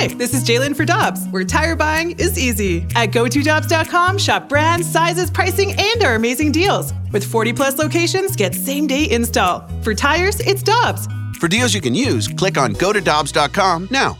Hi, this is Jalen for Dobbs, where tire buying is easy. At GoToDobbs.com, shop brands, sizes, pricing, and our amazing deals. With 40 plus locations, get same day install. For tires, it's Dobbs. For deals you can use, click on GoToDobbs.com now.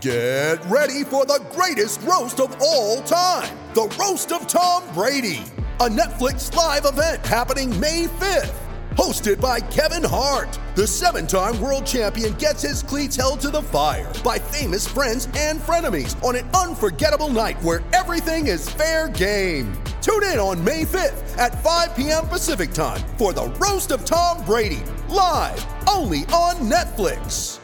Get ready for the greatest roast of all time the Roast of Tom Brady, a Netflix live event happening May 5th. Hosted by Kevin Hart, the seven time world champion gets his cleats held to the fire by famous friends and frenemies on an unforgettable night where everything is fair game. Tune in on May 5th at 5 p.m. Pacific time for the Roast of Tom Brady, live only on Netflix.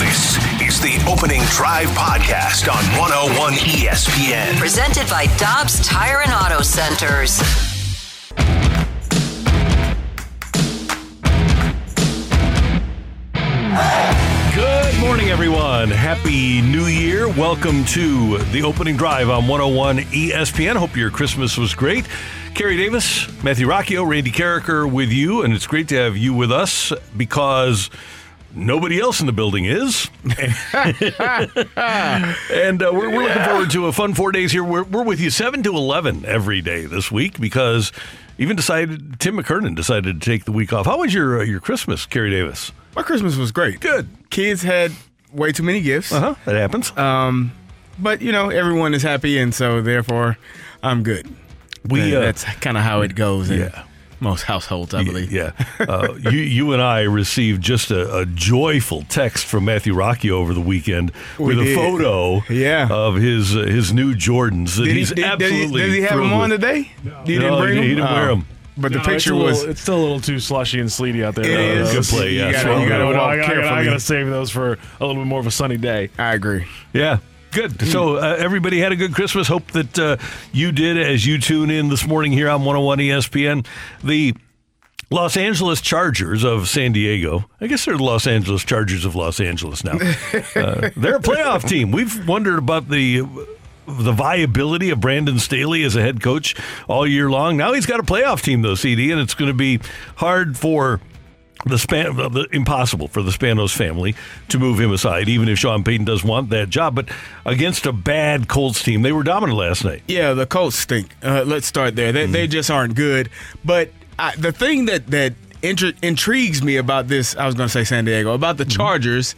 This is the Opening Drive Podcast on 101 ESPN. Presented by Dobbs Tire and Auto Centers. Good morning, everyone. Happy New Year. Welcome to the opening drive on 101 ESPN. Hope your Christmas was great. Kerry Davis, Matthew Rocchio, Randy Karraker with you, and it's great to have you with us because nobody else in the building is. and uh, we're, we're looking forward to a fun four days here. We're, we're with you 7 to 11 every day this week because even decided Tim McKernan decided to take the week off. How was your uh, your Christmas, Kerry Davis? My Christmas was great. Good. Kids had way too many gifts. Uh huh. That happens. Um, but you know everyone is happy, and so therefore I'm good. We, Uh, that's kind of how it goes in yeah. Most households, I believe. Yeah. Uh, you, you and I received just a, a joyful text from Matthew Rocky over the weekend We with a photo Yeah. of his uh, his new Jordans that Did he, he's did, did he- absolutely does he have them on with. today? You No, didn't bring he- them. he didn't wear Oh. 'em. But the No, picture it's was. little- it's still a little too slushy and sleety out there. It though. is. Good play, yeah. You gotta, Swallow you gotta it. No, walk I, gotta. I gotta save those for a little bit more of a sunny day. I agree. Yeah. Good. So uh, everybody had a good Christmas. Hope that uh, you did as you tune in this morning here on 101 ESPN. The Los Angeles Chargers of San Diego. I guess they're the Los Angeles Chargers of Los Angeles now. uh, they're a playoff team. We've wondered about the the viability of Brandon Staley as a head coach all year long. Now he's got a playoff team though, CD, and it's going to be hard for the span the, impossible for the Spanos family to move him aside, even if Sean Payton does want that job. But against a bad Colts team, they were dominant last night. Yeah, the Colts stink. Uh, let's start there. They, Mm-hmm. they just aren't good. But I, the thing that that intri- intrigues me about this, I was going to say San Diego, about the Mm-hmm. Chargers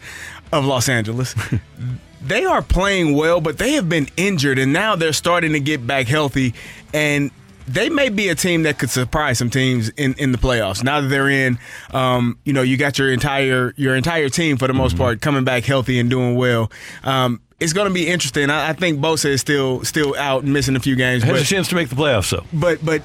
of Los Angeles. they are playing well, but they have been injured, and now they're starting to get back healthy. And they may be a team that could surprise some teams in, in the playoffs. Now that they're in, um, you know, you got your entire your entire team for the most Mm-hmm. part coming back healthy and doing well. Um, it's going to be interesting. I, I think Bosa is still still out and missing a few games, Has a chance to make the playoffs, though. but but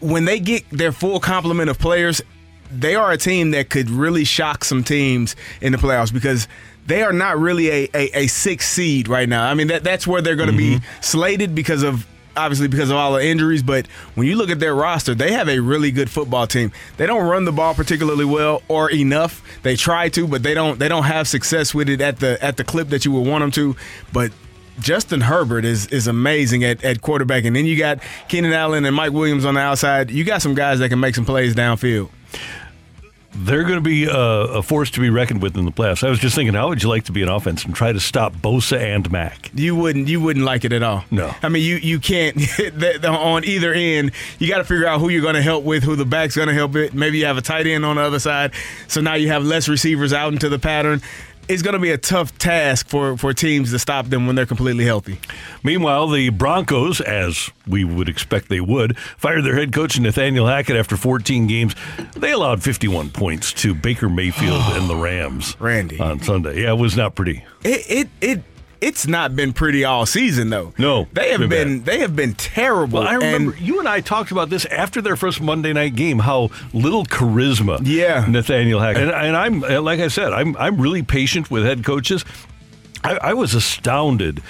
when they get their full complement of players, they are a team that could really shock some teams in the playoffs because they are not really a, a, a six seed right now. I mean that that's where they're going to be slated because of obviously because of all the injuries. But when you look at their roster, they have a really good football team. They don't run the ball particularly well or enough. They try to, but they don't they don't have success with it at the at the clip that you would want them to. But Justin Herbert is is amazing at, at quarterback, and then you got Keenan Allen and Mike Williams on the outside. You got some guys that can make some plays downfield. They're going to be uh, a force to be reckoned with in the playoffs. I was just thinking, how would you like to be an offense and try to stop Bosa and Mack? You wouldn't you wouldn't like it at all. No. I mean you you can't the- the- on either end. You got to figure out who you're going to help with, who the back's going to help it. Maybe you have a tight end on the other side, so now you have less receivers out into the pattern. It's going to be a tough task for for teams to stop them when they're completely healthy. Meanwhile, the Broncos, as we would expect they would, fired their head coach Nathaniel Hackett after 14 games. They allowed 51 points to Baker Mayfield and the Rams Randy. on Sunday. Yeah, it was not pretty. It it it. It's not been pretty all season though. No, they have been been, bad. they have been terrible. Well, I remember and you and I talked about this after their first Monday night game. How little charisma, Yeah. Nathaniel Hackett. And, and I'm uh, like I said, I'm I'm really patient with head coaches. I, I was astounded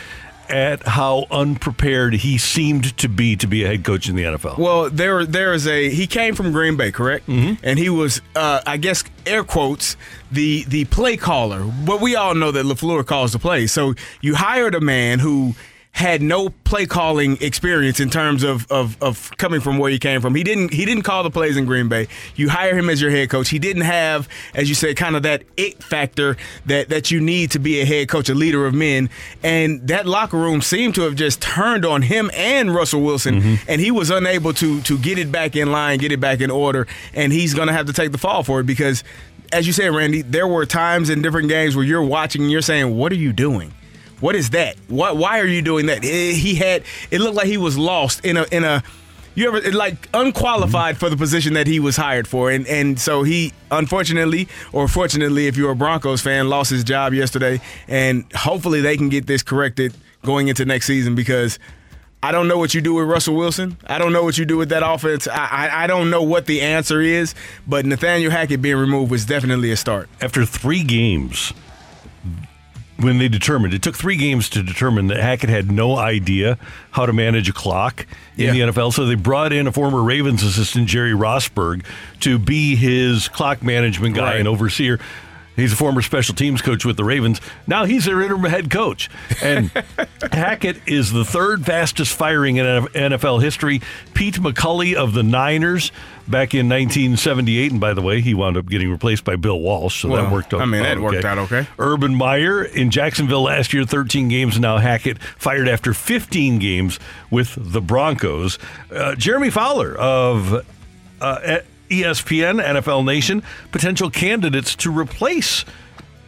at how unprepared he seemed to be to be a head coach in the NFL. Well, there there is a he came from Green Bay, correct? Mm-hmm. And he was, uh, I guess, air quotes the the play caller. But we all know that LaFleur calls the play. So you hired a man who had no play calling experience in terms of, of of coming from where he came from. He didn't he didn't call the plays in Green Bay. You hire him as your head coach. He didn't have, as you say, kind of that it factor that that you need to be a head coach, a leader of men. And that locker room seemed to have just turned on him and Russell Wilson, mm-hmm. and he was unable to to get it back in line, get it back in order, and he's going to have to take the fall for it because. As you said, Randy, there were times in different games where you're watching and you're saying, "What are you doing? What is that? What? Why are you doing that?" Eh, He had. It looked like he was lost in a in a. You ever like unqualified for the position that he was hired for, and and so he unfortunately or fortunately, if you're a Broncos fan, lost his job yesterday, and hopefully they can get this corrected going into next season because I don't know what you do with Russell Wilson. I don't know what you do with that offense. I, I, I don't know what the answer is, but Nathaniel Hackett being removed was definitely a start. After three games, when they determined it took three games to determine that Hackett had no idea how to manage a clock in Yeah. the NFL. So they brought in a former Ravens assistant, Jerry Rosburg, to be his clock management guy Right. and overseer. He's a former special teams coach with the Ravens. Now he's their interim head coach. And Hackett is the third fastest firing in NFL history. Pete McCulley of the Niners back in 1978. And by the way, he wound up getting replaced by Bill Walsh. So that worked out. I mean, that worked out okay. Urban Meyer in Jacksonville last year, 13 games. Now Hackett fired after 15 games with the Broncos. Uh, Jeremy Fowler of uh, ESPN, NFL Nation, potential candidates to replace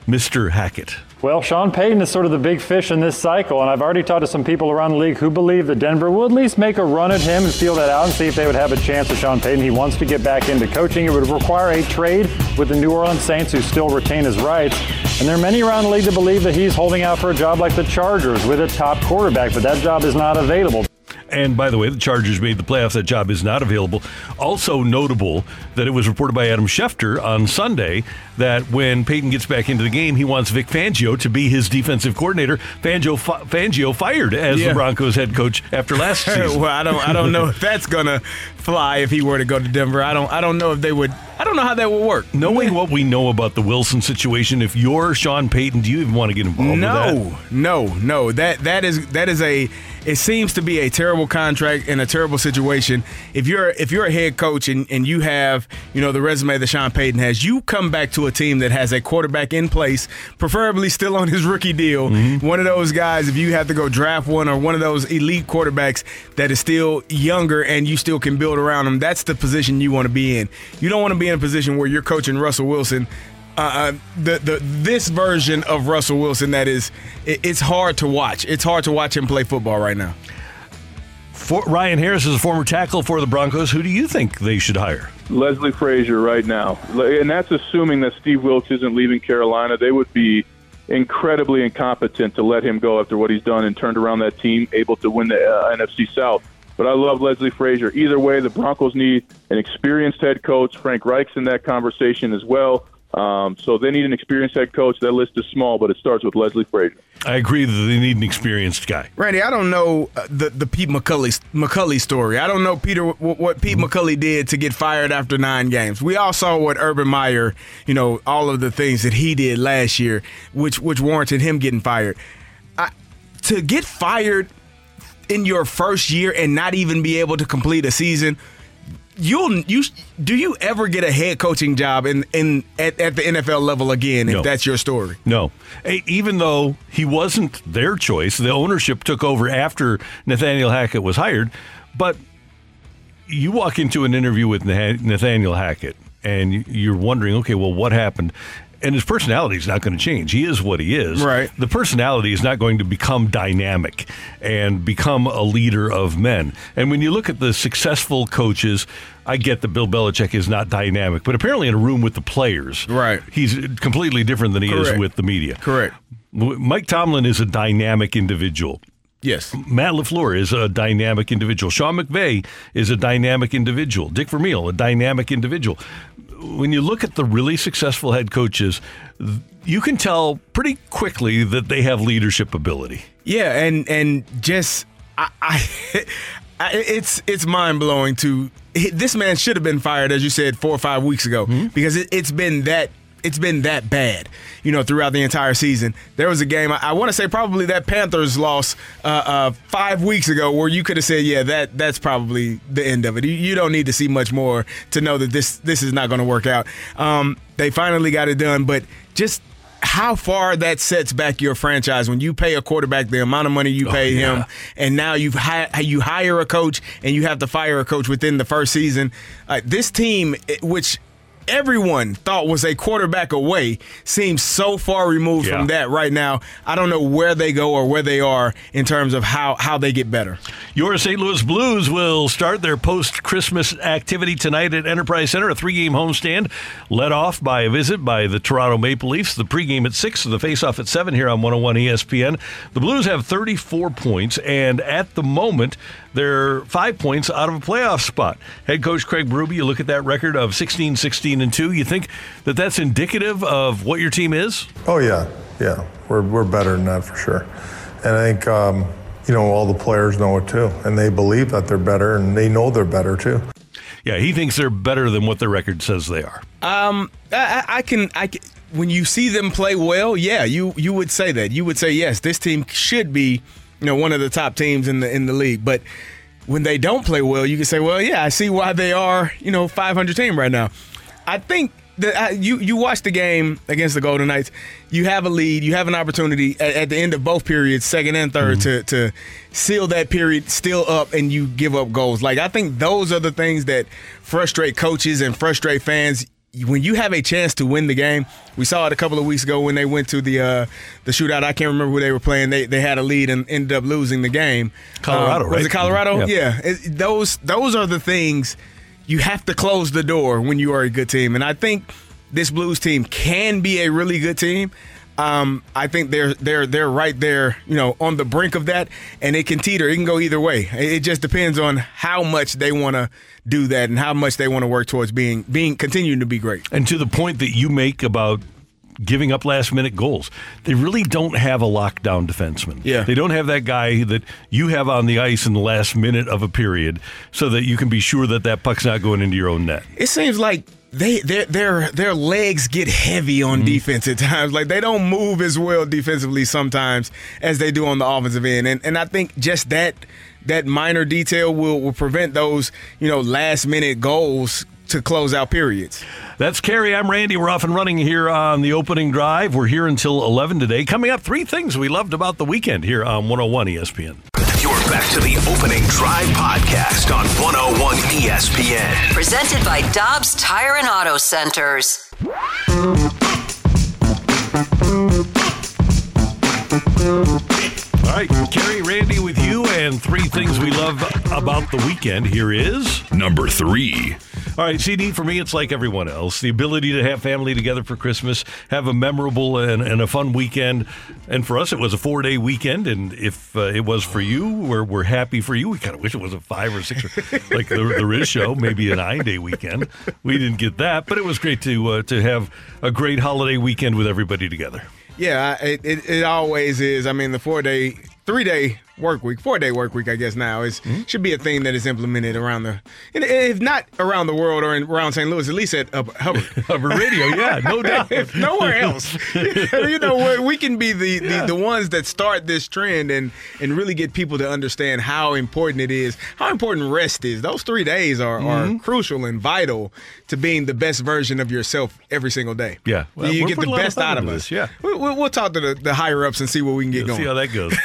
Mr. Hackett. Well, Sean Payton is sort of the big fish in this cycle, and I've already talked to some people around the league who believe that Denver will at least make a run at him and feel that out and see if they would have a chance with Sean Payton. He wants to get back into coaching. It would require a trade with the New Orleans Saints, who still retain his rights. And there are many around the league that believe that he's holding out for a job like the Chargers with a top quarterback, but that job is not available. And by the way, the Chargers made the playoffs. That job is not available. Also notable that it was reported by Adam Schefter on Sunday that when Payton gets back into the game, he wants Vic Fangio to be his defensive coordinator. Fangio, Fangio fired as Yeah. the Broncos head coach after last season. well, I don't I don't know if that's gonna fly if he were to go to Denver. I don't I don't know if they would. I don't know how that would work. Knowing what we know about the Wilson situation, if you're Sean Payton, do you even want to get involved? No, no, no. That that is that is a. It seems to be a terrible contract and a terrible situation. If you're if you're a head coach and, and you have you know the resume that Sean Payton has, you come back to a team that has a quarterback in place, preferably still on his rookie deal. Mm-hmm. One of those guys, if you have to go draft one or one of those elite quarterbacks that is still younger and you still can build around them, that's the position you want to be in. You don't want to be in a position where you're coaching Russell Wilson uh, uh, the the this version of Russell Wilson that is it, it's hard to watch. It's hard to watch him play football right now. For, Ryan Harris is a former tackle for the Broncos. Who do you think they should hire? Leslie Frazier right now, and that's assuming that Steve Wilks isn't leaving Carolina. They would be incredibly incompetent to let him go after what he's done and turned around that team, able to win the uh, NFC South. But I love Leslie Frazier. Either way, the Broncos need an experienced head coach. Frank Reich's in that conversation as well. Um, so they need an experienced head coach. That list is small, but it starts with Leslie Frazier. I agree that they need an experienced guy. Randy, I don't know uh, the the Pete McCulley McCulley story. I don't know Peter what, what Pete McCulley did to get fired after nine games. We all saw what Urban Meyer, you know, all of the things that he did last year, which which warranted him getting fired. I, to get fired in your first year and not even be able to complete a season. You'll you do you ever get a head coaching job in in at, at the NFL level again if that's your story? No. Eh, Even though he wasn't their choice, the ownership took over after Nathaniel Hackett was hired. But you walk into an interview with Nathaniel Hackett and you're wondering, okay, well, what happened? And his personality is not going to change. He is what he is. Right. The personality is not going to become dynamic and become a leader of men. And when you look at the successful coaches, I get that Bill Belichick is not dynamic, but apparently in a room with the players, Right. he's completely different than he is with the media. Correct. Mike Tomlin is a dynamic individual. Yes. Matt LaFleur is a dynamic individual. Sean McVay is a dynamic individual. Dick Vermeil, a dynamic individual. When you look at the really successful head coaches, you can tell pretty quickly that they have leadership ability. Yeah, and and just I, I, it's it's mind blowing to this man should have been fired as you said four or five weeks ago hmm? because it, it's been that it's been that bad, you know, throughout the entire season. There was a game I, I want to say probably that Panthers loss uh, uh, five weeks ago where you could have said, yeah, that that's probably the end of it. You, you don't need to see much more to know that this this is not going to work out. Um, they finally got it done, but just how far that sets back your franchise when you pay a quarterback the amount of money you pay yeah. him, and now you've hi- you hire a coach and you have to fire a coach within the first season. Uh, this team, which everyone thought was a quarterback away, seems so far removed Yeah. from that right now. I don't know where they go or where they are in terms of how how they get better. Your St. Louis Blues will start their post Christmas activity tonight at Enterprise Center, a three game homestand led off by a visit by the Toronto Maple Leafs. The pregame at 6, the face off at 7 here on 101 ESPN. The Blues have 34 points, and at the moment, they're five points out of a playoff spot. Head coach Craig Berube, you look at that record of 16 16 and 2. You think that that's indicative of what your team is? Oh yeah, yeah, we're we're better than that for sure, and I think um, you know all the players know it too, and they believe that they're better, and they know they're better too. Yeah, he thinks they're better than what the record says they are. Um, I, I I can, I can, when you see them play well, yeah, you you would say that. You would say yes, this team should be, you know, one of the top teams in the in the league. But when they don't play well, you can say, well, yeah, I see why they are, you know, 500 team right now. I think that you you watch the game against the Golden Knights, you have a lead, you have an opportunity at, at the end of both periods, second and 3rd mm-hmm. to to seal that period still up, and you give up goals. Like I think those are the things that frustrate coaches and frustrate fans. When you have a chance to win the game, we saw it a couple of weeks ago when they went to the uh, the shootout. I can't remember who they were playing. They they had a lead and ended up losing the game. Colorado, Um, Was right? it Colorado? Yep. Yeah. It- those those are the things you have to close the door when you are a good team. And I think this Blues team can be a really good team. Um, I think they're they're they're right there, you know, on the brink of that, and it can teeter. It can go either way. It just depends on how much they want to do that and how much they want to work towards being being continuing to be great. And to the point that you make about giving up last minute goals, they really don't have a lockdown defenseman. Yeah. They don't have that guy that you have on the ice in the last minute of a period so that you can be sure that that puck's not going into your own net. It seems like they their their their legs get heavy on mm. defense at times. Like they don't move as well defensively sometimes as they do on the offensive end. And and I think just that that minor detail will, will prevent those, you know, last minute goals to close out periods. That's Kerry. I'm Randy. We're off and running here on the opening drive. We're here until 11 today. Coming up, three things we loved about the weekend here on 101 ESPN. You're back to the opening drive podcast on 101 ESPN. Presented by Dobbs Tire and Auto Centers. All right, Kerry, Randy with you, and three things we love about the weekend. Here is Number three. All right, CD, for me, it's like everyone else. The ability to have family together for Christmas, have a memorable and, and a fun weekend. And for us, it was a four day weekend. And if uh, it was for you, we're, we're happy for you. We kind of wish it was a five or six, or, like the, the Riz show, maybe a nine day weekend. We didn't get that, but it was great to, uh, to have a great holiday weekend with everybody together. Yeah, it, it, it always is. I mean, the four day, three day work week, four day work week, I guess now is should be a thing that is implemented around the, if not around the world or in, around St. Louis, at least at uh, Hubbard. Hubbard Radio, yeah, no doubt. if nowhere else. you know, we- can be the, the, the ones that start this trend and, and really get people to understand how important it is, how important rest is. Those three days are, are crucial and vital to being the best version of yourself every single day. Yeah. Well, you get the putting a lot of best out of us. this, yeah. We, we, we'll talk to the, the higher ups and see what we can get going. See how that goes.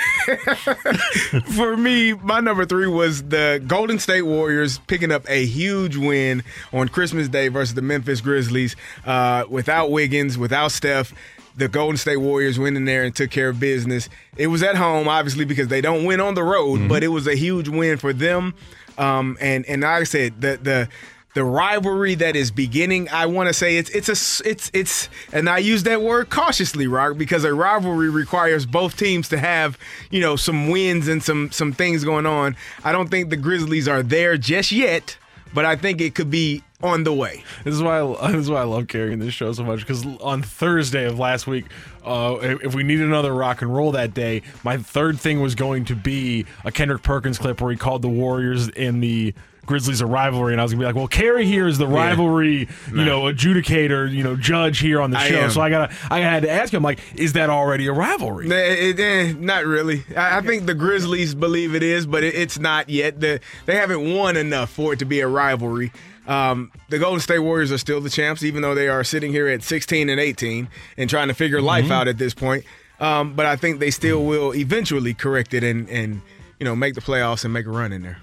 For me, my number three was the Golden State Warriors picking up a huge win on Christmas Day versus the Memphis Grizzlies. Uh, without Wiggins, without Steph, the Golden State Warriors went in there and took care of business. It was at home, obviously, because they don't win on the road, but it was a huge win for them. Um, and and like I said, the the the rivalry that is beginning, I want to say it's it's a it's it's and I use that word cautiously, Rock, because a rivalry requires both teams to have you know some wins and some some things going on. I don't think the Grizzlies are there just yet, but I think it could be on the way. This is why I, this is why I love carrying this show so much because on Thursday of last week, uh, if we needed another rock and roll that day, my third thing was going to be a Kendrick Perkins clip where he called the Warriors in the Grizzlies a rivalry, and I was gonna be like, well, Kerry here is the rivalry, you know, adjudicator, you know, judge here on the I show. am. So I gotta, I had to ask him, like, is that already a rivalry? It- eh, not really. I, I think the Grizzlies believe it is, but it, it's not yet. The, they haven't won enough for it to be a rivalry. Um, the Golden State Warriors are still the champs, even though they are sitting here at 16 and 18 and trying to figure life out at this point. Um, but I think they still will eventually correct it and, and you know make the playoffs and make a run in there.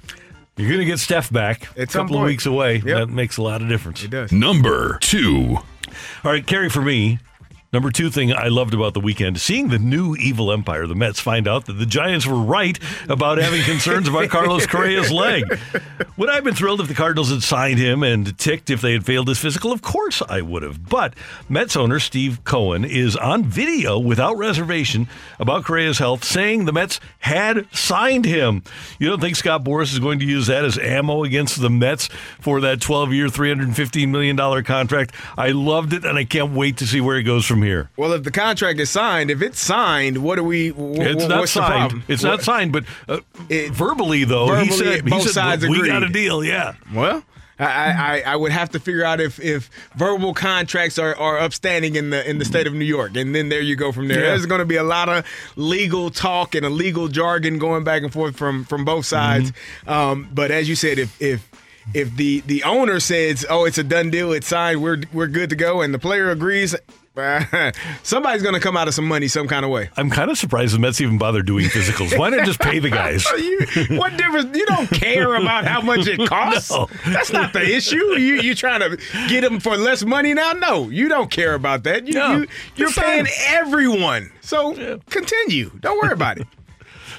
You're going to get Steph back a At some couple of point. weeks away. Yep. That makes a lot of difference. It does. Number two. All right, Kerry, for me, number two thing I loved about the weekend, seeing the new evil empire, the Mets find out that the Giants were right about having concerns about Carlos Correa's leg. Would I have been thrilled if the Cardinals had signed him and ticked if they had failed his physical? Of course I would have. But Mets owner Steve Cohen is on video without reservation about Correa's health, saying the Mets had signed him. You don't think Scott Boras is going to use that as ammo against the Mets for that 12 year, $315 million contract? I loved it, and I can't wait to see where it goes from here. Well, if the contract is signed, if it's signed, what do we? wh- It's not signed. It's not signed, but uh, It- verbally, though, he verbally, said, he both said, sides we got a deal, yeah. Well, I, I, I would have to figure out if, if verbal contracts are, are upstanding in the in the state of New York, and then there you go from there. Yeah. There's going to be a lot of legal talk and a legal jargon going back and forth from from both sides. Mm-hmm. Um, but as you said, if if if the the owner says, "Oh, it's a done deal, it's signed, we're we're good to go," and the player agrees. Somebody's going to come out of some money some kind of way. I'm kind of surprised the Mets even bother doing physicals. Why not just pay the guys? You, what difference? You don't care about how much it costs. No. That's not the issue. You you trying to get them for less money now? No, you don't care about that. You, No. you sign paying everyone. So continue. Don't worry about it.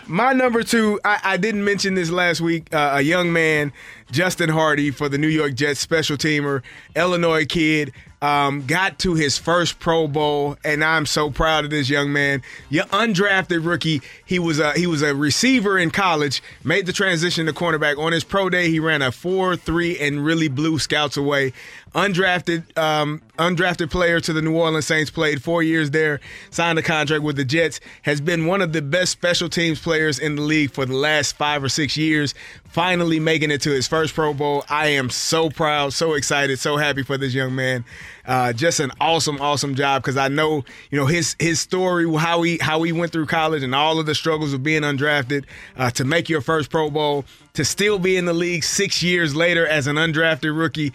My number two, I, I didn't mention this last week. Uh, a young man, Justin Hardee, for the New York Jets special teamer, Illinois kid, um, got to his first Pro Bowl, and I'm so proud of this young man. Your undrafted rookie. He was a he was a receiver in college, made the transition to cornerback. On his pro day, he ran a four three and really blew scouts away. Undrafted um, undrafted player to the New Orleans Saints, played four years there, signed a contract with the Jets, has been one of the best special teams players in the league for the last five or six years. Finally making it to his first Pro Bowl. I am so proud, so excited, so happy for this young man. Uh, just an awesome, awesome job because I know you know his his story, how he how he went through college and all of the struggles of being undrafted uh, to make your first Pro Bowl, to still be in the league six years later as an undrafted rookie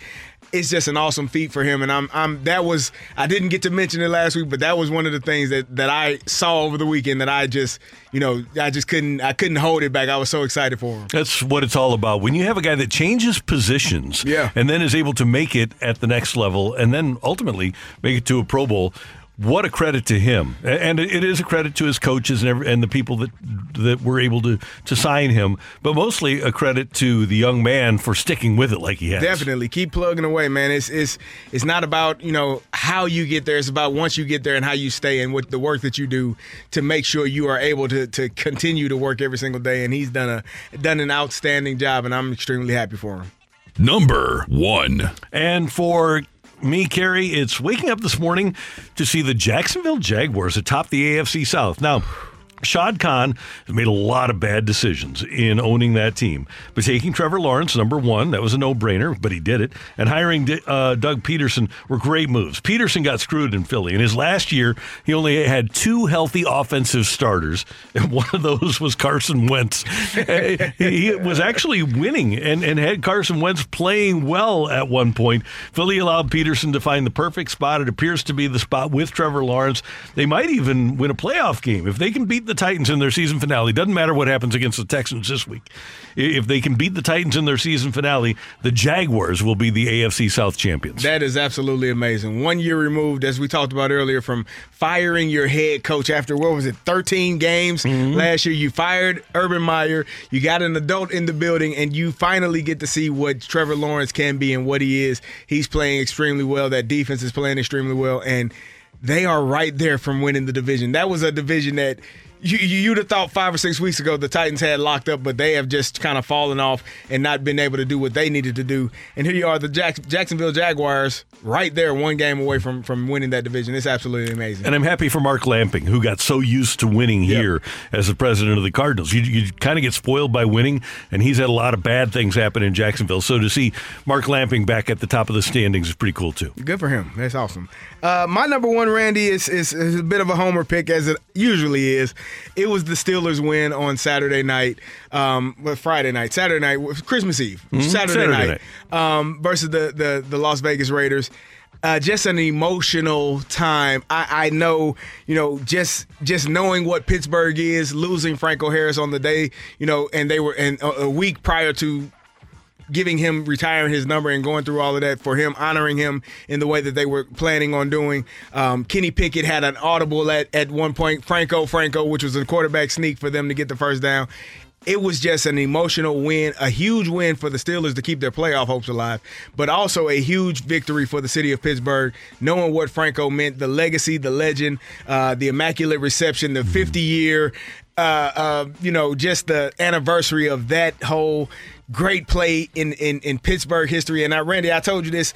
it's just an awesome feat for him and I'm I'm that was I didn't get to mention it last week but that was one of the things that that I saw over the weekend that I just you know I just couldn't I couldn't hold it back I was so excited for him That's what it's all about. When you have a guy that changes positions Yeah. and then is able to make it at the next level and then ultimately make it to a Pro Bowl, what a credit to him. And it is a credit to his coaches and, every, and the people that that were able to, to sign him, but mostly a credit to the young man for sticking with it like he has. Definitely keep plugging away, man. It's it's it's not about you know how you get there. It's about once you get there and how you stay and what the work that you do to make sure you are able to to continue to work every single day. And he's done a done an outstanding job, and I'm extremely happy for him. Number one. And for me, Kerry, it's waking up this morning to see the Jacksonville Jaguars atop the AFC South. Now, Shad Khan made a lot of bad decisions in owning that team. But taking Trevor Lawrence, number one, that was a no brainer, but he did it. And hiring uh, Doug Pederson were great moves. Pederson got screwed in Philly. In his last year, he only had two healthy offensive starters, and one of those was Carson Wentz. He was actually winning and, and had Carson Wentz playing well at one point. Philly allowed Pederson to find the perfect spot. It appears to be the spot with Trevor Lawrence. They might even win a playoff game if they can beat the Titans in their season finale. Doesn't matter what happens against the Texans this week. If they can beat the Titans in their season finale, the Jaguars will be the AFC South champions. That is absolutely amazing. One year removed, as we talked about earlier, from firing your head coach after what was it, 13 games mm-hmm. last year. You fired Urban Meyer. You got an adult in the building, and you finally get to see what Trevor Lawrence can be and what he is. He's playing extremely well. That defense is playing extremely well, and they are right there from winning the division. That was a division that you, you- you'd have thought five or six weeks ago the Titans had locked up, but they have just kind of fallen off and not been able to do what they needed to do. And here you are, the Jack- Jacksonville Jaguars, right there, one game away from from winning that division. It's absolutely amazing. And I'm happy for Mark Lamping, who got so used to winning here as the president of the Cardinals. You, you kind of get spoiled by winning, and he's had a lot of bad things happen in Jacksonville. So to see Mark Lamping back at the top of the standings is pretty cool, too. Good for him. That's awesome. Uh, my number one, Randy, is, is is a bit of a homer pick as it usually is. It was the Steelers' win on Saturday night, um, well, Friday night, Saturday night, Christmas Eve, Mhm. Saturday, Saturday night, Um, versus the, the the Las Vegas Raiders. Uh, just an emotional time. I, I know, you know, just just knowing what Pittsburgh is, losing Franco Harris on the day, you know, and they were and a, a week prior to giving him retiring his number and going through all of that for him honoring him in the way that they were planning on doing. Um, Kenny Pickett had an audible at, at one point, Franco Franco, which was a quarterback sneak for them to get the first down. It was just an emotional win, a huge win for the Steelers to keep their playoff hopes alive, but also a huge victory for the city of Pittsburgh, knowing what Franco meant, the legacy, the legend, uh, the immaculate reception, the 50 year, uh, uh, you know, just the anniversary of that whole great play in, in, in Pittsburgh history. And I, Randy, I told you this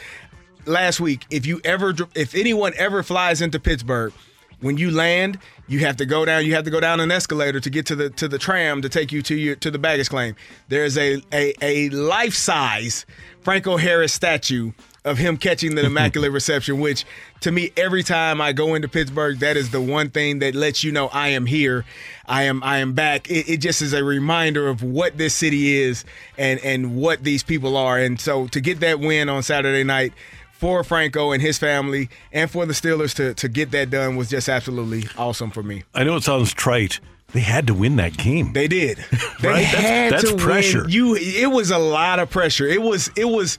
last week. If you ever, if anyone ever flies into Pittsburgh, when you land, you have to go down. You have to go down an escalator to get to the to the tram to take you to your to the baggage claim. There's a a, a life size Franco Harris statue of him catching the immaculate reception, which to me every time I go into Pittsburgh, that is the one thing that lets you know I am here, I am I am back. It, it just is a reminder of what this city is and and what these people are. And so to get that win on Saturday night for Franco and his family and for the Steelers to to get that done was just absolutely awesome for me. I know it sounds trite. They had to win that game. They did. They Right? That's- that's to pressure. Win. You it was a lot of pressure. It was it was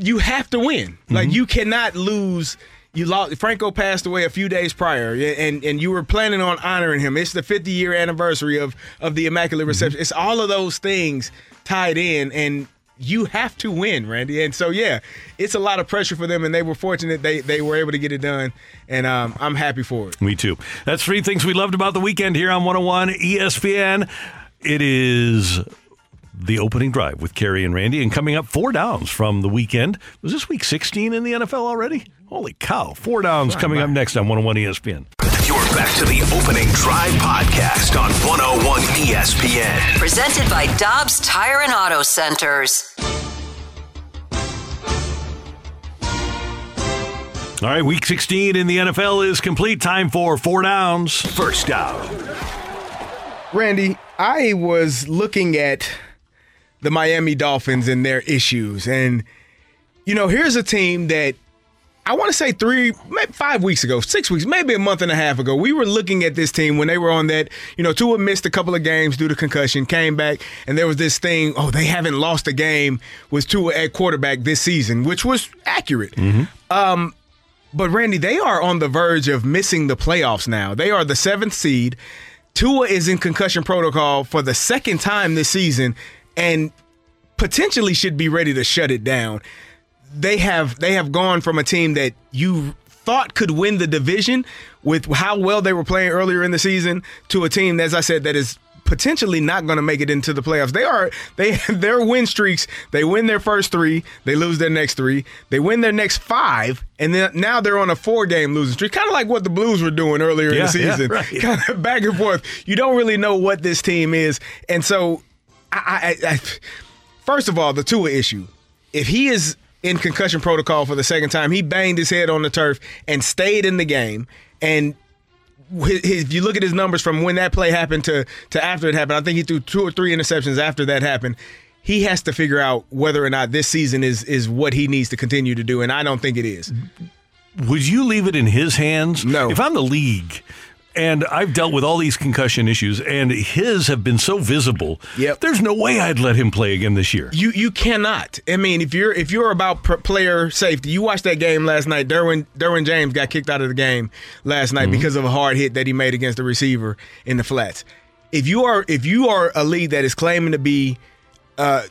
you have to win. Like Mm-hmm. you cannot lose. You lost. Franco passed away a few days prior, and and you were planning on honoring him. It's the 50 year anniversary of of the Immaculate Mm-hmm. Reception. It's all of those things tied in, and you have to win, Randy. And so yeah, it's a lot of pressure for them, and they were fortunate they they were able to get it done, and um, I'm happy for it. Me too. That's three things we loved about the weekend here on 101 ESPN. It is the opening drive with Kerry and Randy, and coming up four downs from the weekend. Was this week 16 in the NFL already? Holy cow. Four downs coming up next on 101 ESPN. You're back to the opening drive podcast on 101 ESPN. Presented by Dobbs Tire and Auto Centers. All right, week 16 in the NFL is complete. Time for four downs. First down. Randy, I was looking at the Miami Dolphins and their issues. And, you know, here's a team that I want to say three, maybe five weeks ago, six weeks, maybe a month and a half ago, we were looking at this team when they were on that, you know, Tua missed a couple of games due to concussion, came back, and there was this thing, oh, they haven't lost a game with Tua at quarterback this season, which was accurate. Um, but Randy, they are on the verge of missing the playoffs now. They are the seventh seed. Tua is in concussion protocol for the second time this season and potentially should be ready to shut it down. They have they have gone from a team that you thought could win the division with how well they were playing earlier in the season to a team, as I said, that is potentially not going to make it into the playoffs. They are they their win streaks. They win their first three, they lose their next three. They win their next five, and then now they're on a four game losing streak, kind of like what the Blues were doing earlier in Yeah, the yeah, season, right. kind of back and forth. You don't really know what this team is, and so I, I, I first of all, the Tua issue. If he is in concussion protocol for the second time, he banged his head on the turf and stayed in the game. And his- his- if you look at his numbers from when that play happened to to after it happened, I think he threw two or three interceptions after that happened. He has to figure out whether or not this season is is what he needs to continue to do, and I don't think it is. Would you leave it in his hands? No. If I'm the league and I've dealt with all these concussion issues and his have been so visible, Yep. there's no way I'd let him play again this year. You you cannot. I mean, if you're if you're about pr- player safety, you watched that game last night. Derwin Derwin James got kicked out of the game last night because of a hard hit that he made against the receiver in the flats. If you are if you are a league that is claiming to be uh,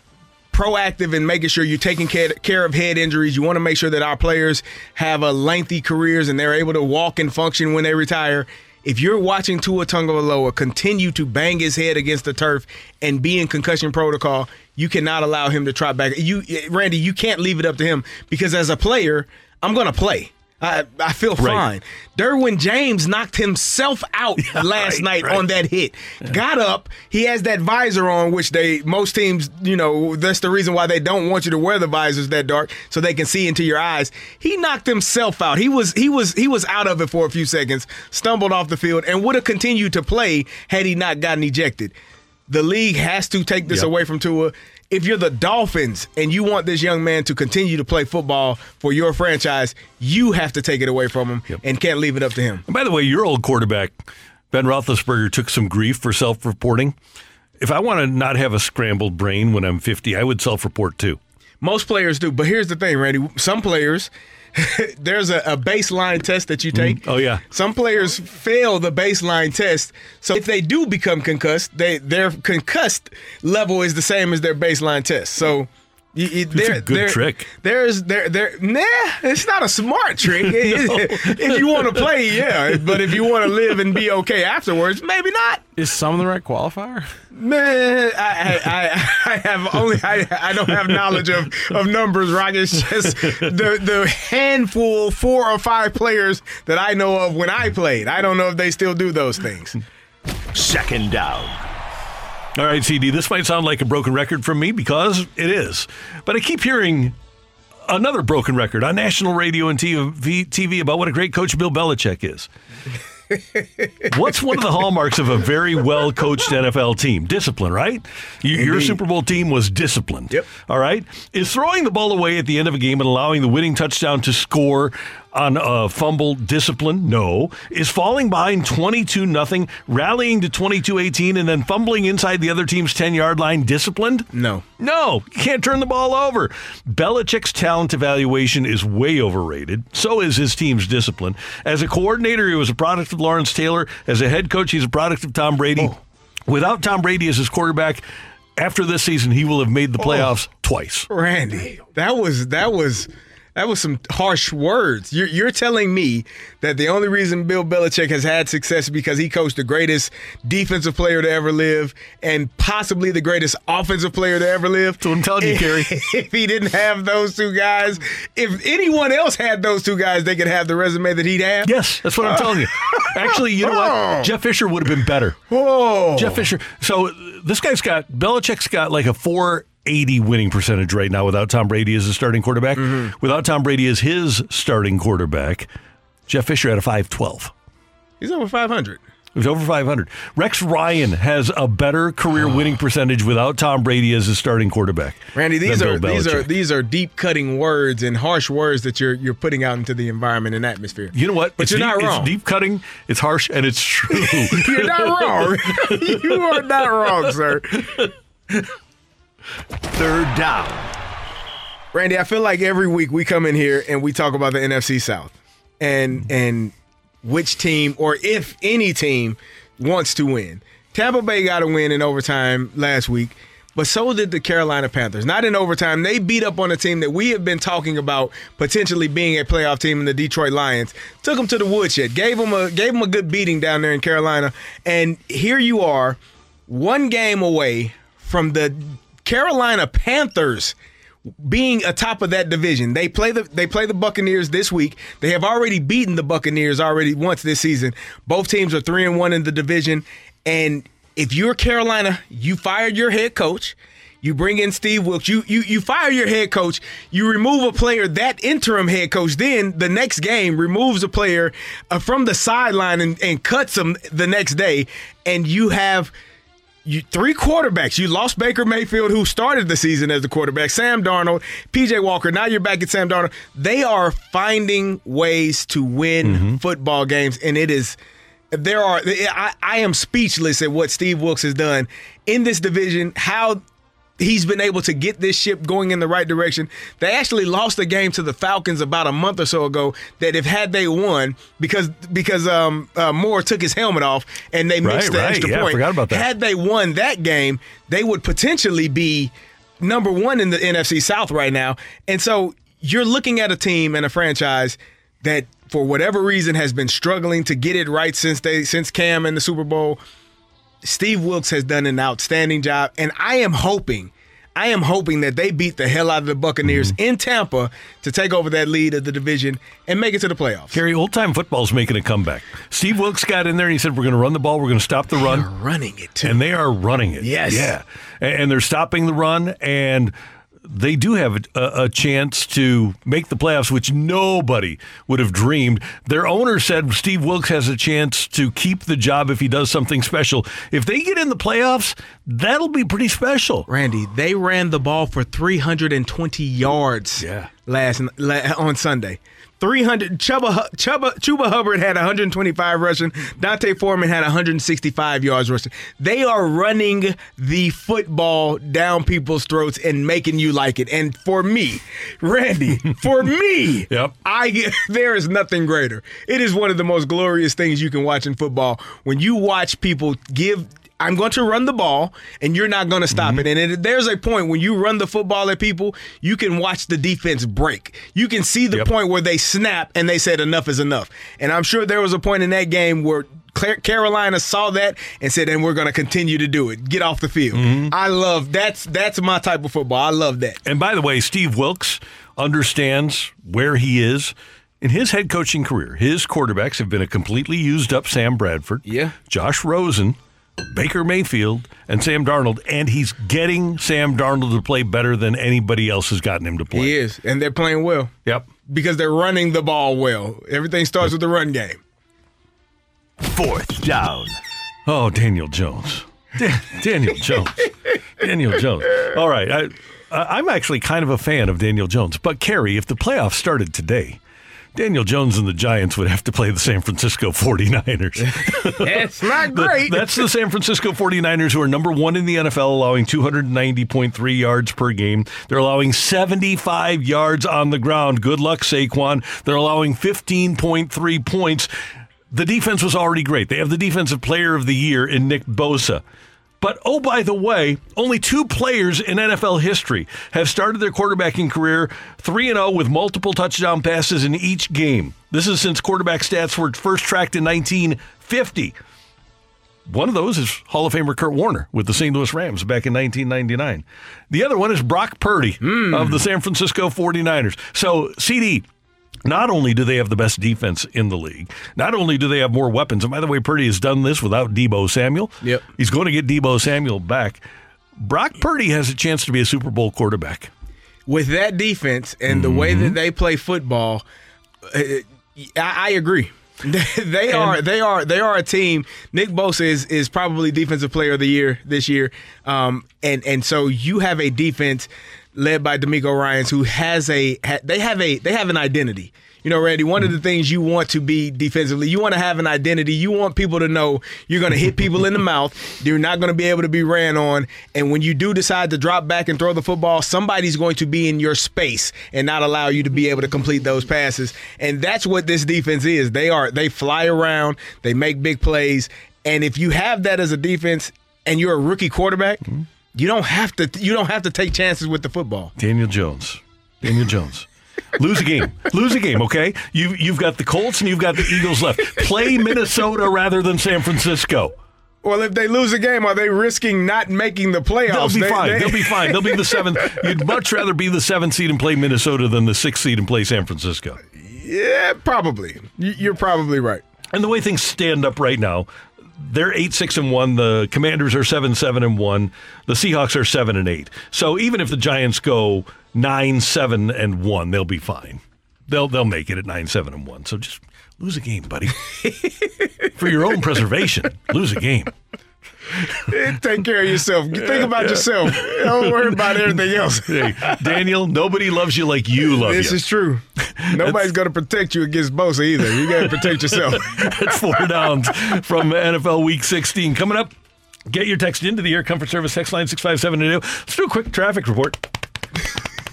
proactive in making sure you're taking care, care of head injuries. You want to make sure that our players have a lengthy careers and they're able to walk and function when they retire. If you're watching Tua Tagovailoa continue to bang his head against the turf and be in concussion protocol, you cannot allow him to trot back. You, Randy, you can't leave it up to him because as a player, I'm going to play. I, I feel fine. Derwin James knocked himself out last right, night right. on that hit. Got up. He has that visor on, which they most teams, you know, that's the reason why they don't want you to wear the visors that dark so they can see into your eyes. He knocked himself out. He was he was he was out of it for a few seconds, stumbled off the field, and would have continued to play had he not gotten ejected. The league has to take this Yep. away from Tua. If you're the Dolphins and you want this young man to continue to play football for your franchise, you have to take it away from him and can't leave it up to him. And by the way, your old quarterback, Ben Roethlisberger, took some grief for self reporting. If I want to not have a scrambled brain when I'm 50, I would self report too. Most players do, but here's the thing, Randy. Some players, there's a, a baseline test that you mm-hmm. take. Oh, yeah. Some players fail the baseline test, so if they do become concussed, they their concussed level is the same as their baseline test. So. You, you, That's a good there- trick. There's there there nah, it's not a smart trick. if you want to play, yeah, but if you want to live and be okay afterwards, maybe not. Is some of the right qualifier? Man, I, I, I, I have only I, I don't have knowledge of, of numbers, Rock. It's just the the handful, four or five players that I know of when I played. I don't know if they still do those things. Second down. All right, CD, this might sound like a broken record from me because it is. But I keep hearing another broken record on national radio and TV, TV about what a great coach Bill Belichick is. What's one of the hallmarks of a very well coached NFL team? Discipline, right? You, your Super Bowl team was disciplined. Yep. All right. Is throwing the ball away at the end of a game and allowing the winning touchdown to score on a fumble discipline? No. Is falling behind 22 nothing, rallying to 22 18, and then fumbling inside the other team's 10 yard line disciplined? No. No, you can't turn the ball over. Belichick's talent evaluation is way overrated. So is his team's discipline. As a coordinator, he was a product of Lawrence Taylor. As a head coach, he's a product of Tom Brady. Oh. Without Tom Brady as his quarterback, after this season, he will have made the oh. playoffs twice. Randy, that was that was that was some harsh words. You're, you're telling me that the only reason Bill Belichick has had success is because he coached the greatest defensive player to ever live and possibly the greatest offensive player to ever live. That's what I'm telling you, Kerry. if he didn't have those two guys, if anyone else had those two guys, they could have the resume that he'd have. Yes, that's what I'm telling you. Actually, you know Oh. what? Jeff Fisher would have been better. Whoa. Jeff Fisher. So this guy's got Belichick's got like a 480 winning percentage right now without Tom Brady as a starting quarterback. Mm-hmm. Without Tom Brady as his starting quarterback, Jeff Fisher had a 512. He's over 500. He's over 500. Rex Ryan has a better career winning percentage without Tom Brady as his starting quarterback. Randy, these are these are these are deep cutting words and harsh words that you're you're putting out into the environment and atmosphere. You know what? But It's you're deep, not wrong. It's deep cutting. It's harsh, and it's true. You're not wrong. you are not wrong, sir. Third down. Randy, I feel like every week we come in here and we talk about the NFC South and and which team or if any team wants to win. Tampa Bay got a win in overtime last week, but so did the Carolina Panthers. Not in overtime. They beat up on a team that we have been talking about potentially being a playoff team in the Detroit Lions. Took them to the woodshed. Gave them a gave them a good beating down there in Carolina. And here you are, one game away from the Carolina Panthers being atop of that division. They play the they play the Buccaneers this week. They have already beaten the Buccaneers already once this season. Both teams are 3 and 1 in the division and if you're Carolina, you fired your head coach. You bring in Steve Wilks. You you you fire your head coach. You remove a player. That interim head coach then the next game removes a player uh, from the sideline and, and cuts him the next day, and you have you three quarterbacks. You lost Baker Mayfield, who started the season as the quarterback, Sam Darnold, PJ Walker. Now you're back at Sam Darnold. They are finding ways to win mm-hmm. football games, and it is there are I, I am speechless at what Steve Wilks has done in this division. How he's been able to get this ship going in the right direction. They actually lost a game to the Falcons about a month or so ago. That if had they won, because because um, uh, Moore took his helmet off and they missed Right, the right. extra Yeah, I point. forgot about that. Had they won that game, they would potentially be number one in the NFC South right now. And so you're looking at a team and a franchise that for whatever reason has been struggling to get it right since they since Cam and the Super Bowl. Steve Wilks has done an outstanding job, and I am hoping, I am hoping that they beat the hell out of the Buccaneers Mm-hmm. in Tampa to take over that lead of the division and make it to the playoffs. Gary, old time football's making a comeback. Steve Wilks got in there and he said, We're going to run the ball, we're going to stop the run. running it too. And they are running it. Yes. Yeah. And they're stopping the run, and they do have a, a chance to make the playoffs, which nobody would have dreamed. Their owner said Steve Wilks has a chance to keep the job if he does something special. If they get in the playoffs, that'll be pretty special. Randy, they ran the ball for 320 yards Yeah. last la- on Sunday. 300 Chuba, Chuba Chuba Hubbard had 125 rushing. D'Onta Foreman had 165 yards rushing. They are running the football down people's throats and making you like it. And for me, Randy, for me, Yep. I there is nothing greater. It is one of the most glorious things you can watch in football when you watch people give I'm going to run the ball, and you're not going to stop mm-hmm. it. And it, there's a point when you run the football at people, you can watch the defense break. You can see the Yep. point where they snap and they said enough is enough. And I'm sure there was a point in that game where Carolina saw that and said, "And we're going to continue to do it. Get off the field." Mm-hmm. I love that's that's my type of football. I love that. And by the way, Steve Wilks understands where he is. In his head coaching career, his quarterbacks have been a completely used up Sam Bradford, Yeah. Josh Rosen, Baker Mayfield, and Sam Darnold, and he's getting Sam Darnold to play better than anybody else has gotten him to play. He is, and they're playing well Yep. because they're running the ball well. Everything starts with the run game. Fourth down. Oh, Daniel Jones. Da- Daniel Jones. Daniel Jones. All right. I, I- I'm actually kind of a fan of Daniel Jones. But, Kerry, if the playoffs started today, Daniel Jones and the Giants would have to play the San Francisco 49ers. That's not The- great. that's the San Francisco 49ers, who are number one in the NFL, allowing 290.3 yards per game. They're allowing 75 yards on the ground. Good luck, Saquon. They're allowing 15.3 points. The defense was already great. They have the defensive player of the year in Nick Bosa. But oh, by the way, only two players in NFL history have started their quarterbacking career 3 0 with multiple touchdown passes in each game. This is since quarterback stats were first tracked in 1950. One of those is Hall of Famer Kurt Warner with the St. Louis Rams back in 1999. The other one is Brock Purdy hmm. of the San Francisco 49ers. So, CD, not only do they have the best defense in the league, not only do they have more weapons, and by the way, Purdy has done this without Deebo Samuel. Yep. He's going to get Deebo Samuel back. Brock Purdy has a chance to be a Super Bowl quarterback. with that defense and the way Mm-hmm. that they play football, uh, I, I agree. they are they are they are a team. Nick Bosa is is probably defensive player of the year this year, um, and and so you have a defense led by DeMeco Ryans who has a they have a they have an identity. You know, Randy, one of the mm-hmm. things you want to be defensively, you want to have an identity. You want people to know you're going to hit people in the mouth. You're not going to be able to be ran on. And when you do decide to drop back and throw the football, somebody's going to be in your space and not allow you to be able to complete those passes. And that's what this defense is. They are they fly around, they make big plays, and if you have that as a defense and you're a rookie quarterback, mm-hmm. You don't have to you don't have to take chances with the football. Daniel Jones. Daniel Jones. Lose a game. Lose a game, okay? You, you've got the Colts and you've got the Eagles left. Play Minnesota rather than San Francisco. Well, if they lose a game, are they risking not making the playoffs? They'll be They- fine. they- They'll be fine. They'll be the seventh. You'd much rather be the seventh seed and play Minnesota than the sixth seed and play San Francisco. Yeah, probably. You- You're probably right. And the way things stand up right now, they're eight six and one. The Commanders are seven seven and one. The Seahawks are seven and eight. So even if the Giants go nine seven and one, they'll be fine. They'll they'll make it at nine seven and one. So just lose a game, buddy, for your own preservation. Lose a game. Take care of yourself. Think about yourself. Don't worry about everything else. Hey, Daniel, nobody loves you like you love This you. is true. Nobody's going to protect you against Bosa either. You got to protect yourself. That's four downs from NFL Week 16. Coming up, get your text into the Air Comfort Service text line 65780. Let's do a quick traffic report.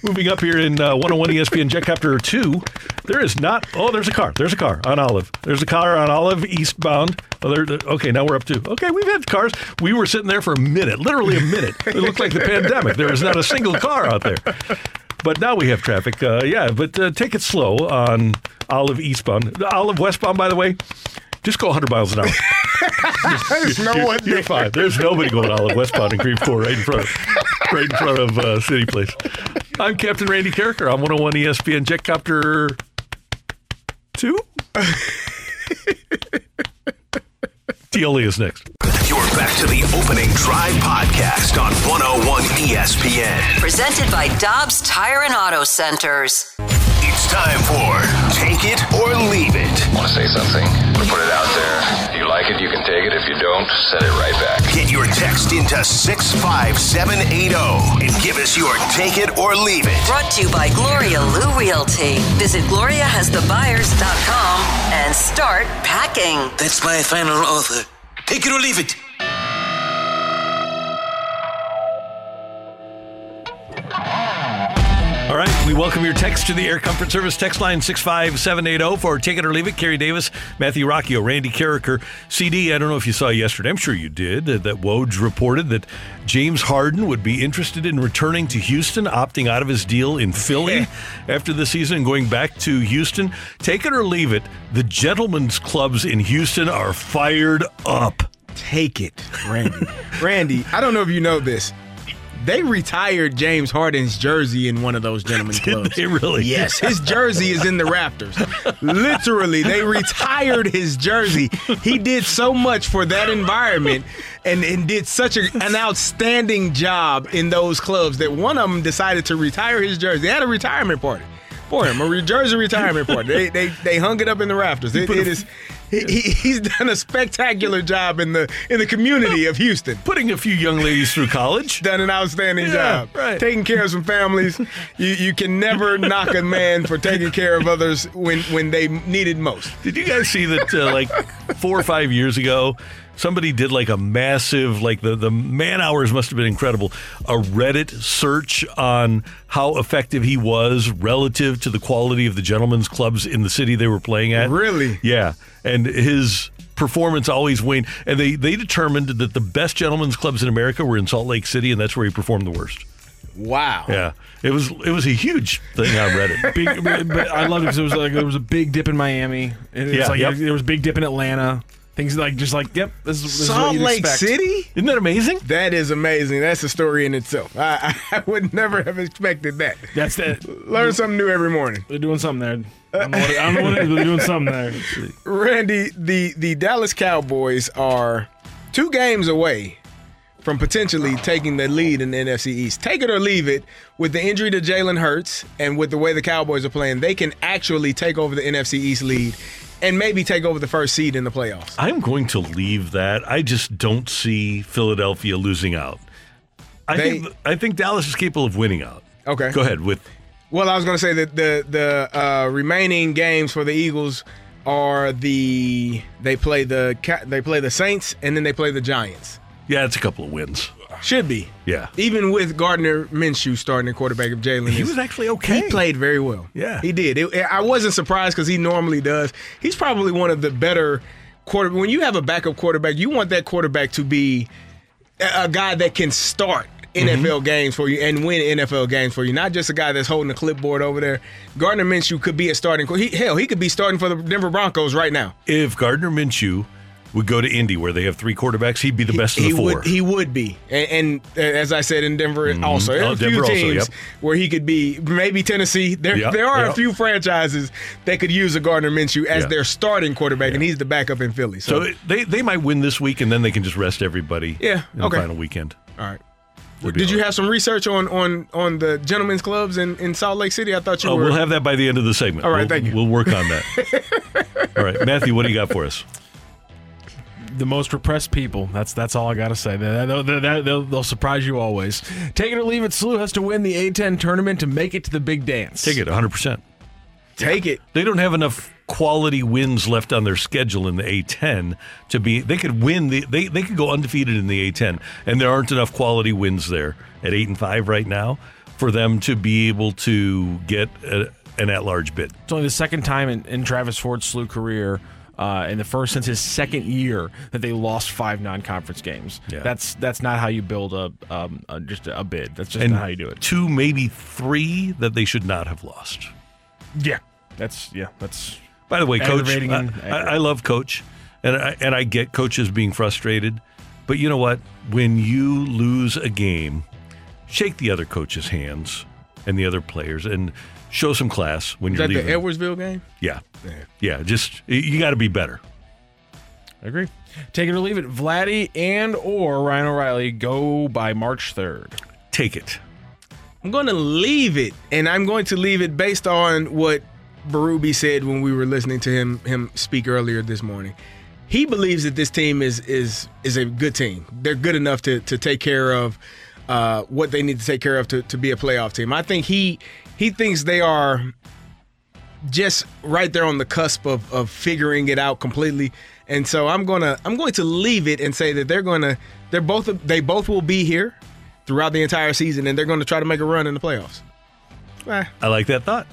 Moving up here in uh, 101 ESPN Jetcopter 2, there is not. Oh, there's a car. There's a car on Olive. There's a car on Olive eastbound. Oh, there, okay, now we're up to. Okay, we've had cars. We were sitting there for a minute, literally a minute. It looked like the pandemic. There was not a single car out there. But now we have traffic. Uh, yeah, but uh, take it slow on Olive eastbound. Olive westbound, by the way, just go 100 miles an hour. There's no you're, one you're there. fine. There's nobody going Olive westbound in Green Court right in front of, right in front of uh, City Place. I'm Captain Randy Karraker. I'm 101 ESPN Jetcopter 2. TLE is next. You're back to the opening drive podcast on 101 ESPN. Presented by Dobbs Tire and Auto Centers. It's time for Take It or Leave It. Want to say something? Put it out there. If you like it, you can take it. If you don't, send it right back. Get your text into 65780 and give us your Take It or Leave It. Brought to you by Gloria Lou Realty. Visit GloriaHasTheBuyers.com and start packing. That's my final offer. Take it or leave it. All right, we welcome your text to the Air Comfort Service text line 65780 for Take It or Leave It. Kerry Davis, Matthew Rocchio, Randy Karraker. CD, I don't know if you saw yesterday, I'm sure you did, uh, that Woj reported that James Harden would be interested in returning to Houston, opting out of his deal in Philly after the season and going back to Houston. Take it or leave it, the gentlemen's clubs in Houston are fired up. Take it, Randy. Randy, I don't know if you know this. They retired James Harden's jersey in one of those gentlemen clubs. they really? Yes, his jersey is in the rafters. Literally, they retired his jersey. He did so much for that environment and, and did such a, an outstanding job in those clubs that one of them decided to retire his jersey. They had a retirement party for him, a jersey retirement party. They, they, they hung it up in the rafters. It, it is. He, he- he's done a spectacular job in the in the community of Houston. Putting a few young ladies through college. Done an outstanding Yeah, job. right. Taking care of some families. You you can never knock a man for taking care of others when when they need it most. Did you guys see that uh, like four or five years ago? Somebody did like a massive, like the, the man hours must have been incredible. A Reddit search on how effective he was relative to the quality of the gentlemen's clubs in the city they were playing at. Really? Yeah. And his performance always waned. And they, they determined that the best gentlemen's clubs in America were in Salt Lake City, and that's where he performed the worst. Wow. Yeah. It was it was a huge thing on Reddit. Big, but, but I loved it because it was like there was a big dip in Miami. And it's Yeah, like yep. there was a big dip in Atlanta. Things like just like yep, this is, this is what Salt Lake expect. City? Isn't that amazing? That is amazing. That's a story in itself. I, I would never have expected that. That's that. Learn something new every morning. They're doing something there. I don't know what it, I don't know what it is, but they're doing something there. Randy, the the Dallas Cowboys are two games away from potentially taking the lead in the NFC East. Take it or leave it. With the injury to Jalen Hurts and with the way the Cowboys are playing, they can actually take over the NFC East lead and maybe take over the first seed in the playoffs. I'm going to leave that. I just don't see Philadelphia losing out. I They- think I think Dallas is capable of winning out. Okay. Go ahead with Well, I was going to say that the the uh, remaining games for the Eagles are the they play the they play the Saints and then they play the Giants. yeah, it's a couple of wins. Should be. Yeah. Even with Gardner Minshew starting at quarterback of Jalen, He was actually okay. He played very well. Yeah. he did. It- I wasn't surprised because he normally does. He's probably one of the better quarter. When you have a backup quarterback, you want that quarterback to be a, a guy that can start. NFL Mm-hmm. games for you and win NFL games for you, not just a guy that's holding a clipboard over there. Gardner Minshew could be a starting. He, hell, he could be starting for the Denver Broncos right now. If Gardner Minshew would go to Indy where they have three quarterbacks, he'd be the best of he the four. Would, he would be, and, and uh, as I said in Denver, also there Oh, are a few Denver also, teams yep. where he could be. Maybe Tennessee. There, Yep, there are a few franchises that could use a Gardner Minshew as their starting quarterback, and he's the backup in Philly. So, so they they might win this week, and then they can just rest everybody. Yeah, in okay. the final weekend. all right. Did you have some research on on on the gentlemen's clubs in, in Salt Lake City? I thought you Oh, were. we'll have that by the end of the segment. All right, We'll- thank you. We'll work on that. all right, Matthew, what do you got for us? The most repressed people. That's that's all I gotta say. That, that, that, that- they'll, they'll surprise you always. Take it or leave it. SLU has to win the A10 tournament to make it to the big dance. Take it, 100. percent Take it. They don't have enough quality wins left on their schedule in the A10 to be. They could win the. They they could go undefeated in the A10, and there aren't enough quality wins there at eight and five right now for them to be able to get a, an at-large bid. It's only the second time in, in Travis Ford's SLU career uh, in the first since his second year that they lost five non-conference games. Yeah. That's that's not how you build a, um, a just a bid. That's just and not how you do it. Two, maybe three that they should not have lost. Yeah, that's yeah, that's. By the way, coach, I, I. I love coach, and I, and I get coaches being frustrated, but you know what? When you lose a game, shake the other coach's hands and the other players, and show some class when Is you're that leaving. the Edwardsville game? yeah, yeah. Just you got to be better. I agree. Take it or leave it. Vladdy and or Ryan O'Reilly go by March third. Take it. I'm going to leave it, and I'm going to leave it based on what Berube said when we were listening to him him speak earlier this morning. He believes that this team is is is a good team. They're good enough to to take care of uh, what they need to take care of to, to be a playoff team. I think he he thinks they are just right there on the cusp of, of figuring it out completely. And so I'm gonna I'm going to leave it and say that they're gonna they're both they both will be here throughout the entire season and they're going to try to make a run in the playoffs. Eh, I like that thought.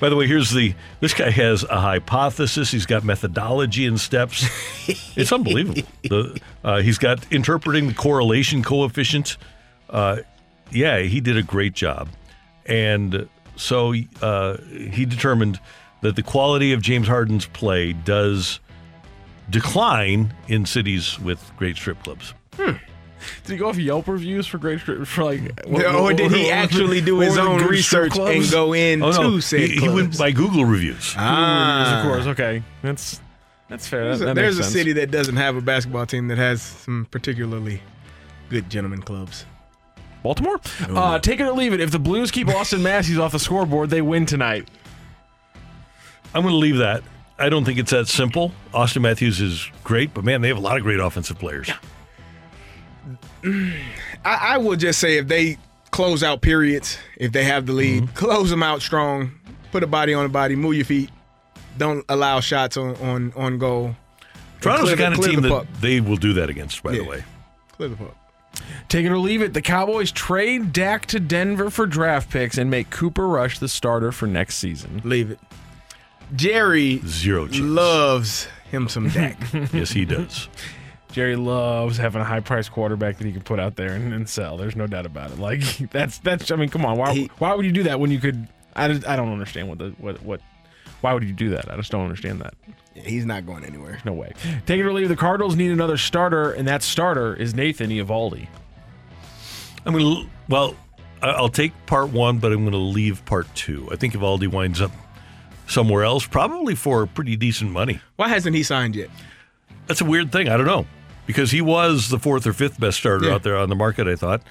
By the way, here's the this guy has a hypothesis. He's got methodology and steps. it's unbelievable. The, uh, he's got interpreting the correlation coefficient. Uh, yeah, he did a great job, and so uh, he determined that the quality of James Harden's play does decline in cities with great strip clubs. Did he go off Yelp reviews for great strip for like? or did he actually do his what were the own research and go in Oh to say he, he went by Google reviews. Ah. of course. Okay, that's that's fair. There's, That- a, that there's makes a city that doesn't have a basketball team that has some particularly good gentlemen clubs. Baltimore. Uh, take it or leave it. If the Blues keep Auston Matthews off the scoreboard, they win tonight. I'm going to leave that. I don't think it's that simple. Auston Matthews is great, but man, they have a lot of great offensive players. I, I will just say if they close out periods, if they have the lead, Mm-hmm. close them out strong, put a body on a body, move your feet, don't allow shots on on, on goal. Toronto's the Clear kind of clear team the that puck. they will do that against, by the Yeah. way. Clear the puck. Take it or leave it. The Cowboys trade Dak to Denver for draft picks and make Cooper Rush the starter for next season. Leave it. Jerry Zero chance. loves him some Dak. yes, he does. Jerry loves having a high priced quarterback that he can put out there and, and sell. There's no doubt about it. Like that's that's. I mean, come on. Why He- why would you do that when you could? I, just- I don't understand what the what what. Why would you do that? I just don't understand that. He's not going anywhere. No way. Take it or leave. it, The Cardinals need another starter, and that starter is Nathan Eovaldi. I'm going to, well, I'll take part one, but I'm going to leave part two. I think Eovaldi winds up somewhere else, probably for pretty decent money. Why hasn't he signed yet? That's a weird thing. I don't know. Because he was the fourth or fifth best starter Yeah. out there on the market, I thought.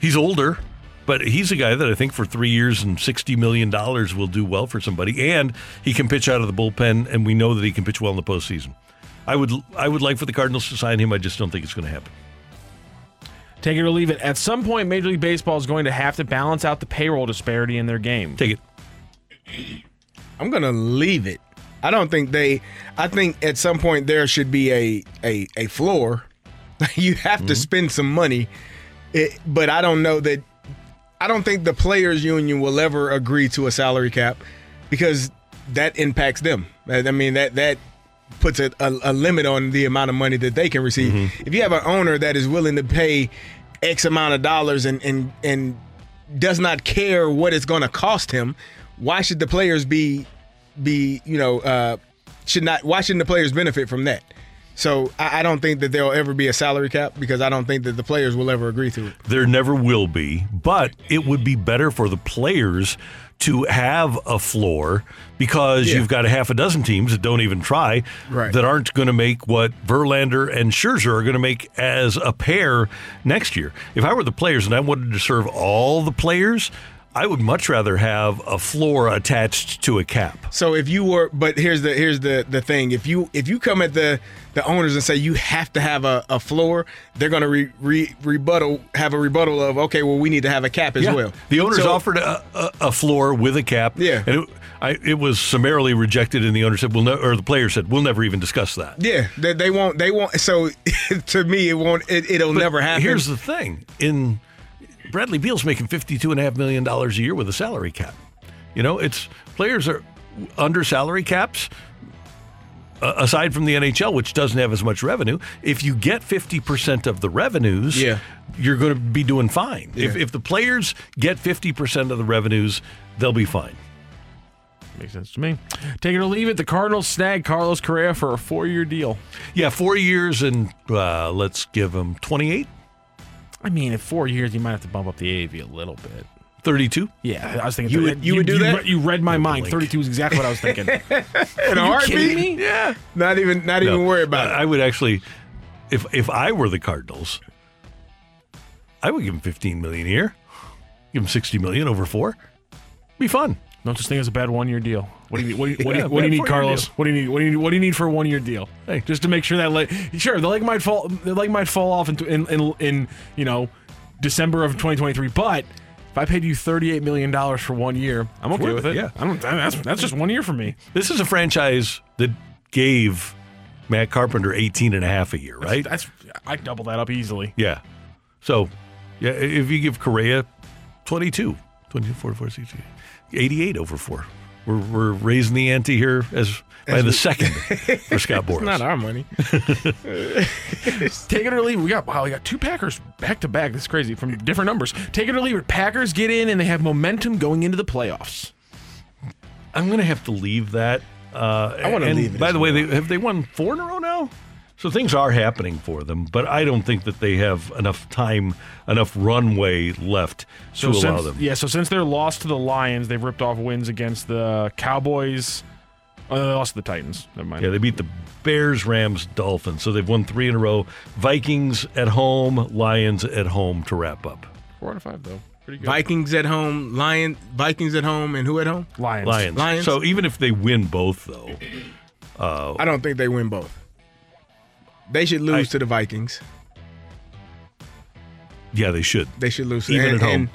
He's older, but he's a guy that I think for three years and $60 million will do well for somebody. And he can pitch out of the bullpen, and we know that he can pitch well in the postseason. I would, I would like for the Cardinals to sign him. I just don't think it's going to happen. Take it or leave it. At some point, Major League Baseball is going to have to balance out the payroll disparity in their game. Take it. I'm gonna leave it. I don't think they. I think at some point there should be a a, a floor. you have to mm-hmm. spend some money, it, but I don't know that. I don't think the players' union will ever agree to a salary cap because that impacts them. I I mean that that puts a, a, a limit on the amount of money that they can receive. If you have an owner that is willing to pay X amount of dollars and and and does not care what it's going to cost him, why should the players be be you know uh, should not why shouldn't the players benefit from that? So I, I don't think that there'll ever be a salary cap because I don't think that the players will ever agree to it. There never will be, but it would be better for the players to have a floor because Yeah. you've got a half a dozen teams that don't even try Right. that aren't going to make what Verlander and Scherzer are going to make as a pair next year. If I were the players and I wanted to serve all the players, I would much rather have a floor attached to a cap. So if you were, but here's the here's the the thing: if you if you come at the the owners and say you have to have a, a floor, they're going to re, re, rebuttal have a rebuttal of okay, well we need to have a cap as Yeah. well. The owners So- offered a, a, a floor with a cap. Yeah. And it, I, it was summarily rejected, and the owner said, "We'll ne- or the player said, we'll never even discuss that." Yeah, they, they won't. They won't. So to me, it won't. It, it'll But never happen. Here's the thing: in Bradley Beal's making fifty-two and a half million dollars a year with a salary cap. You know, it's players are under salary caps. uh, aside from the NHL, which doesn't have as much revenue, if you get 50% of the revenues, Yeah. you're going to be doing fine. If, if the players get 50% of the revenues, they'll be fine. Makes sense to me. Take it or leave it. The Cardinals snag Carlos Correa for a four-year deal. Yeah, four years and uh, let's give him 28, I mean, in four years, you might have to bump up the AAV a little bit. 32. Yeah, I was thinking You would- you would do you, that? You read my mind. blink. Thirty-two is exactly what I was thinking. In a Are you heartbeat? kidding me? Yeah. Not even not even worry about I it. would actually, if if I were the Cardinals, I would give him 15 million a year. Give him 60 million over four. Be fun. No such thing as a bad one-year deal. What do you what do you, what do you, what do you need, Carlos? What do you need? What do you need? What do you need for a one-year deal? Hey. just to make sure that leg. Sure, the leg might fall. The leg might fall off in in, in, in you know December of 2023. But if I paid you 38 million dollars for one year, I'm okay with it, it. yeah. I don't. That's that's just one year for me. This is a franchise that gave Matt Carpenter 18 and a half a year, right? That's I double that up easily. Yeah. So, yeah, if you give Correa 22, 24, 4, 16, 88 over four. We're, we're raising the ante here as by the second for Scott Boras. It's not our money. Take it or leave it. We got wow, we got two Packers back to back. That's crazy from different numbers. Take it or leave it. Packers get in and they have momentum going into the playoffs. I'm going to have to leave that. Uh, I wanna leave it By the way, they, have they won four in a row now? So things are happening for them, but I don't think that they have enough time, enough runway left to allow since, them. Yeah, so since their loss to the Lions, they've ripped off wins against the Cowboys. Oh, they lost to the Titans. Never mind. Yeah, they beat the Bears, Rams, Dolphins. So they've won three in a row. Vikings at home, Lions at home to wrap up. Four out of five though. Pretty good. Vikings at home, Lion Vikings at home, and who at home? Lions. Lions. Lions. So even if they win both, though, I don't think they win both. They should lose I- to the Vikings. yeah, they should. They should lose Even and, at home. and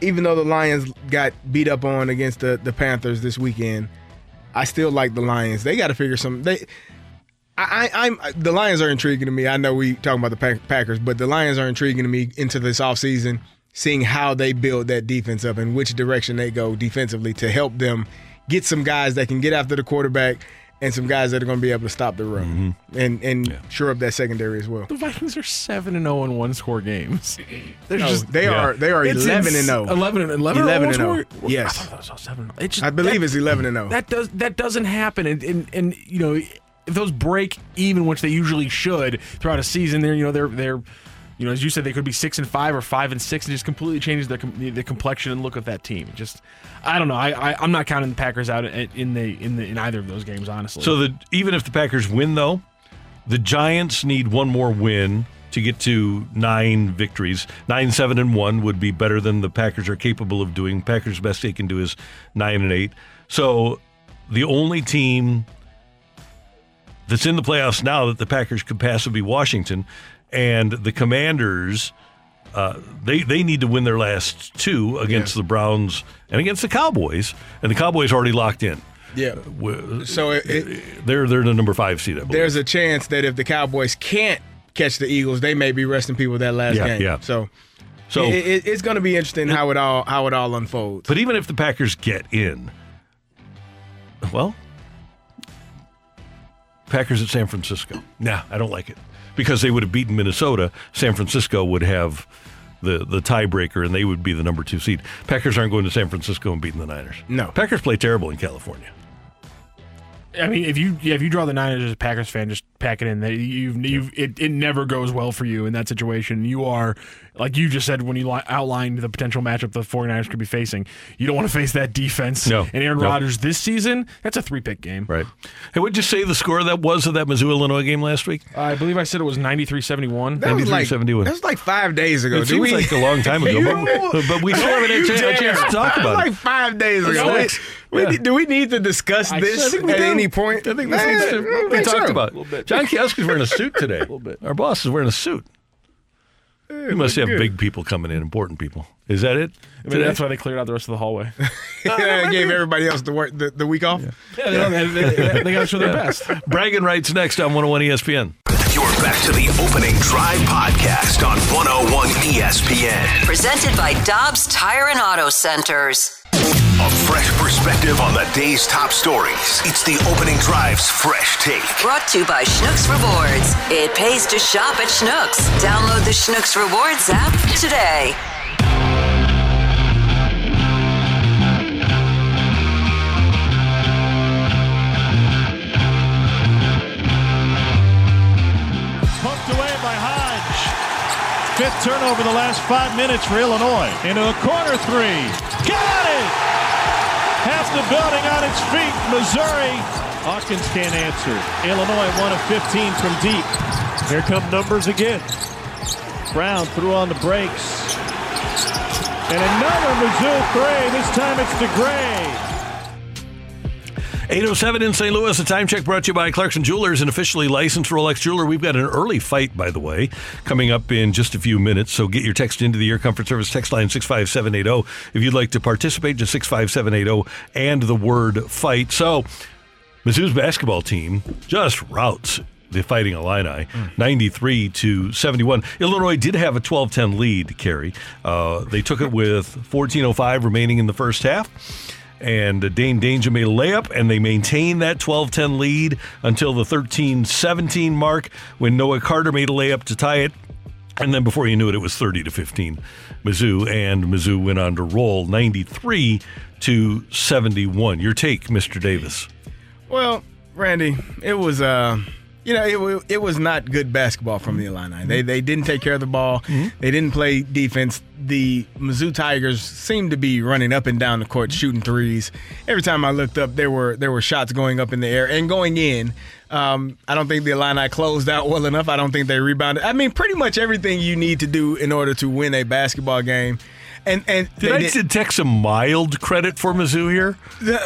even though the Lions got beat up on against the, the Panthers this weekend, I still like the Lions. They got to figure some. They, I, I, I'm the Lions are intriguing to me. I know we talking about the Pack- Packers, but the Lions are intriguing to me into this offseason, seeing how they build that defense up and which direction they go defensively to help them get some guys that can get after the quarterback and some guys that are going to be able to stop the run mm-hmm. and and shore up that secondary as well. The Vikings are seven and zero in one score games. They're No, just they are they are it's eleven ins- and oh. zero. 11 and 11, 11 and and 0. oh. Yes. I thought that was seven. and oh. Just, I believe that- it's eleven and oh. zero. That does that doesn't happen, and and, and you know if those break even, which they usually should throughout a season, they're you know they're they're you know as you said they could be six and five or five and six, and just completely changes the the complexion and look of that team. Just I don't know. I, I I'm not counting the Packers out in in the in the in either of those games, honestly. So the even if the Packers win, though, the Giants need one more win to get to nine victories. Nine, seven, and one would be better than the Packers are capable of doing. Packers' best they can do is nine and eight. So the only team that's in the playoffs now that the Packers could pass would be Washington, and the Commanders. Uh, they they need to win their last two against the Browns and against the Cowboys, and the Cowboys already locked in. Yeah. So it, it, They're they're the number five seed. There's a chance that if the Cowboys can't catch the Eagles, they may be resting people that last Yeah, game. yeah. So, So- it, it, it's going to be interesting how it all how it all unfolds. But even if the Packers get in, well, Packers at San Francisco. Nah, I don't like it because they would have beaten Minnesota. San Francisco would have the the tiebreaker, and they would be the number two seed. Packers aren't going to San Francisco and beating the Niners. No. Packers play terrible in California. I mean, if you yeah, if you draw the Niners as a Packers fan, just pack it in. That you've you've it, it never goes well for you in that situation. You are like you just said when you li- outlined the potential matchup the 49ers could be facing. You don't want to face that defense. No. And Aaron No. Rodgers this season, that's a three pick game. Right. Hey, what'd you say the score that was of that Mizzou Illinois game last week? I believe I said it was 93-71. That was like 93-71. that was like five days ago. It Do seems we- like a long time ago, but, but we still haven't had a You chance, a chance to talk That was about like it. five days ago. know. We Yeah. do we need to discuss I this think we at do. any point? I think this needs to Man, be think talked so. about. John Kioski's wearing a suit today. a little bit. Our boss is wearing a suit. You must have good. big people coming in, important people. Is that it? I mean, that's why they cleared out the rest of the hallway. yeah, gave everybody else the work the, the week off. yeah, they, they, they, they got to show their best. Bragging rights next on 101 ESPN. You're back to the opening drive podcast on 101 ESPN. Presented by Dobbs Tire and Auto Centers. A fresh perspective on the day's top stories. It's the opening drive's fresh take. Brought to you by Schnucks Rewards. It pays to shop at Schnucks. Download the Schnucks Rewards app today. Poked away by Hodge. Fifth turnover the last five minutes for Illinois. Into a corner three. Got it! The building on its feet. Missouri. Hawkins can't answer. Illinois 1 of 15 from deep. Here come numbers again. Brown threw on the brakes. And another Mizzou three. This time it's DeGray. 807 in St. Louis, a time check brought to you by Clarkson Jewelers, an officially licensed Rolex jeweler. We've got an early fight, by the way, coming up in just a few minutes. So get your text into the Air Comfort Service text line 65780 if you'd like to participate, just 65780 and the word fight. So, Mizzou's basketball team just routes the Fighting Illini, 93 to 71. Illinois did have a 12-10 lead, Kerry. Uh, they took it with 14:05 remaining in the first half. And Dain Dainja made a layup, and they maintained that 12 10 lead until the 13 17 mark when Noah Carter made a layup to tie it. And then before you knew it, it was 30 to 15 Mizzou, and Mizzou went on to roll 93 to 71. Your take, Mr. Davis. Well, Randy, it was uh you know, it, it was not good basketball from the Illini. They they didn't take care of the ball. They didn't play defense. The Mizzou Tigers seemed to be running up and down the court, shooting threes. Every time I looked up, there were there were shots going up in the air and going in. Um, I don't think the Illini closed out well enough. I don't think they rebounded. I mean, pretty much everything you need to do in order to win a basketball game. And and Did they I did- detect some mild credit for Mizzou here?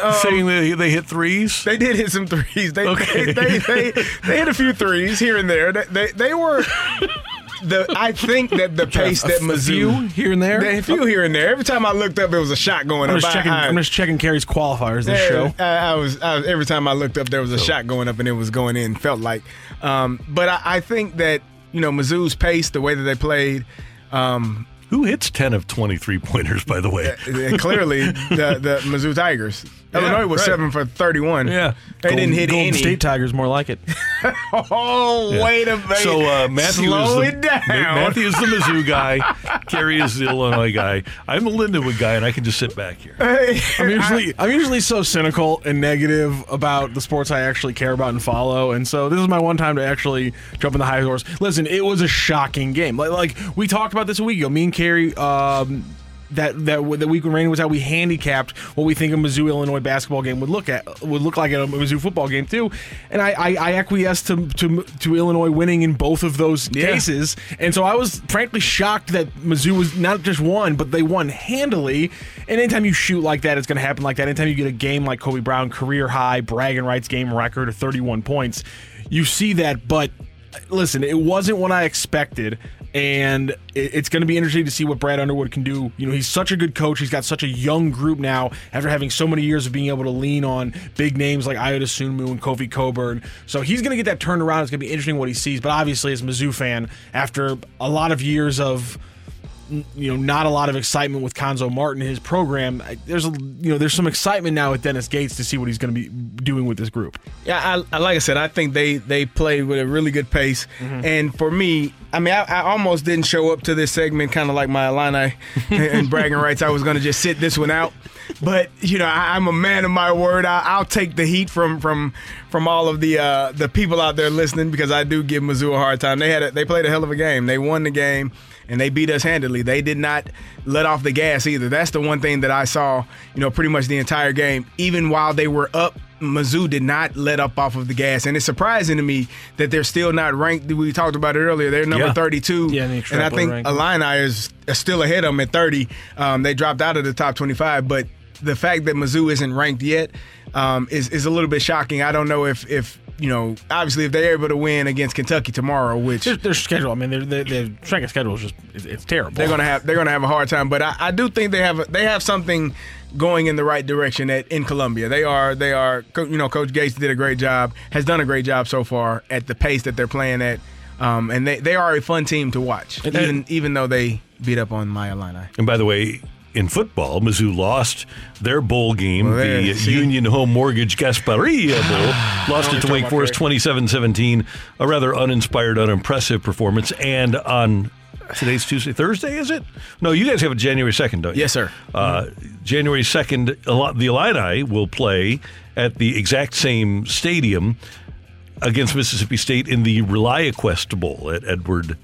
um, saying that they hit threes? They did hit some threes. They Okay. they, they, they, they hit a few threes here and there. They they, they were the I think that the pace that A Mizzou few here and there? a few here and there. Every time I looked up, there was a shot going I'm up. just checking. I, I'm just checking Kerry's qualifiers this yeah, show. I, I was, I was every time I looked up, there was a shot going up, and it was going in. Felt like, um, but I, I think that you know Mizzou's pace, the way that they played. Um, Who hits 10 of 23 pointers, by the way? uh, clearly, the the Mizzou Tigers. Yeah, Illinois was right. seven for thirty-one. Yeah. they didn't hit Golden any. State Tigers more like it. Oh, Yeah. wait a minute. So uh, Matthew Slow is the, it down. Ma- Matthew is the Mizzou guy. Kerry is the Illinois guy. I'm the Lindenwood guy, and I can just sit back here. I'm usually I'm usually so cynical and negative about the sports I actually care about and follow, and so this is my one time to actually jump in the high horse. Listen, it was a shocking game. Like, like we talked about this a week ago. Me and Kerry. Um, that that the week when Rainy was out, we handicapped what we think a Mizzou Illinois basketball game would look at would look like at a Mizzou football game too, and I I, I acquiesced to, to to Illinois winning in both of those cases, and so I was frankly shocked that Mizzou was not just won, but they won handily. And anytime you shoot like that, it's going to happen like that. Anytime you get a game like Kobe Brown career high bragging rights game record of 31 points, you see that. But listen, it wasn't what I expected. And it's going to be interesting to see what Brad Underwood can do. You know, he's such a good coach. He's got such a young group now after having so many years of being able to lean on big names like Ayo Dosunmu and Kofi Cockburn. So he's going to get that turned around. It's going to be interesting what he sees. But obviously, as a Mizzou fan, after a lot of years of you know not a lot of excitement with Cuonzo Martin and his program. There's a you know there's some excitement now with Dennis Gates to see what he's going to be doing with this group. Yeah, I, I, like I said, I think they they played with a really good pace. Mm-hmm. And for me, I mean, I, I almost didn't show up to this segment, kind of like my Illini and bragging rights. I was going to just sit this one out. But you know, I, I'm a man of my word. I, I'll take the heat from from from all of the uh, the people out there listening because I do give Mizzou a hard time. They had a, they played a hell of a game. They won the game and they beat us handily. They did not let off the gas either. That's the one thing that I saw, you know, pretty much the entire game. Even while they were up, Mizzou did not let up off of the gas. And it's surprising to me that they're still not ranked. We talked about it earlier. They're number Yeah. 32. Yeah, and and I think ranking. Illini is, is still ahead of them at 30. Um, they dropped out of the top 25. But the fact that Mizzou isn't ranked yet um, is, is a little bit shocking. I don't know if, if you know, obviously if they're able to win against Kentucky tomorrow, which Their, their schedule, I mean, their, their, their strength schedule is just it's, it's terrible. they're gonna have they're gonna have a hard time. But I, I do think they have they have something going in the right direction at in Columbia. They are they are you know Coach Gates did a great job has done a great job so far at the pace that they're playing at, um, and they, they are a fun team to watch And- even even though they beat up on my Illini. And by the way, in football, Mizzou lost their bowl game, Well, the see? Union Home Mortgage Gasparilla Bowl, lost it to Wake Forest 27 17. A rather uninspired, unimpressive performance. And on today's Tuesday, Thursday, is it? No, you guys have a January 2nd, don't you? Yes, sir. Uh, January 2nd, the Illini will play at the exact same stadium against Mississippi State in the ReliaQuest Bowl at Edward,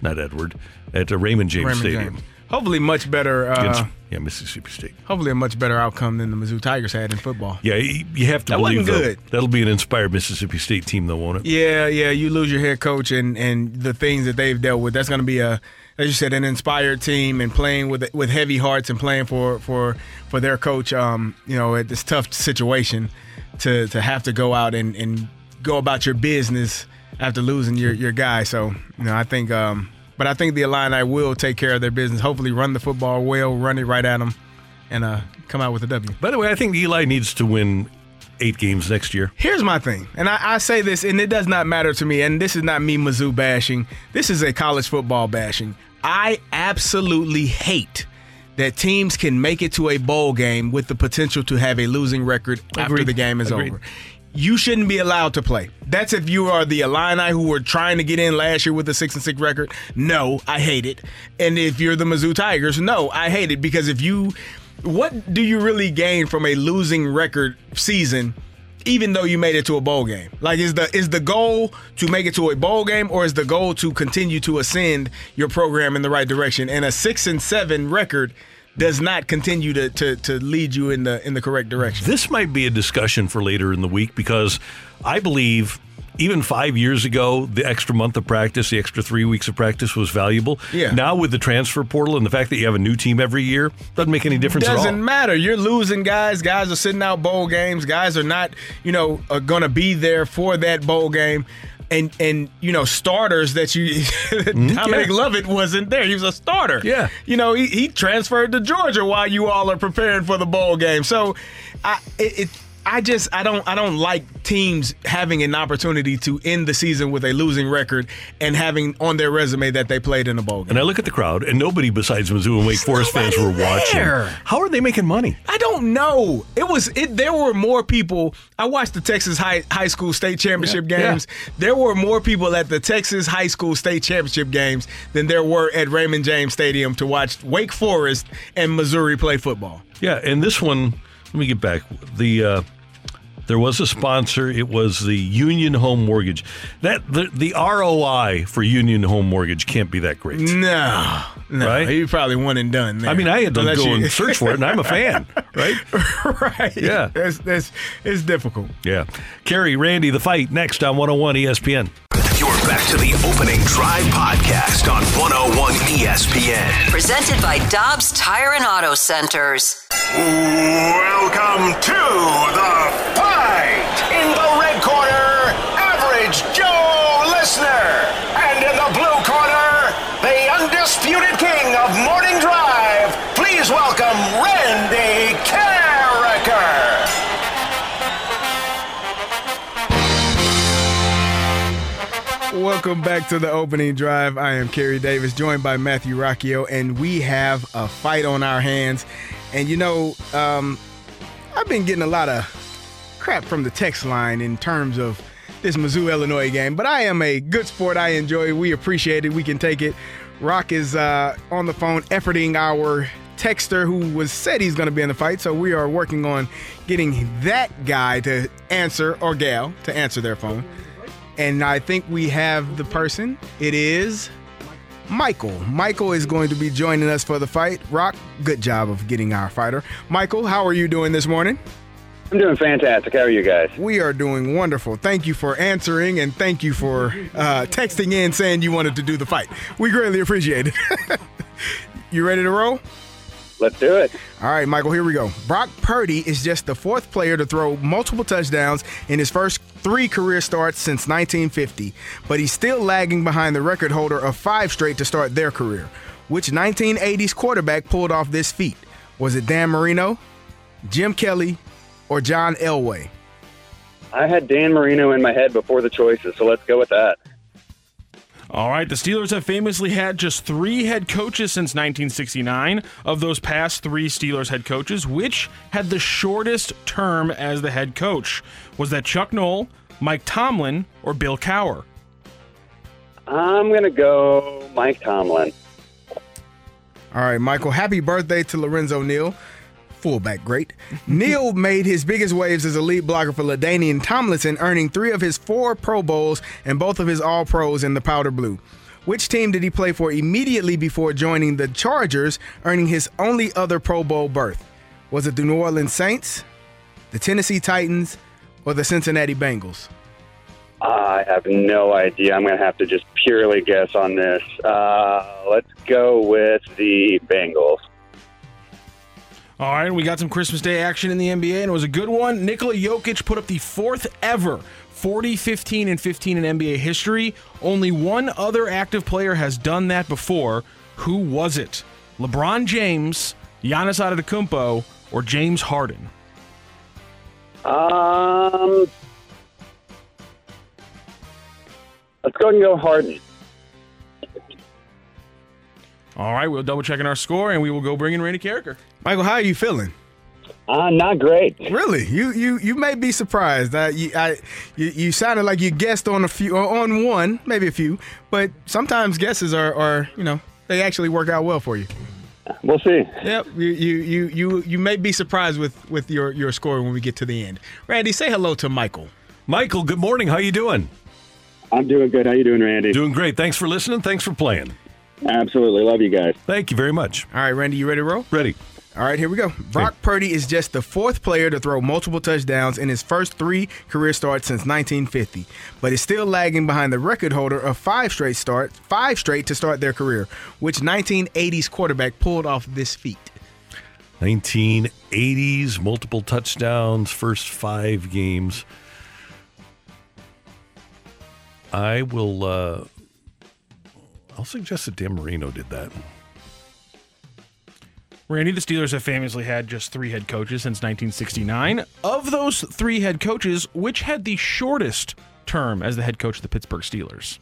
not Edward, at Raymond James Raymond Stadium. James. Hopefully, much better. Uh, yeah, Mississippi State. hopefully, a much better outcome than the Mizzou Tigers had in football. Yeah, you have to That believe wasn't though, good. that'll be an inspired Mississippi State team, though, won't it? Yeah, yeah. You lose your head coach and and the things that they've dealt with. That's going to be a, as you said, an inspired team and playing with with heavy hearts and playing for for for their coach. Um, you know, at this tough situation, to to have to go out and and go about your business after losing your your guy. So you know, I think. Um, but I think the Illini will take care of their business. Hopefully, run the football well, run it right at them, and uh, come out with a W. By the way, I think Eli needs to win eight games next year. Here's my thing, and I, I say this, and it does not matter to me, and this is not me Mizzou bashing. This is a college football bashing. I absolutely hate that teams can make it to a bowl game with the potential to have a losing record after the game is Agreed. over. You shouldn't be allowed to play. That's if you are the Illini who were trying to get in last year with a six and six record. No, I hate it. And if you're the Mizzou Tigers, no, I hate it because if you, what do you really gain from a losing record season? even though you made it to a bowl game. Like is the is the goal to make it to a bowl game or is the goal to continue to ascend your program in the right direction? And a 6 and 7 record does not continue to to, to lead you in the in the correct direction. This might be a discussion for later in the week because I believe even five years ago, the extra month of practice, the extra three weeks of practice was valuable. Yeah. Now with the transfer portal and the fact that you have a new team every year, doesn't make any difference at all. Doesn't matter. You're losing guys. Guys are sitting out bowl games. Guys are not, you know, are going to be there for that bowl game. And and you know starters that you mm-hmm. Dominic yeah. Lovett wasn't there. He was a starter. Yeah. You know he, he transferred to Georgia while you all are preparing for the bowl game. So, I it, it I just I don't I don't like teams having an opportunity to end the season with a losing record and having on their resume that they played in a bowl game. And I look at the crowd, and nobody besides Mizzou and Wake Forest fans were watching. there. How are they making money? I don't know. It was it. There were more people. I watched the Texas high high school state championship Yeah, games. There were more people at the Texas high school state championship games than there were at Raymond James Stadium to watch Wake Forest and Missouri play football. Yeah, and this one, let me get back. The uh, there was a sponsor. It was the Union Home Mortgage. That the, the ROI for Union Home Mortgage can't be that great. No, no, Right? you probably one and done. There. I mean, I had to Unless go you- and search for it, and I'm a fan, right? right? Yeah. that's that's it's difficult. Yeah. Kerry, Randy, the fight next on 101 ESPN. You're back to the opening drive podcast on 101 ESPN. Presented by Dobbs Tire and Auto Centers. Welcome to the fight. In the red corner, average Joe Welcome back to the opening drive. I am Kerry Davis, joined by Matthew Rocchio, and we have a fight on our hands. And you know, um, I've been getting a lot of crap from the text line in terms of this Mizzou Illinois game, but I am a good sport. I enjoy. We appreciate it. We can take it. Rock is uh, on the phone efforting our texter who was said he's going to be in the fight. So we are working on getting that guy to answer or gal to answer their phone. And I think we have the person. It is Michael. Michael is going to be joining us for the fight. Rock, good job of getting our fighter. Michael, how are you doing this morning? I'm doing fantastic. How are you guys? We are doing wonderful. Thank you for answering and thank you for uh, texting in saying you wanted to do the fight. We greatly appreciate it. you ready to roll? Let's do it. All right, Michael, here we go. Brock Purdy is just the fourth player to throw multiple touchdowns in his first three career starts since 1950, but he's still lagging behind the record holder of five straight to start their career. Which 1980s quarterback pulled off this feat? Was it Dan Marino, Jim Kelly, or John Elway? I had Dan Marino in my head before the choices, so let's go with that. All right, the Steelers have famously had just three head coaches since 1969. Of those past three Steelers head coaches, which had the shortest term as the head coach? Was that Chuck Noll, Mike Tomlin, or Bill Cowher? I'm going to go Mike Tomlin. All right, Michael, happy birthday to Lorenzo Neal. Fullback great. Neal made his biggest waves as a lead blocker for LaDainian Tomlinson, earning three of his four Pro Bowls and both of his All Pros in the powder blue. Which team did he play for immediately before joining the Chargers, earning his only other Pro Bowl berth? Was it the New Orleans Saints, the Tennessee Titans, or the Cincinnati Bengals? I have no idea. I'm going to have to just purely guess on this. Uh, let's go with the Bengals. All right, we got some Christmas Day action in the NBA, and it was a good one. Nikola Jokic put up the fourth ever 40, 15, and 15 in NBA history. Only one other active player has done that before. Who was it? LeBron James, Giannis Antetokounmpo, or James Harden? Um, let's go and go Harden. All right, we'll double check in our score, and we will go bring in Randy Karraker. Michael, how are you feeling? Uh, not great. Really? You you you may be surprised. Uh, you, I, you you sounded like you guessed on a few or on one, maybe a few, but sometimes guesses are, are you know they actually work out well for you. We'll see. Yep. You you you you, you may be surprised with with your your score when we get to the end. Randy, say hello to Michael. Michael, good morning. How are you doing? I'm doing good. How you doing, Randy? Doing great. Thanks for listening. Thanks for playing. Absolutely. Love you guys. Thank you very much. All right, Randy, you ready to roll? Ready. All right, here we go. Brock Purdy is just the fourth player to throw multiple touchdowns in his first three career starts since 1950, but is still lagging behind the record holder of five straight starts, five straight to start their career. Which 1980s quarterback pulled off this feat? 1980s, multiple touchdowns, first five games. I will. Uh, I'll suggest that Dan Marino did that. Randy, the Steelers have famously had just three head coaches since 1969. Of those three head coaches, which had the shortest term as the head coach of the Pittsburgh Steelers?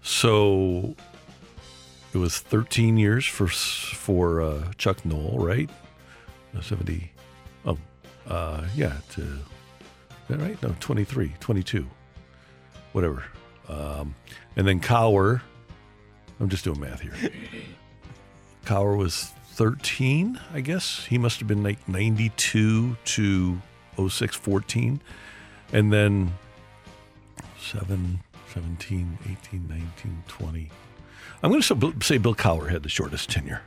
So it was 13 years for for uh, Chuck Noll, right? No, 70. Oh, uh, yeah. To, is that right? No, 23, 22, whatever. Um, and then Cowher. I'm just doing math here. Cowher was 13, I guess. He must have been like 92 to 06, 14. And then 7, 17, 18, 19, 20. I'm going to say Bill Cowher had the shortest tenure.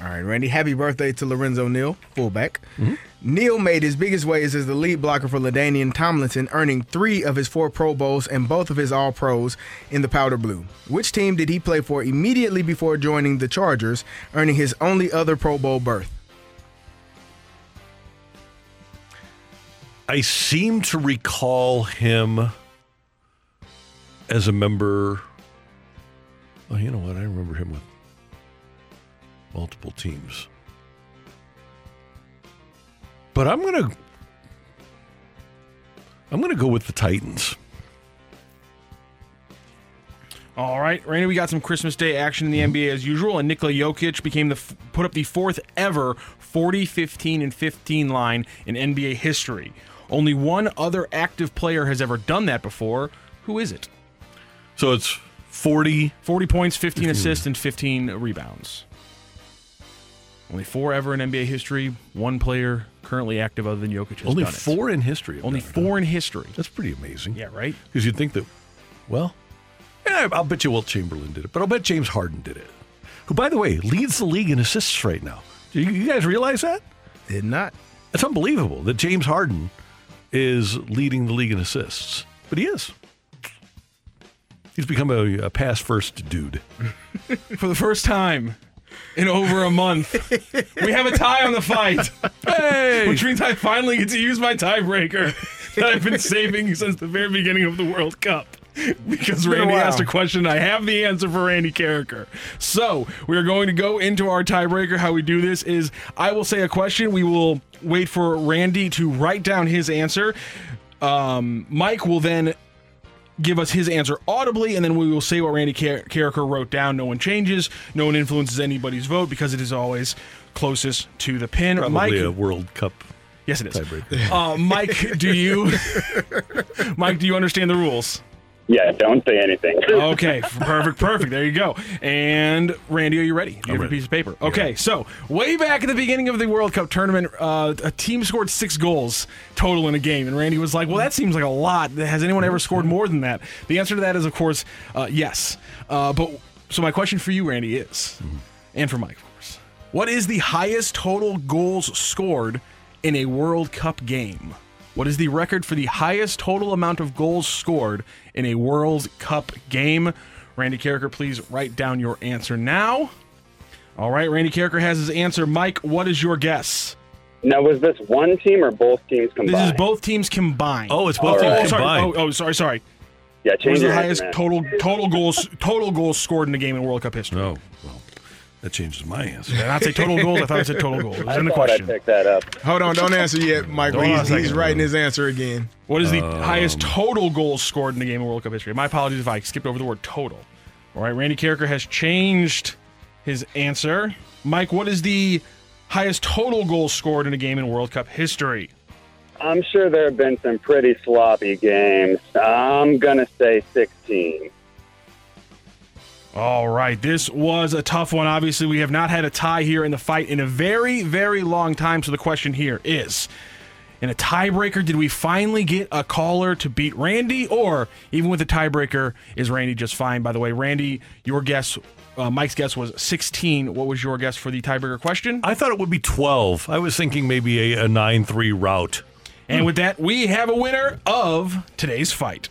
All right, Randy. Happy birthday to Lorenzo Neal, fullback. Mm-hmm. Neal made his biggest waves as the lead blocker for LaDainian Tomlinson, earning three of his four Pro Bowls and both of his All Pros in the powder blue. Which team did he play for immediately before joining the Chargers, earning his only other Pro Bowl berth? I seem to recall him as a member. Oh, you know what? I remember him with multiple teams. But I'm going to I'm going to go with the Titans. All right, Randy, we got some Christmas Day action in the NBA as usual, and Nikola Jokic became the put up the fourth ever 40, 15, and 15 line in NBA history. Only one other active player has ever done that before. Who is it? So it's 40 40 points, 15 assists, and 15 rebounds. Only four ever in NBA history. One player currently active other than Jokic has Only done it. four in history. have Only done four in history. That's pretty amazing. Yeah, right? Because you'd think that, well, yeah, I'll bet you Wilt Chamberlain did it, but I'll bet James Harden did it. Who, by the way, leads the league in assists right now. Do you, you guys realize that? Did not. It's unbelievable that James Harden is leading the league in assists, but he is. He's become a, a pass first dude. For the first time in over a month, we have a tie on the fight. Hey! Which means I finally get to use my tiebreaker that I've been saving since the very beginning of the World Cup. Because been a Randy asked a question, I have the answer for Randy Karraker. So we are going to go into our tiebreaker. How we do this is I will say a question. We will wait for Randy to write down his answer. Um, Mike will then give us his answer audibly, and then we will say what Randy Car- Karraker wrote down. No one changes, no one influences anybody's vote because it is always closest to the pin. Probably Mike, a World Cup. yes, it is. Uh, Mike, do you, Mike, do you understand the rules? Yeah, don't say anything. okay, perfect, perfect. There you go. And Randy, are you ready? Do you have ready. a piece of paper? Okay, so way back at the beginning of the World Cup tournament, uh, a team scored six goals total in a game, and Randy was like, "Well, that seems like a lot. Has anyone ever scored more than that?" The answer to that is, of course, uh, yes. Uh, but so my question for you, Randy, is, and for Mike, of course, what is the highest total goals scored in a World Cup game? What is the record for the highest total amount of goals scored in a World Cup game? Randy Karraker, please write down your answer now. All right, Randy Karraker has his answer. Mike, what is your guess? Now, was this one team or both teams combined? This is both teams combined. Oh, it's both All teams right. Oh, sorry. combined. Oh, oh, sorry, sorry. yeah, What change was the highest answer, man. total total goals total goals scored in a game in World Cup history? Oh, well, that changes my answer. Did I not say total goals? I thought I said total goals. It was I in the thought I question. that up. Hold on, don't answer yet, Michael. Hold on a He's, he's second. writing his answer again. What is the Um, highest total goals scored in the game of World Cup history? My apologies if I skipped over the word total. All right, Randy Karraker has changed his answer. Mike, what is the highest total goals scored in a game in World Cup history? I'm sure there have been some pretty sloppy games. I'm gonna say 16. All right, this was a tough one. Obviously, we have not had a tie here in the fight in a very, very long time. So the question here is in a tiebreaker, did we finally get a caller to beat Randy? Or even with a tiebreaker, is Randy just fine? By the way, Randy, your guess, uh, Mike's guess was 16. What was your guess for the tiebreaker question? I thought it would be 12. I was thinking maybe a, a 9 3 route. And with that, we have a winner of today's fight.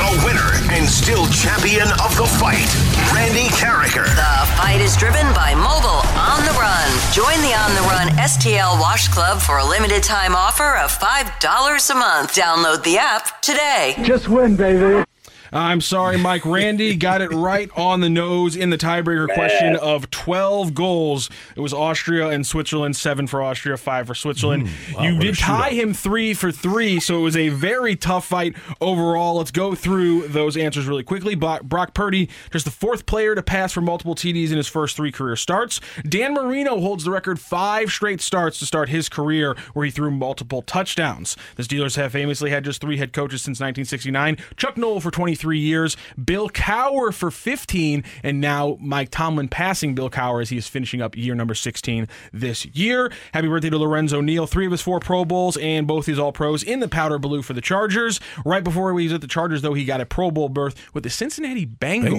The winner and still champion of the fight, Randy Karraker. The fight is driven by Mobile On the Run. Join the On the Run STL Wash Club for a limited time offer of $5 a month. Download the app today. Just win, baby. I'm sorry, Mike. Randy got it right on the nose in the tiebreaker question of 12 goals. It was Austria and Switzerland, seven for Austria, five for Switzerland. Mm, wow, you did tie him three for three, so it was a very tough fight overall. Let's go through those answers really quickly. Brock, Brock Purdy, just the fourth player to pass for multiple TDs in his first three career starts. Dan Marino holds the record five straight starts to start his career where he threw multiple touchdowns. The Steelers have famously had just three head coaches since 1969. Chuck Noll for 23 years, Bill Cowher for 15, and now Mike Tomlin passing Bill Cowher as he is finishing up year number 16 this year. Happy birthday to Lorenzo Neal. Three of his four Pro Bowls and both his All Pros in the powder blue for the Chargers. Right before he was at the Chargers, though, he got a Pro Bowl berth with the Cincinnati Bengals.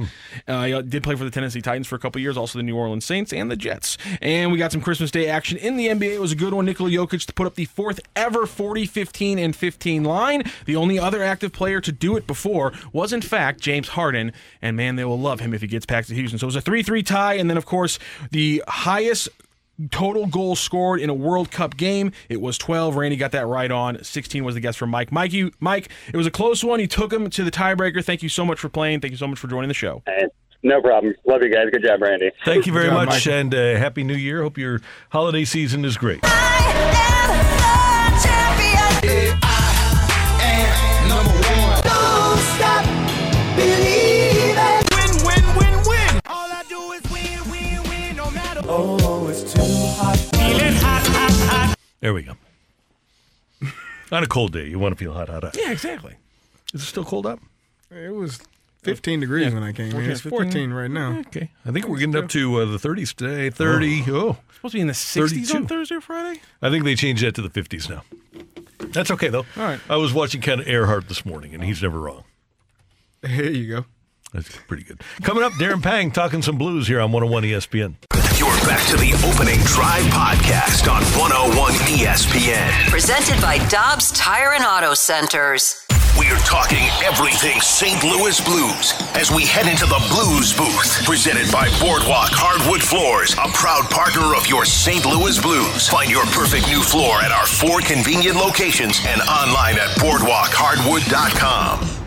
Bengals, Uh, he did play for the Tennessee Titans for a couple years, also the New Orleans Saints and the Jets. And we got some Christmas Day action in the NBA. It was a good one. Nikola Jokic to put up the fourth ever 40, 15, and 15 line. The only other active player to do it before was, in fact, James Harden. And man, they will love him if he gets back to Houston. So it was a 3 3 tie. And then, of course, the highest total goals scored in a World Cup game. It was 12. Randy got that right on. 16 was the guess for Mike. Mike, you, Mike, it was a close one. You took him to the tiebreaker. Thank you so much for playing. Thank you so much for joining the show. No problem. Love you guys. Good job, Randy. Thank you very job, much, Michael. and uh, Happy New Year. Hope your holiday season is great. There we go. On a cold day, you want to feel hot, hot, hot. Yeah, exactly. Is it still cold up? It was 15 degrees when I came in. It's 14 right now. Okay. I think we're getting up to uh, the 30s today. 30. Oh. Supposed to be in the 60s 32. on Thursday or Friday? I think they changed that to the 50s now. That's okay, though. All right. I was watching Ken Earhart this morning, and he's never wrong. Here you go. That's pretty good. Coming up, Darren Pang talking some blues here on 101 ESPN. You're back to the opening drive podcast on 101 ESPN. Presented by Dobbs Tire and Auto Centers. We're talking everything St. Louis Blues as we head into the Blues booth. Presented by Boardwalk Hardwood Floors, a proud partner of your St. Louis Blues. Find your perfect new floor at our four convenient locations and online at boardwalkhardwood.com.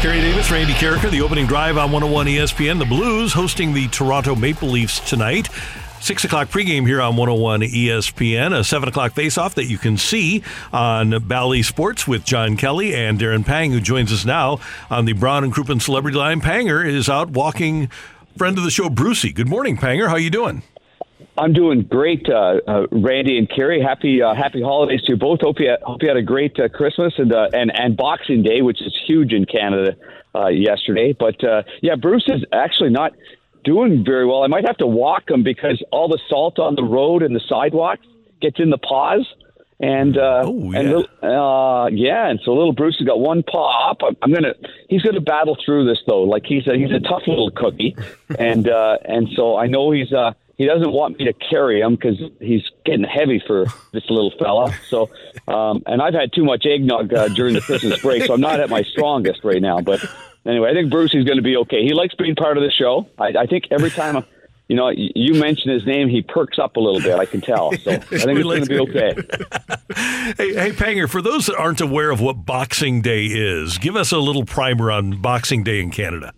Kerry Davis, Randy Karraker, the opening drive on 101 ESPN. The Blues hosting the Toronto Maple Leafs tonight. Six o'clock pregame here on 101 ESPN. A seven o'clock faceoff that you can see on Bally Sports with John Kelly and Darren Pang, who joins us now on the Brown and Crouppen Celebrity Line. Panger is out walking. Friend of the show, Brucey. Good morning, Panger. How are you doing? I'm doing great, uh, uh, Randy and Kerry. Happy uh, Happy holidays to you both. Hope you hope you had a great uh, Christmas and uh, and and Boxing Day, which is huge in Canada uh, yesterday. But uh, yeah, Bruce is actually not doing very well. I might have to walk him because all the salt on the road and the sidewalks gets in the paws. And uh, oh, yeah. and uh, yeah, and so little Bruce has got one paw up. I'm, I'm gonna he's gonna battle through this though. Like he's a he's a tough little cookie, and uh, and so I know he's uh, he doesn't want me to carry him because he's getting heavy for this little fella. So, um, and I've had too much eggnog uh, during the Christmas break, so I'm not at my strongest right now. But anyway, I think Bruce is going to be okay. He likes being part of the show. I, I think every time. I, you know, you mention his name, he perks up a little bit. I can tell. So I think it's going to be okay. Hey, hey, Panger, for those that aren't aware of what Boxing Day is, give us a little primer on Boxing Day in Canada.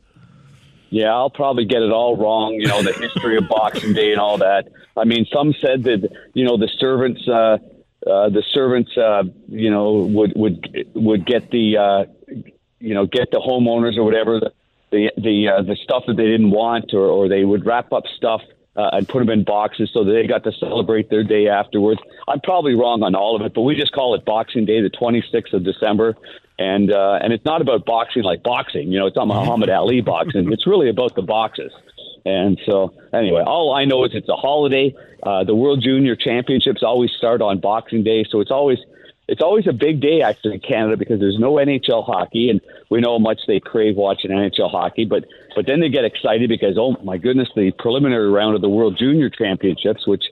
Yeah, I'll probably get it all wrong. You know, the history of Boxing Day and all that. I mean, some said that you know the servants, uh, uh, the servants, uh, you know, would would would get the, uh, you know, get the homeowners or whatever the the the, uh, the stuff that they didn't want, or or they would wrap up stuff uh, and put them in boxes so that they got to celebrate their day afterwards. I'm probably wrong on all of it, but we just call it Boxing Day, the 26th of December. And uh, and it's not about boxing like boxing, you know. It's not Muhammad Ali boxing. It's really about the boxes. And so, anyway, all I know is it's a holiday. Uh, the World Junior Championships always start on Boxing Day, so it's always it's always a big day actually in Canada because there's no NHL hockey, and we know how much they crave watching NHL hockey. But but then they get excited because oh my goodness, the preliminary round of the World Junior Championships, which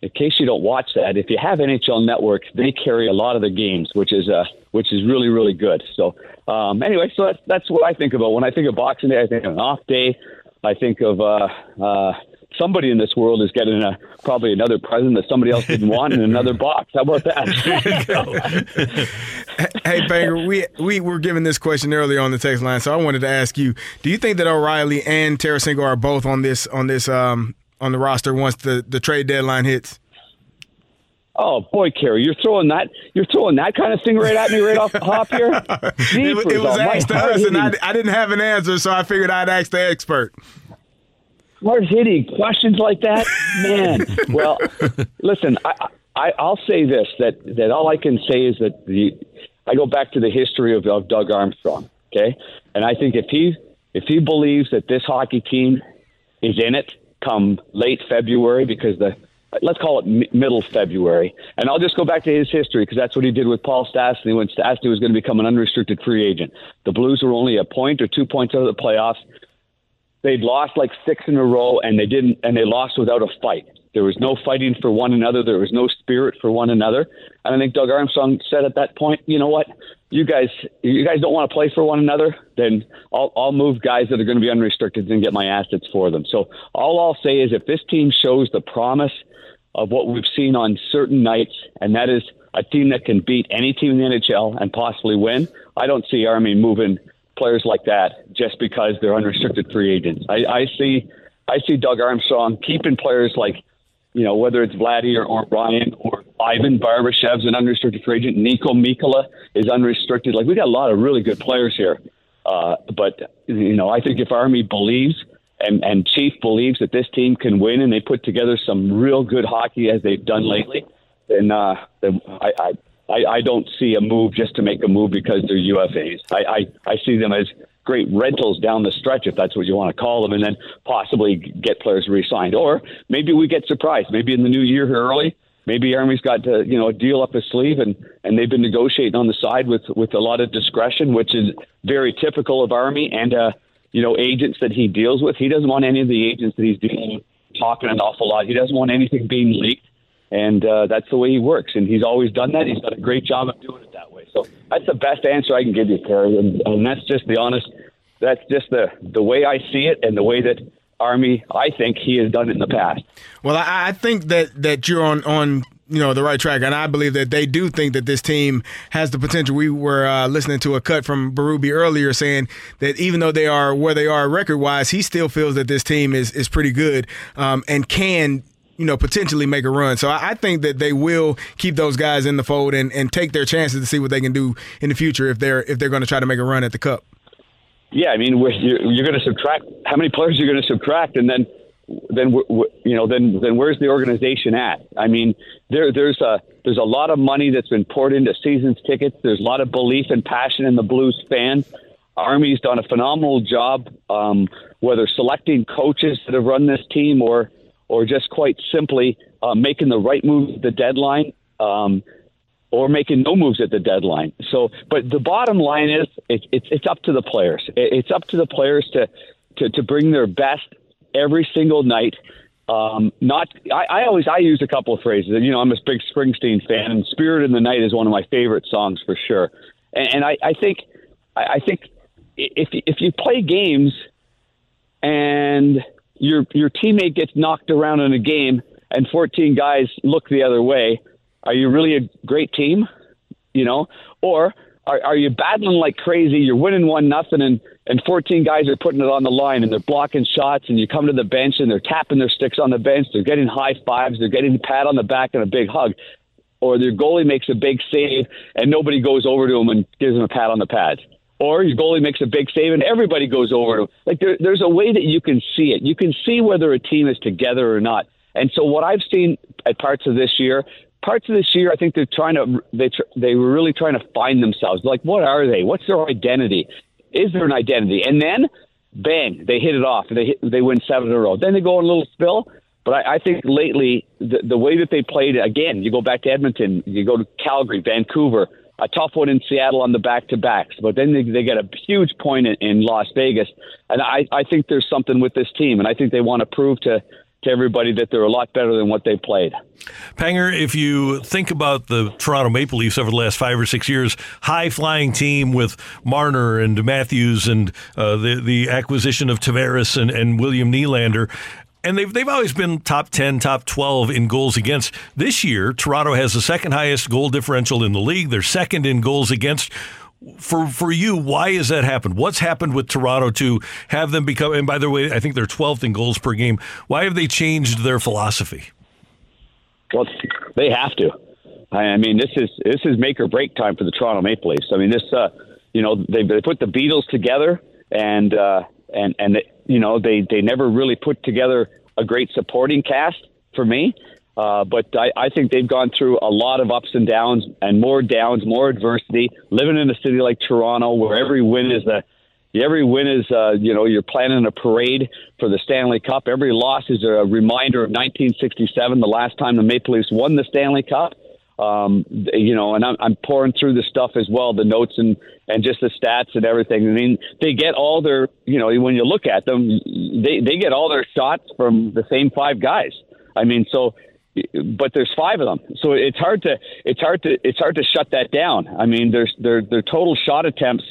in case you don't watch that, if you have NHL Network, they carry a lot of the games, which is uh, which is really really good. So um, anyway, so that's that's what I think about when I think of Boxing Day. I think of an off day. I think of uh, uh, somebody in this world is getting a probably another present that somebody else didn't want in another box. How about that? hey, Panger, we we were given this question earlier on the text line, so I wanted to ask you: Do you think that O'Reilly and Tarasenko are both on this on this um, on the roster once the, the trade deadline hits? Oh boy, Kerry, you're throwing that you're throwing that kind of thing right at me right off the hop here. it, was- it was asked to us, and I, I didn't have an answer, so I figured I'd ask the expert. hard hitting questions like that, man. well, listen, I, I I'll say this that that all I can say is that the I go back to the history of, of Doug Armstrong, okay, and I think if he if he believes that this hockey team is in it come late February because the let's call it mi- middle February, and I'll just go back to his history because that's what he did with Paul Stastny when Stastny was going to become an unrestricted free agent. The Blues were only a point or two points out of the playoffs. They'd lost like six in a row and they didn't and they lost without a fight there was no fighting for one another. There was no spirit for one another. And i think doug armstrong said at that point you know what? You guys you guys don't want to play for one another then i'll i'll move guys that are going to be unrestricted and get my assets for them. So all i'll say is if this team shows the promise of what we've seen on certain nights and that is a team that can beat any team in the nhl and possibly win i don't see army moving players like that just because they're unrestricted free agents. I, I see I see Doug Armstrong keeping players like you know whether it's Vladdy or, or Ryan or Ivan Barbashev's an unrestricted free agent. Niko Mikkola is unrestricted. Like we got a lot of really good players here. Uh, but you know I think if Army believes and and Chief believes that this team can win and they put together some real good hockey as they've done lately, then uh, then I, I I, I don't see a move just to make a move because they're UFAs. I, I, I see them as great rentals down the stretch, if that's what you want to call them, and then possibly get players re-signed. Or maybe we get surprised. Maybe in the new year early, maybe Army's got to, you know a deal up his sleeve, and and they've been negotiating on the side with with a lot of discretion, which is very typical of Army and uh, you know agents that he deals with. He doesn't want any of the agents that he's dealing with talking an awful lot. He doesn't want anything being leaked and uh, that's the way he works. And he's always done that. He's done a great job of doing it that way. So that's the best answer I can give you, Kerry, and, and that's just the honest. That's just the the way I see it, and the way that Army, I think he has done it in the past. Well, I, I think that that you're on on you know the right track, and I believe that they do think that this team has the potential. We were uh, listening to a cut from Berube earlier saying that even though they are where they are record wise, he still feels that this team is is pretty good um, and can you know, potentially make a run. So I, I think that they will keep those guys in the fold and, and take their chances to see what they can do in the future if they're if they're going to try to make a run at the Cup. Yeah, I mean, you're, you're going to subtract how many players you're going to subtract, and then then you know then then where's the organization at? I mean, there there's a there's a lot of money that's been poured into seasons tickets. There's a lot of belief and passion in the Blues fans. Army's done a phenomenal job, um, whether selecting coaches that have run this team or or just quite simply uh, making the right move at the deadline, um, or making no moves at the deadline. So, but the bottom line is, it, it's it's up to the players. It, it's up to the players to, to to bring their best every single night. Um, not, I, I always I use a couple of phrases. You know, I'm a big Springsteen fan, and "Spirit in the Night" is one of my favorite songs for sure. And, and I, I think, I, I think if if you play games and your your teammate gets knocked around in a game and 14 guys look the other way, are you really a great team? You know, or are, are you battling like crazy? You're winning one nothing, and and 14 guys are putting it on the line, and they're blocking shots, and you come to the bench and they're tapping their sticks on the bench, they're getting high fives, they're getting a pat on the back and a big hug, or their goalie makes a big save and nobody goes over to him and gives him a pat on the pads or your goalie makes a big save and everybody goes over to him. Like there, there's a way that you can see it. You can see whether a team is together or not. And so what I've seen at parts of this year, parts of this year, I think they're trying to they they were really trying to find themselves. Like what are they? What's their identity? Is there an identity? And then bang, they hit it off. They hit, they win seven in a row. Then they go on a little spill. But I, I think lately the, the way that they played again, you go back to Edmonton, you go to Calgary, Vancouver a tough one in Seattle on the back to backs, but then they, they get a huge point in, in Las Vegas. And I, I think there's something with this team, and I think they want to prove to to everybody that they're a lot better than what they played. Panger, if you think about the Toronto Maple Leafs over the last five or six years, high flying team with Marner and Matthews and uh, the the acquisition of Tavares and, and William Nylander, and they've they've always been top 10, top 12 in goals against. This year, Toronto has the second highest goal differential in the league. They're second in goals against. For for you, why has that happened? What's happened with Toronto to have them become? And by the way, I think they're 12th in goals per game. Why have they changed their philosophy? Well, they have to. I mean, this is this is make or break time for the Toronto Maple Leafs. I mean, this, uh, you know, they, they put the Beatles together, and uh, and and you know they they never really put together a great supporting cast for me. Uh, but I, I think they've gone through a lot of ups and downs and more downs, more adversity. Living in a city like Toronto, where every win is a every win is uh, you know you're planning a parade for the Stanley Cup. Every loss is a reminder of 1967, the last time the Maple Leafs won the Stanley Cup. Um, you know, and I'm, I'm pouring through the stuff as well, the notes and and just the stats and everything. I mean, they get all their, you know, when you look at them, they they get all their shots from the same five guys. I mean, so but there's five of them, so it's hard to it's hard to it's hard to shut that down. I mean, there's their their total shot attempts,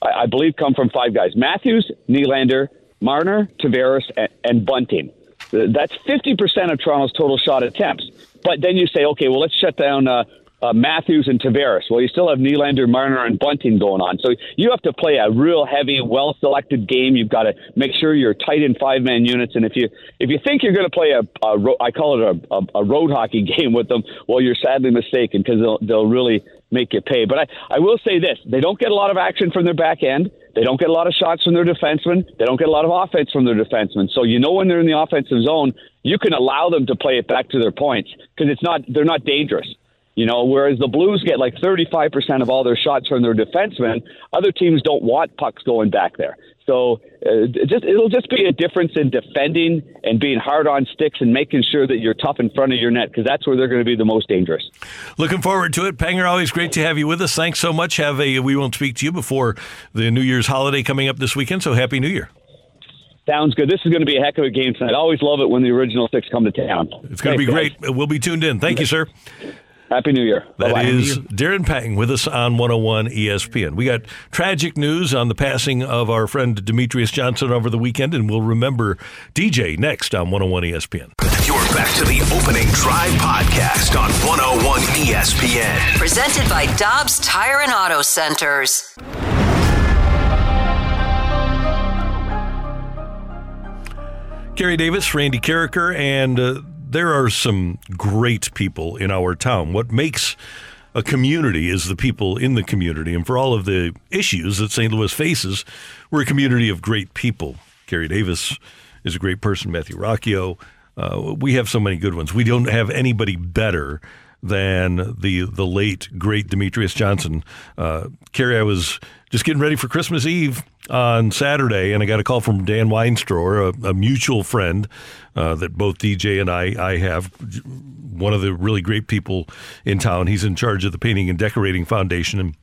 I, I believe, come from five guys: Matthews, Nylander, Marner, Tavares, and, and Bunting. That's 50% of Toronto's total shot attempts. But then you say, okay, well, let's shut down uh, uh, Matthews and Tavares. Well, you still have Nylander, Marner, and Bunting going on. So you have to play a real heavy, well-selected game. You've got to make sure you're tight in five-man units. And if you if you think you're going to play a, a I call it a, a, a road hockey game with them, well, you're sadly mistaken because they'll they'll really make you pay. But I, I will say this: they don't get a lot of action from their back end. They don't get a lot of shots from their defensemen. They don't get a lot of offense from their defensemen. So you know when they're in the offensive zone, you can allow them to play it back to their points because it's not they're not dangerous. You know, whereas the Blues get like 35% of all their shots from their defensemen, other teams don't want pucks going back there. So uh, just it'll just be a difference in defending and being hard on sticks and making sure that you're tough in front of your net because that's where they're going to be the most dangerous. Looking forward to it, Panger. Always great to have you with us. Thanks so much. Have a we won't speak to you before the New Year's holiday coming up this weekend. So happy New Year. Sounds good. This is going to be a heck of a game tonight. I always love it when the original six come to town. It's going to be great. We'll be tuned in. Thank you, sir. Happy New Year. That Bye-bye. is Darren Pang with us on 101 ESPN. We got tragic news on the passing of our friend Demetrius Johnson over the weekend, and we'll remember DJ next on 101 ESPN. You're back to the opening drive podcast on 101 ESPN. Presented by Dobbs Tire and Auto Centers. Kerry Davis, Randy Karraker, and uh, there are some great people in our town. What makes a community is the people in the community. And for all of the issues that St. Louis faces, we're a community of great people. Kerry Davis is a great person, Matthew Rocchio. Uh, we have so many good ones. We don't have anybody better than the the late great Demetrius Johnson. Uh, Kerry, I was just getting ready for Christmas Eve on Saturday, and I got a call from Dan Weinstor, a, a mutual friend uh, that both DJ and I I have. One of the really great people in town. He's in charge of the Painting and Decorating Foundation, and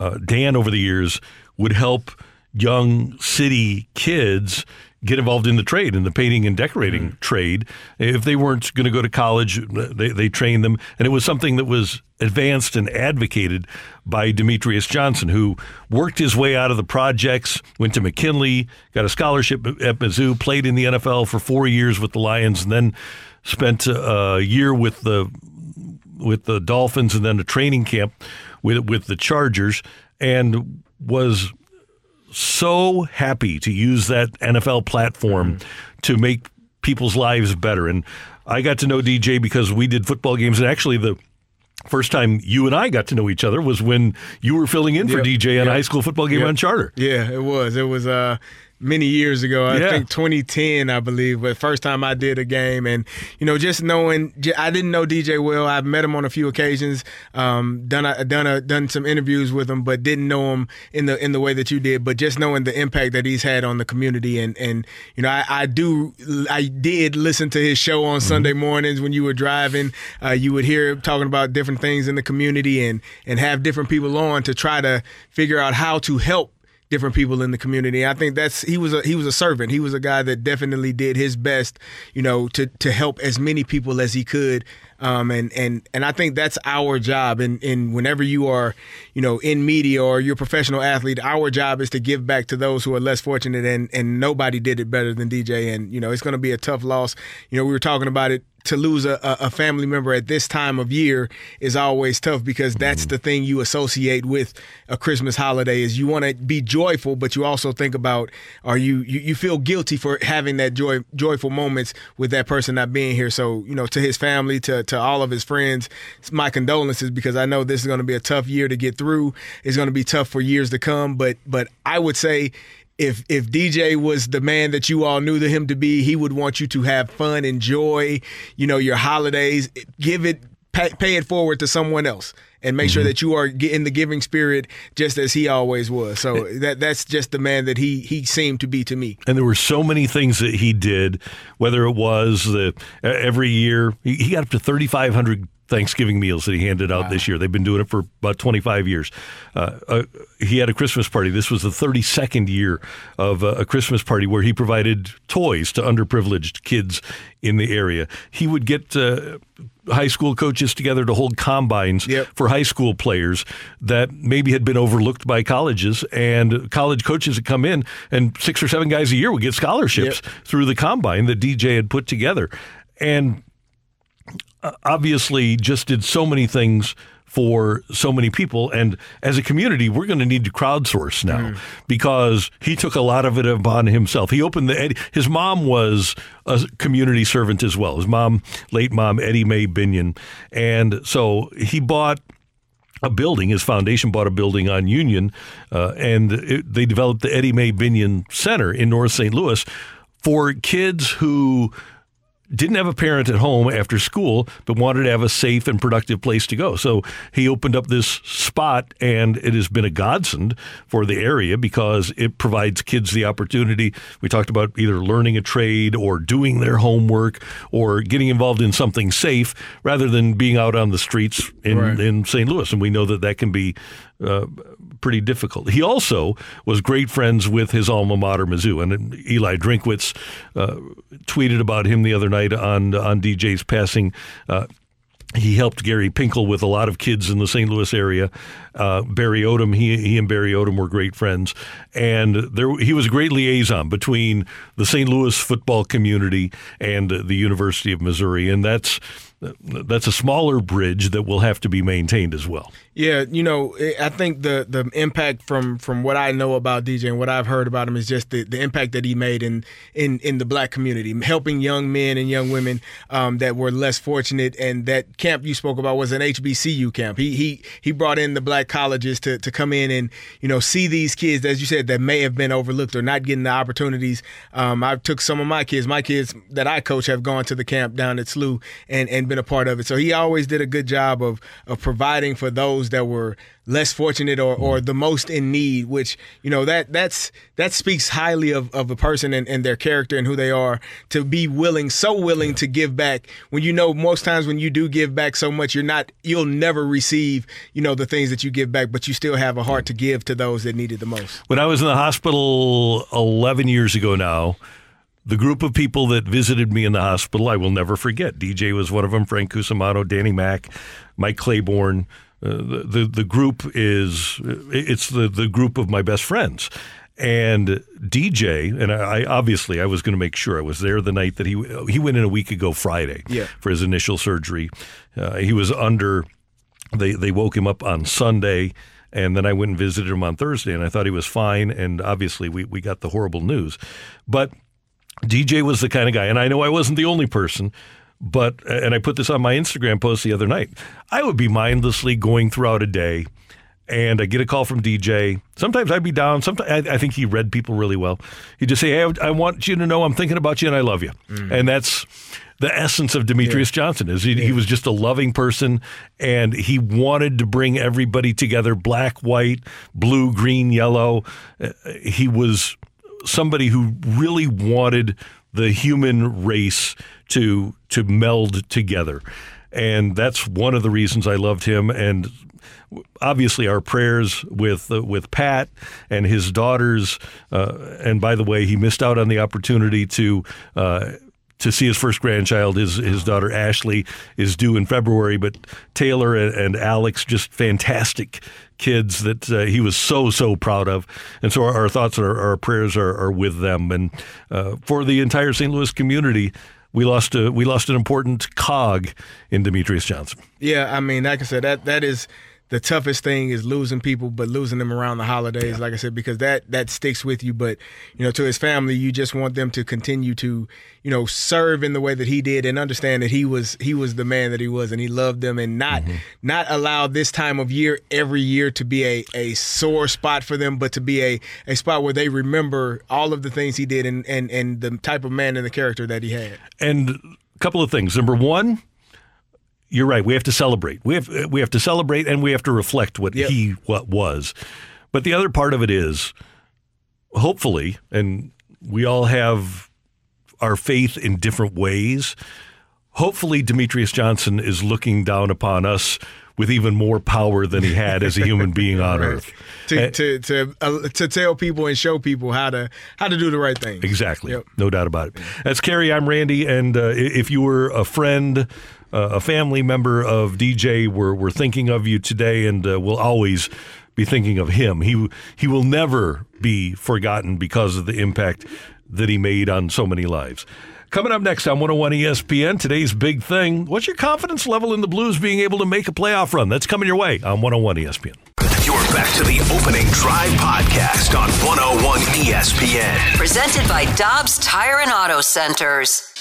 uh, Dan over the years would help young city kids get involved in the trade, in the painting and decorating mm. trade. If they weren't going to go to college, they, they trained them. And it was something that was advanced and advocated by Demetrius Johnson, who worked his way out of the projects, went to McKinley, got a scholarship at Mizzou, played in the NFL for four years with the Lions, and then spent a year with the with the Dolphins and then a training camp with with the Chargers and was so happy to use that NFL platform to make people's lives better. And I got to know DJ because we did football games, and actually the first time you and I got to know each other was when you were filling in for DJ on a yep, high school football game yep. on charter. Yeah, it was. It was uh many years ago. I Yeah. think 2010, I believe, but first time I did a game, and you know, just knowing, I didn't know DJ well. I've met him on a few occasions, um, done a, done a, done some interviews with him, but didn't know him in the in the way that you did. But just knowing the impact that he's had on the community, and and you know, I, I do, I did listen to his show on Sunday mornings when you were driving. Uh, you would hear him talking about different things in the community, and and have different people on to try to figure out how to help different people in the community. I think that's he was a he was a servant. He was a guy that definitely did his best, you know, to to help as many people as he could. Um, and and and I think that's our job. And and whenever you are, you know, in media or you're a professional athlete, our job is to give back to those who are less fortunate. And and nobody did it better than DJ. And you know, it's going to be a tough loss. You know, we were talking about it to lose a, a family member at this time of year is always tough because that's the thing you associate with a Christmas holiday is you want to be joyful, but you also think about are you, you you feel guilty for having that joy joyful moments with that person not being here. So you know to his family, to to all of his friends, my condolences because I know this is going to be a tough year to get through. It's going to be tough for years to come. But but I would say if if DJ was the man that you all knew him to be, he would want you to have fun, enjoy, you know, your holidays, give it, pay, pay it forward to someone else, and make sure mm-hmm. that you are in the giving spirit, just as he always was. So that that's just the man that he he seemed to be to me. And there were so many things that he did, whether it was the every year, he, he got up to 3,500 Thanksgiving meals that he handed out this year. They've been doing it for about 25 years. Uh, uh, he had a Christmas party. This was the 32nd year of uh, a Christmas party where he provided toys to underprivileged kids in the area. He would get uh, high school coaches together to hold combines for high school players that maybe had been overlooked by colleges, and college coaches would come in, and six or seven guys a year would get scholarships through the combine that DJ had put together. And obviously just did so many things for so many people. And as a community, we're going to need to crowdsource now because he took a lot of it upon himself. He opened the, his mom was a community servant as well. His mom, late mom, Eddie Mae Binion. And so he bought a building. His foundation bought a building on Union, uh, and it, they developed the Eddie Mae Binion Center in North St. Louis for kids who didn't have a parent at home after school, but wanted to have a safe and productive place to go. So he opened up this spot, and it has been a godsend for the area because it provides kids the opportunity. We talked about either learning a trade or doing their homework or getting involved in something safe rather than being out on the streets in, Right. in St. Louis. And we know that that can be uh, pretty difficult. He also was great friends with his alma mater, Mizzou, and Eli Drinkwitz uh, tweeted about him the other night on on DJ's passing. Uh, he helped Gary Pinkel with a lot of kids in the St. Louis area. Uh, Barry Odom, he, he and Barry Odom were great friends, and there he was a great liaison between the St. Louis football community and the University of Missouri, and that's that's a smaller bridge that will have to be maintained as well. Yeah, you know, I think the the impact from from what I know about DJ and what I've heard about him is just the, the impact that he made in in in the black community, helping young men and young women um, that were less fortunate. And that camp you spoke about was an HBCU camp. He he he brought in the black colleges to to come in and you know see these kids, as you said, that may have been overlooked or not getting the opportunities. Um, I took some of my kids, my kids that I coach have gone to the camp down at SLU and and been a part of it. So he always did a good job of of providing for those that were less fortunate or, or the most in need, which, you know, that that's that speaks highly of, of a person and, and their character and who they are to be willing, so willing to give back when you know most times when you do give back so much, you're not you'll never receive, you know, the things that you give back, but you still have a heart to give to those that need it the most. When I was in the hospital 11 years ago now, the group of people that visited me in the hospital, I will never forget. DJ was one of them, Frank Cusimano, Danny Mack, Mike Claiborne, the, the the group is it's the the group of my best friends. And DJ and I obviously I was going to make sure I was there the night that he he went in a week ago Friday yeah. for his initial surgery. Uh, he was under they they woke him up on Sunday and then I went and visited him on Thursday and I thought he was fine and obviously we we got the horrible news. But DJ was the kind of guy and I know I wasn't the only person but, and I put this on my Instagram post the other night, I would be mindlessly going throughout a day and I get a call from DJ. Sometimes I'd be down. Sometimes I, I think he read people really well. He'd just say, "Hey, I, I, want you to know I'm thinking about you and I love you," mm. and that's the essence of Demetrius yeah. Johnson. Is he, yeah. he, was just a loving person, and he wanted to bring everybody together: black, white, blue, green, yellow. Uh, he was somebody who really wanted the human race to to meld together. And that's one of the reasons I loved him. And obviously, our prayers with uh, with Pat and his daughters. Uh, and by the way, he missed out on the opportunity to. Uh, to see his first grandchild. His his daughter Ashley is due in February, but Taylor and, and Alex just fantastic kids that uh, he was so so proud of, and so our, our thoughts and our, our prayers are, are, with them and uh, for the entire St. Louis community we lost a we lost an important cog in Demetrius Johnson. Yeah, I mean, like I said, that that is the toughest thing is losing people, but losing them around the holidays, yeah. like I said, because that that sticks with you. But you know, to his family, you just want them to continue to, you know, serve in the way that he did, and understand that he was he was the man that he was, and he loved them, and not mm-hmm. not allow this time of year every year to be a a sore spot for them, but to be a a spot where they remember all of the things he did, and and and the type of man and the character that he had. And a couple of things. Number one you're right. We have to celebrate. We have we have to celebrate, and we have to reflect what yep. he what was. But the other part of it is, hopefully, and we all have our faith in different ways. Hopefully, Demetrius Johnson is looking down upon us with even more power than he had as a human being on right. earth. To and, to to, uh, to tell people and show people how to how to do the right thing. Exactly. Yep. No doubt about it. That's Kerry. I'm Randy, and uh, if you were a friend a family member of DJ. We're, we're thinking of you today, and uh, we'll always be thinking of him. He he will never be forgotten because of the impact that he made on so many lives. Coming up next on 101 ESPN, today's big thing. What's your confidence level in the Blues being able to make a playoff run? That's coming your way on 101 ESPN. You're back to the opening drive podcast on 101 ESPN. Presented by Dobbs Tire and Auto Centers.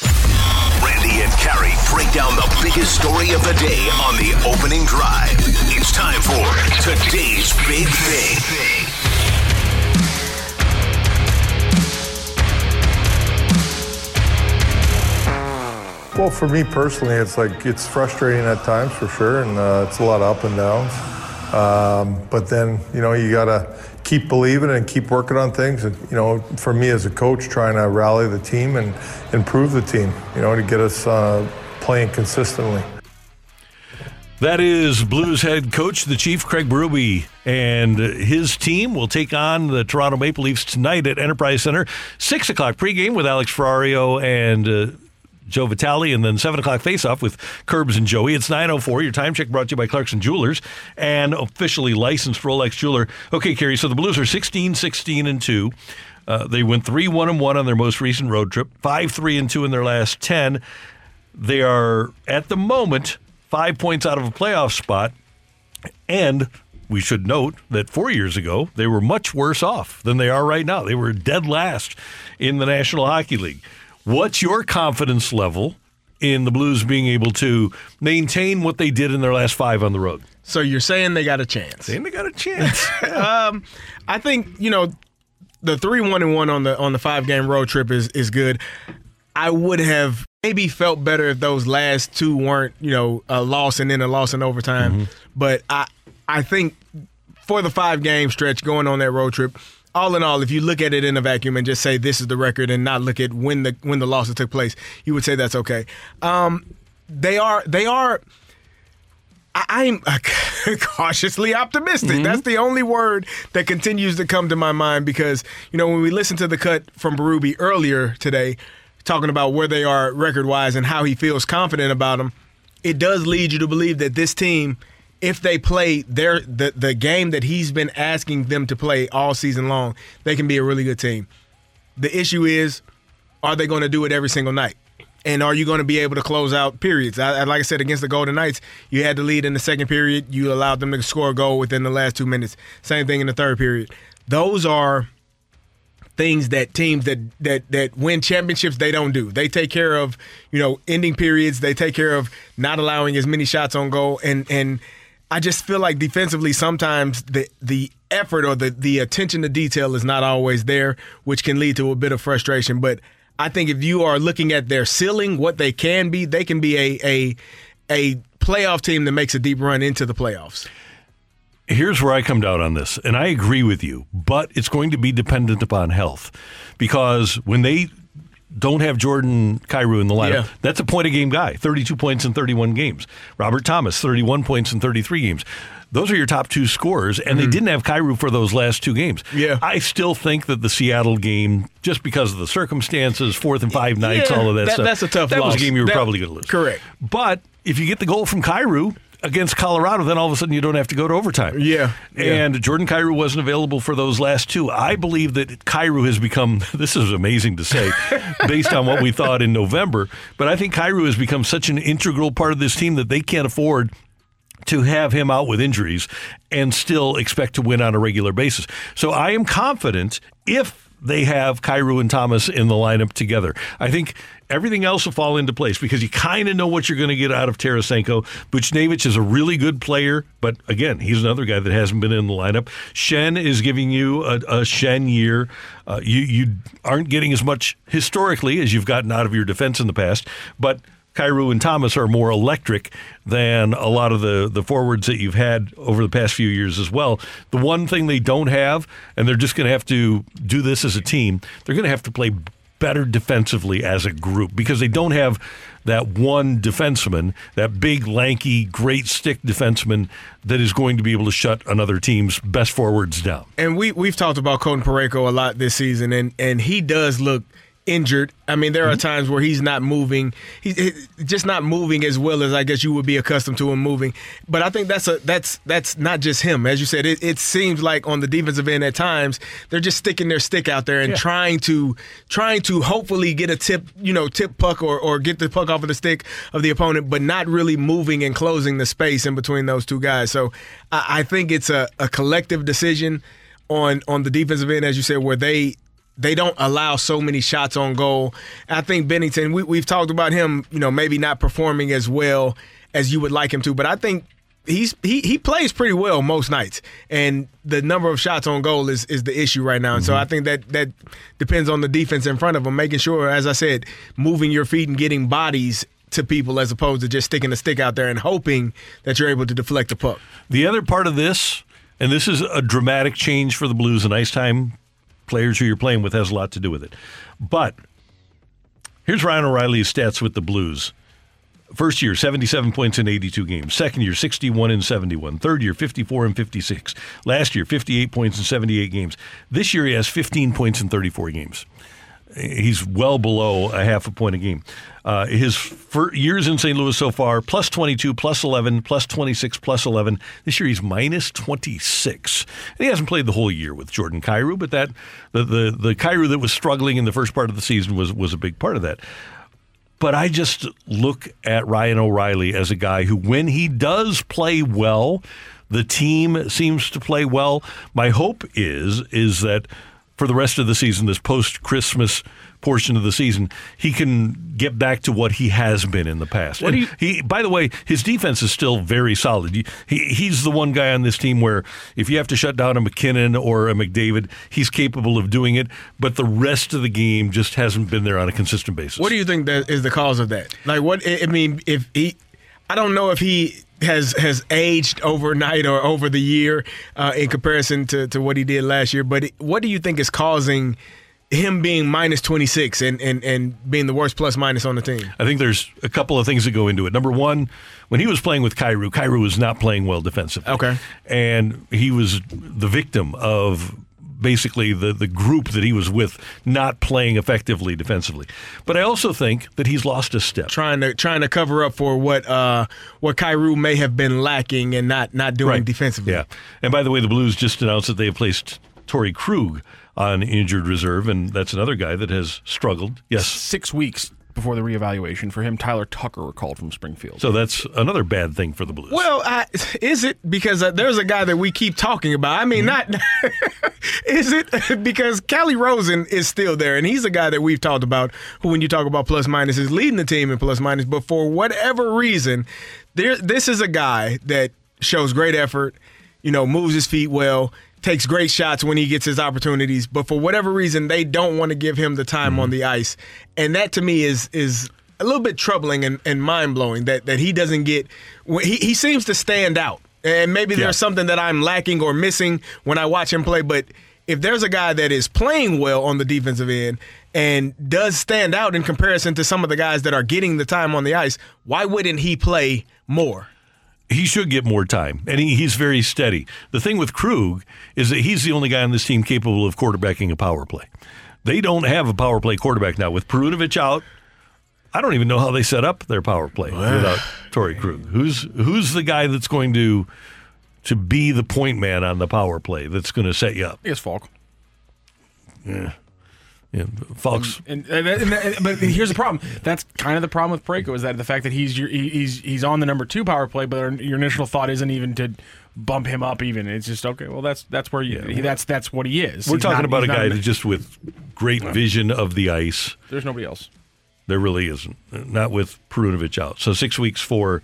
Randy and Kerry break down the biggest story of the day on the opening drive. It's time for today's big thing. Well, for me personally, it's like it's frustrating at times for sure, and uh, it's a lot of up and downs. Um, but then, you know, you gotta keep believing and keep working on things. And, you know, for me as a coach, trying to rally the team and improve the team, you know, to get us uh, playing consistently. That is Blues head coach, the Chief, Craig Berube, and his team will take on the Toronto Maple Leafs tonight at Enterprise Center. Six o'clock pregame with Alex Ferrario and uh, Joe Vitale, and then 7 o'clock face-off with Curbs and Joey. It's 9.04. Your time check brought to you by Clarkson Jewelers and officially licensed Rolex jeweler. Okay, Kerry, so the Blues are 16, 16, and 2. Uh, they went 3 1 and 1 on their most recent road trip, 5 3 and 2 in their last 10. They are, at the moment, five points out of a playoff spot. And we should note that four years ago, they were much worse off than they are right now. They were dead last in the National Hockey League. What's your confidence level in the Blues being able to maintain what they did in their last five on the road? So you're saying they got a chance? Saying they got a chance. um, I think you know the three one and one on the on the five game road trip is is good. I would have maybe felt better if those last two weren't you know a loss and then a loss in overtime. Mm-hmm. But I I think for the five game stretch going on that road trip. All in all, if you look at it in a vacuum and just say this is the record and not look at when the when the losses took place, you would say that's okay. Um, they are they are I'm cautiously optimistic. Mm-hmm. That's the only word that continues to come to my mind because, you know, when we listened to the cut from Berube earlier today, talking about where they are record wise and how he feels confident about them, it does lead you to believe that this team, if they play their the, the game that he's been asking them to play all season long, they can be a really good team. The issue is, are they going to do it every single night? And are you going to be able to close out periods? I, like I said, against the Golden Knights, you had the lead in the second period. You allowed them to score a goal within the last two minutes. Same thing in the third period. Those are things that teams that that that win championships they don't do. They take care of you know ending periods. They take care of not allowing as many shots on goal. And and I just feel like defensively sometimes the the effort or the the attention to detail is not always there, which can lead to a bit of frustration. But I think if you are looking at their ceiling, what they can be, they can be a a a playoff team that makes a deep run into the playoffs. Here's where I come down on this, and I agree with you, but it's going to be dependent upon health because when they don't have Jordan Kyrou in the lineup, Yeah. that's a point a game guy, 32 points in 31 games. Robert Thomas, 31 points in 33 games. Those are your top two scorers, and they didn't have Kyrou for those last two games. Mm-hmm. Yeah. I still think that the Seattle game, just because of the circumstances, fourth and five nights, Yeah, all of that, that- stuff, that's a tough That was a game you were That- probably going to lose. correct. But if you get the goal from Kyrou against Colorado, then all of a sudden you don't have to go to overtime. Yeah, yeah. And Jordan Kyrou wasn't available for those last two. I believe that Kyrou has become, this is amazing to say, based on what we thought in November, but I think Kyrou has become such an integral part of this team that they can't afford to have him out with injuries and still expect to win on a regular basis. So I am confident if they have Kyrou and Thomas in the lineup together. I think everything else will fall into place because you kind of know what you're going to get out of Tarasenko. Buchnevich is a really good player, but again, he's another guy that hasn't been in the lineup. Schenn is giving you a, a Schenn year. Uh, you you aren't getting as much historically as you've gotten out of your defense in the past, but Kyrou and Thomas are more electric than a lot of the, the forwards that you've had over the past few years as well. The one thing they don't have, and they're just going to have to do this as a team, they're going to have to play better defensively as a group because they don't have that one defenseman, that big, lanky, great stick defenseman that is going to be able to shut another team's best forwards down. And we we've talked about Colton Parayko a lot this season, and and he does look injured. I mean, there are mm-hmm. times where he's not moving. He's just not moving as well as I guess you would be accustomed to him moving. But I think that's a that's that's not just him. As you said, it, it seems like on the defensive end at times they're just sticking their stick out there and trying to trying to hopefully get a tip, you know, tip puck or or get the puck off of the stick of the opponent, but not really moving and closing the space in between those two guys. So I, I think it's a, a collective decision on on the defensive end, as you said, where they they don't allow so many shots on goal. I think Binnington, we, we've talked about him, you know, maybe not performing as well as you would like him to, but I think he's he he plays pretty well most nights, and the number of shots on goal is is the issue right now. And so mm-hmm. I think that that depends on the defense in front of him, making sure, as I said, moving your feet and getting bodies to people as opposed to just sticking a stick out there and hoping that you're able to deflect the puck. The other part of this, and this is a dramatic change for the Blues and ice time players who you're playing with has a lot to do with it. But here's Ryan O'Reilly's stats with the Blues. First year, 77 points in 82 games. Second year, 61 and 71. Third year, 54 and 56. Last year, 58 points in 78 games. This year, he has 15 points in 34 games. He's well below a half a point a game. Uh, his years in St. Louis so far, plus 22, plus 11, plus 26, plus 11. This year he's minus 26. And he hasn't played the whole year with Jordan Kyrou, but that the, the, the Kyrou that was struggling in the first part of the season was, was a big part of that. But I just look at Ryan O'Reilly as a guy who, when he does play well, the team seems to play well. My hope is is that for the rest of the season, this post Christmas portion of the season, he can get back to what he has been in the past. What And you- he, by the way, his defense is still very solid. He, he- he's the one guy on this team where if you have to shut down a MacKinnon or a McDavid, he's capable of doing it. But the rest of the game just hasn't been there on a consistent basis. What do you think that is the cause of that? Like, what? I I mean, if he, I don't know if he has has aged overnight or over the year uh, in comparison to, to what he did last year. But what do you think is causing him being minus twenty six and, and and being the worst plus minus on the team? I think there's a couple of things that go into it. Number one, when he was playing with Kyrou, Kyrou was not playing well defensively. Okay. And he was the victim of basically the, the group that he was with not playing effectively defensively. But I also think that he's lost a step. Trying to trying to cover up for what uh what Kyrou may have been lacking and not not doing Right. defensively. Yeah. And by the way, the Blues just announced that they have placed Torey Krug on injured reserve, and that's another guy that has struggled. Yes. Six weeks before the reevaluation for him, Tyler Tucker recalled from Springfield. So that's another bad thing for the Blues. Well, I, is it because uh, there's a guy that we keep talking about? I mean, Mm-hmm. not is it because Calle Rosen is still there, and he's a guy that we've talked about. Who, when you talk about plus minus, is leading the team in plus minus. But for whatever reason, there this is a guy that shows great effort. You know, moves his feet well, takes great shots when he gets his opportunities. But for whatever reason, they don't want to give him the time Mm-hmm. on the ice, and that to me is is a little bit troubling and, and mind blowing that that he doesn't get. He he seems to stand out, and maybe Yeah. there's something that I'm lacking or missing when I watch him play. But if there's a guy that is playing well on the defensive end and does stand out in comparison to some of the guys that are getting the time on the ice, why wouldn't he play more? He should get more time, and he, he's very steady. The thing with Krug is that he's the only guy on this team capable of quarterbacking a power play. They don't have a power play quarterback now. With Perunovich out, I don't even know how they set up their power play without Torey Krug. Who's who's the guy that's going to to be the point man on the power play that's going to set you up? I guess Faulk. Yeah. Yeah, Faulk's And, and, and, and- but here's the problem. That's kind of the problem with Parayko is that the fact that he's your, he's he's on the number two power play, but your initial thought isn't even to bump him up. Even it's just okay. Well, that's that's where you he, that's that's what he is. We're He's talking not- about a guy an- that just with great vision of the ice. There's nobody else. There really isn't. Not with Perunovich out. So six weeks for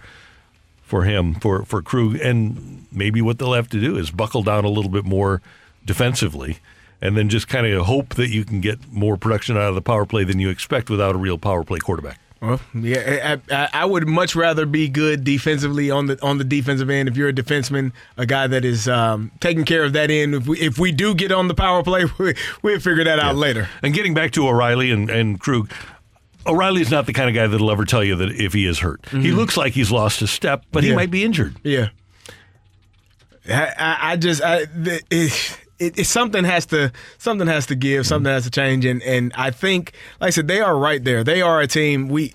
for him for for Krug, and maybe what they'll have to do is buckle down a little bit more defensively, and then just kind of hope that you can get more production out of the power play than you expect without a real power play quarterback. Well, yeah, I, I, would much rather be good defensively on the on the defensive end. If you're a defenseman, a guy that is um, taking care of that end. If we if we do get on the power play, we, we'll figure that out later. And getting back to O'Reilly and, and Krug, O'Reilly's not the kind of guy that'll ever tell you that if he is hurt. He Mhm. looks like he's lost his step, but he might be injured. Yeah. I, I, just I, it, it, it something has to something has to give something has to change and and I think like I said they are right there. They are a team. We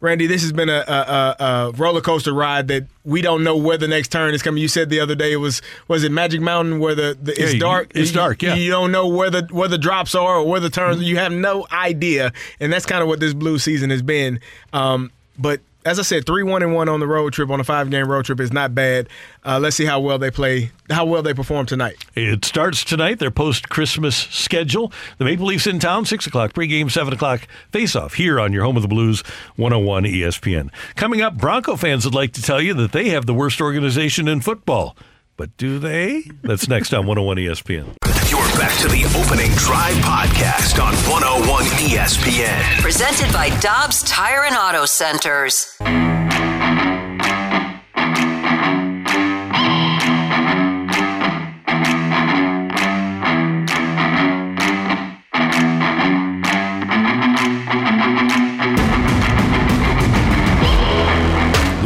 Randy this has been a, a, a, roller coaster ride that we don't know where the next turn is coming. You said the other day it was was it Magic Mountain where the, the it's Yeah, dark? it's You- dark, yeah. you don't know where the where the drops are or where the turns you have no idea and that's kind of what this blue season has been. Um, but as I said, three one and one on the road trip on a five game road trip is not bad. Uh, let's see how well they play, how well they perform tonight. It starts tonight, their post Christmas schedule. The Maple Leafs in town, 6 o'clock, pregame, 7 o'clock, face off here on your home of the Blues, 101 ESPN. Coming up, Bronco fans would like to tell you that they have the worst organization in football. But do they? That's next on 101 ESPN. You're back to the opening drive podcast on 101 ESPN. Presented by Dobbs Tire and Auto Centers.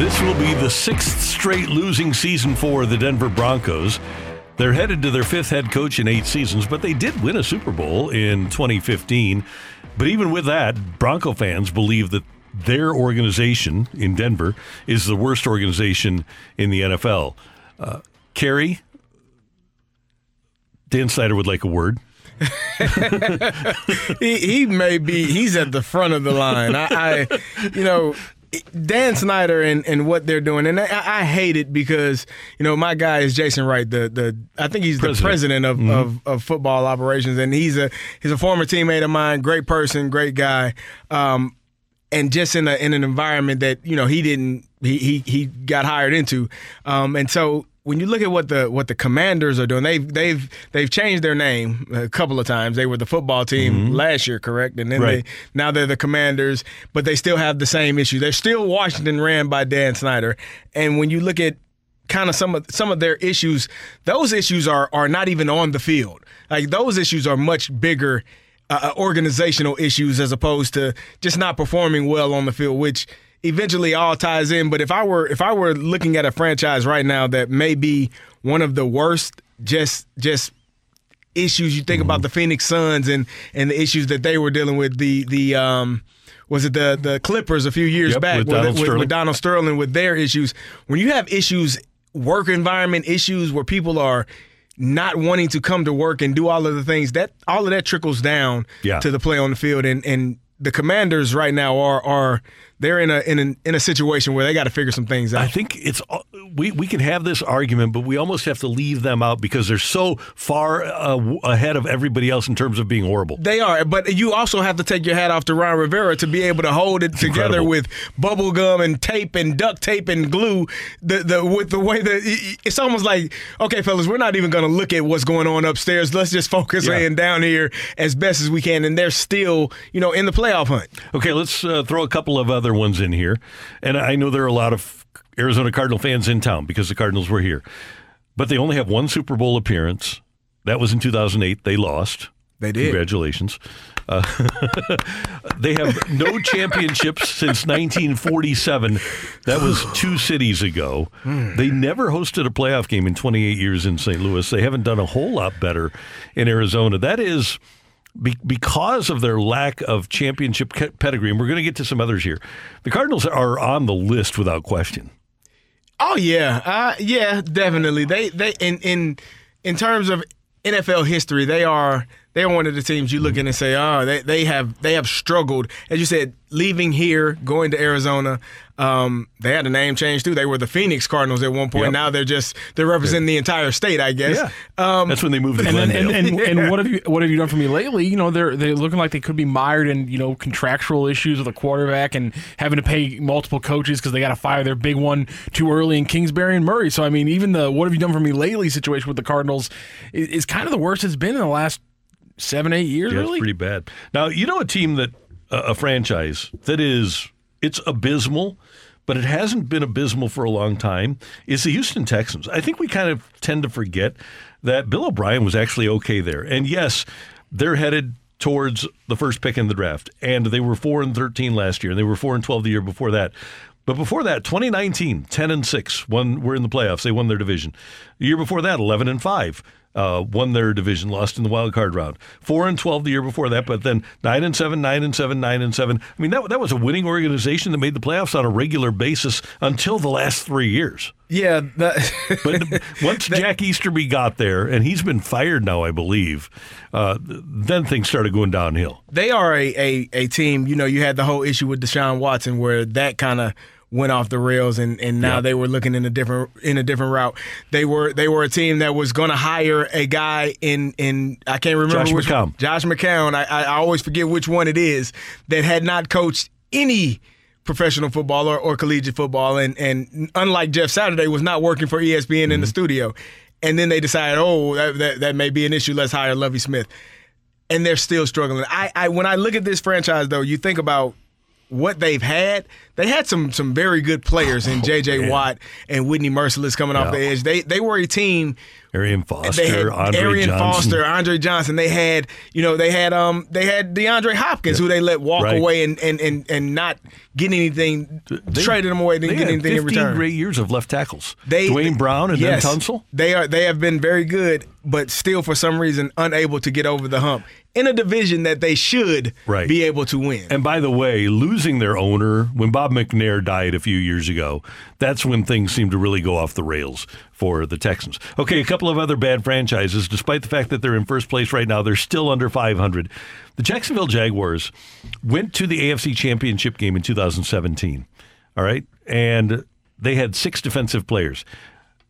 This will be the sixth straight losing season for the Denver Broncos. They're headed to their fifth head coach in eight seasons, but they did win a Super Bowl in 2015. But even with that, Bronco fans believe that their organization in Denver is the worst organization in the NFL. Uh, Kerry, Dan Snyder would like a word. he, he may be he's at the front of the line. I, I you know, Dan Snyder and, and what they're doing, and I, I, hate it because you know my guy is Jason Wright, the the I think he's president. the president of, mm-hmm. of, of, football operations, and he's a he's a former teammate of mine, great person, great guy, um, and just in a in an environment that you know he didn't he he, he got hired into, um, and so when you look at what the what the Commanders are doing, they've they've they've changed their name a couple of times. They were the football team mm-hmm. last year, correct? And then right. they now they're the Commanders, but they still have the same issue. They're still Washington ran by Dan Snyder. And when you look at kind of some of some of their issues, those issues are are not even on the field. Like those issues are much bigger uh, uh organizational issues as opposed to just not performing well on the field, which eventually all ties in. But if I were if I were looking at a franchise right now that may be one of the worst, just just issues you think mm-hmm. about the Phoenix Suns and and the issues that they were dealing with the the um was it the the Clippers a few years yep, back with, with, Donald with, with Donald Sterling with their issues. When you have issues, work environment issues where people are not wanting to come to work and do all of the things that all of that trickles down yeah. to the play on the field and and the commanders right now are are they're in a in a, in a situation where they got to figure some things out. I think it's we we can have this argument, but we almost have to leave them out because they're so far uh, ahead of everybody else in terms of being horrible. They are, but you also have to take your hat off to Ron Rivera to be able to hold it together Incredible. with bubble gum and tape and duct tape and glue. The the with the way that it's almost like okay, fellas, we're not even going to look at what's going on upstairs. Let's just focus Yeah. in down here as best as we can, and they're still you know in the playoff hunt. Okay, let's uh, throw a couple of other ones in here. And I know there are a lot of Arizona Cardinal fans in town because the Cardinals were here. But they only have one Super Bowl appearance. That was in 2008. They lost. They did. Congratulations. Uh, they have no championships since 1947. That was two cities ago. They never hosted a playoff game in 28 years in St. Louis. They haven't done a whole lot better in Arizona. That is be- because of their lack of championship pedigree, and we're going to get to some others here. The Cardinals are on the list without question. Oh yeah, uh, yeah, definitely. They they in in in terms of NFL history, they are they're one of the teams you look in and say, oh, they, they have they have struggled. As you said, leaving here, going to Arizona, um, they had a name change too. They were the Phoenix Cardinals at one point. Yep. Now they're just they're representing the entire state, I guess. Yeah. Um, That's when they moved to and, then, Glendale. and, and, and what have you what have you done for me lately? You know, they're they're looking like they could be mired in you know contractual issues with a quarterback and having to pay multiple coaches because they got to fire their big one too early in Kingsbury and Murray. So I mean, even the what have you done for me lately situation with the Cardinals is, is kind of the worst it's been in the last seven eight years. Yeah, really, it's pretty bad. Now you know a team that uh, a franchise that is it's abysmal, but it hasn't been abysmal for a long time. Is the Houston Texans? I think we kind of tend to forget that Bill O'Brien was actually okay there, and yes, they're headed towards the first pick in the draft, and they were four and thirteen last year, and they were four and twelve the year before that. But before that, 2019, 10 and 6, won, were in the playoffs. They won their division. The year before that, 11 and 5, uh, won their division, lost in the wild card round. 4 and 12 the year before that, but then 9 and 7, 9 and 7, 9 and 7. I mean, that, that was a winning organization that made the playoffs on a regular basis until the last three years. yeah, that, But once Jack Easterby got there, and he's been fired now, I believe, uh, then things started going downhill. they are a, a, a team. You know, you had the whole issue with Deshaun Watson where that kind of went off the rails, and, and now Yeah. they were looking in a different in a different route. They were they were a team that was going to hire a guy in in I can't remember Josh which McCown. Josh McCown. I, I always forget which one it is that had not coached any professional football or, or collegiate football, and and unlike Jeff Saturday was not working for ESPN in the Mm-hmm. studio. And then they decided, oh, that, that, that may be an issue. Let's hire Lovie Smith and they're still struggling. I, I when I look at this franchise though, you think about what they've had, they had some some very good players in J.J. man. Watt and Whitney Mercilus coming off the edge. They they were a team. Arian They had Foster, Andre Arian Johnson. Foster, Andre Johnson. They had, you know, they had um they had DeAndre Hopkins, who they let walk Right. away and, and, and, and not get anything, They- traded them away, didn't get anything in 15 return. great years of left tackles. They, Duane Brown and yes, then Tunsil. They are they have been very good, but still for some reason unable to get over the hump in a division that they should Right. be able to win. And by the way, losing their owner when Bob McNair died a few years ago, that's when things seemed to really go off the rails for the Texans. Okay, a couple of other bad franchises, despite the fact that they're in first place right now, they're still under 500. The Jacksonville Jaguars went to the AFC Championship game in 2017. All right. And they had six defensive players.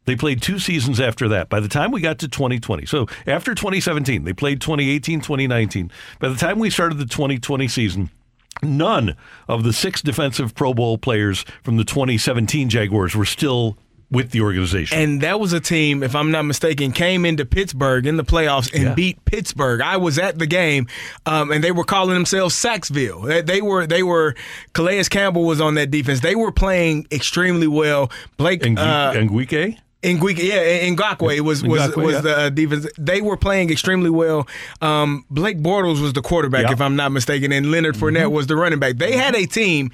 They played two seasons after that. By the time we got to 2020, so after 2017, they played 2018, 2019. By the time we started the 2020 season, none of the six defensive Pro Bowl players from the 2017 Jaguars were still with the organization. And that was a team, if I'm not mistaken, came into Pittsburgh in the playoffs and Yeah. beat Pittsburgh. I was at the game, um, and they were calling themselves Sacksonville. They, they were they were Calais Campbell was on that defense. They were playing extremely well. Blake and uh? Ngwike, yeah, Ngakwe was was Ngakoue, was yeah. the uh, defense. They were playing extremely well. Um, Blake Bortles was the quarterback, Yeah. if I'm not mistaken, and Leonard Fournette was the running back. They had a team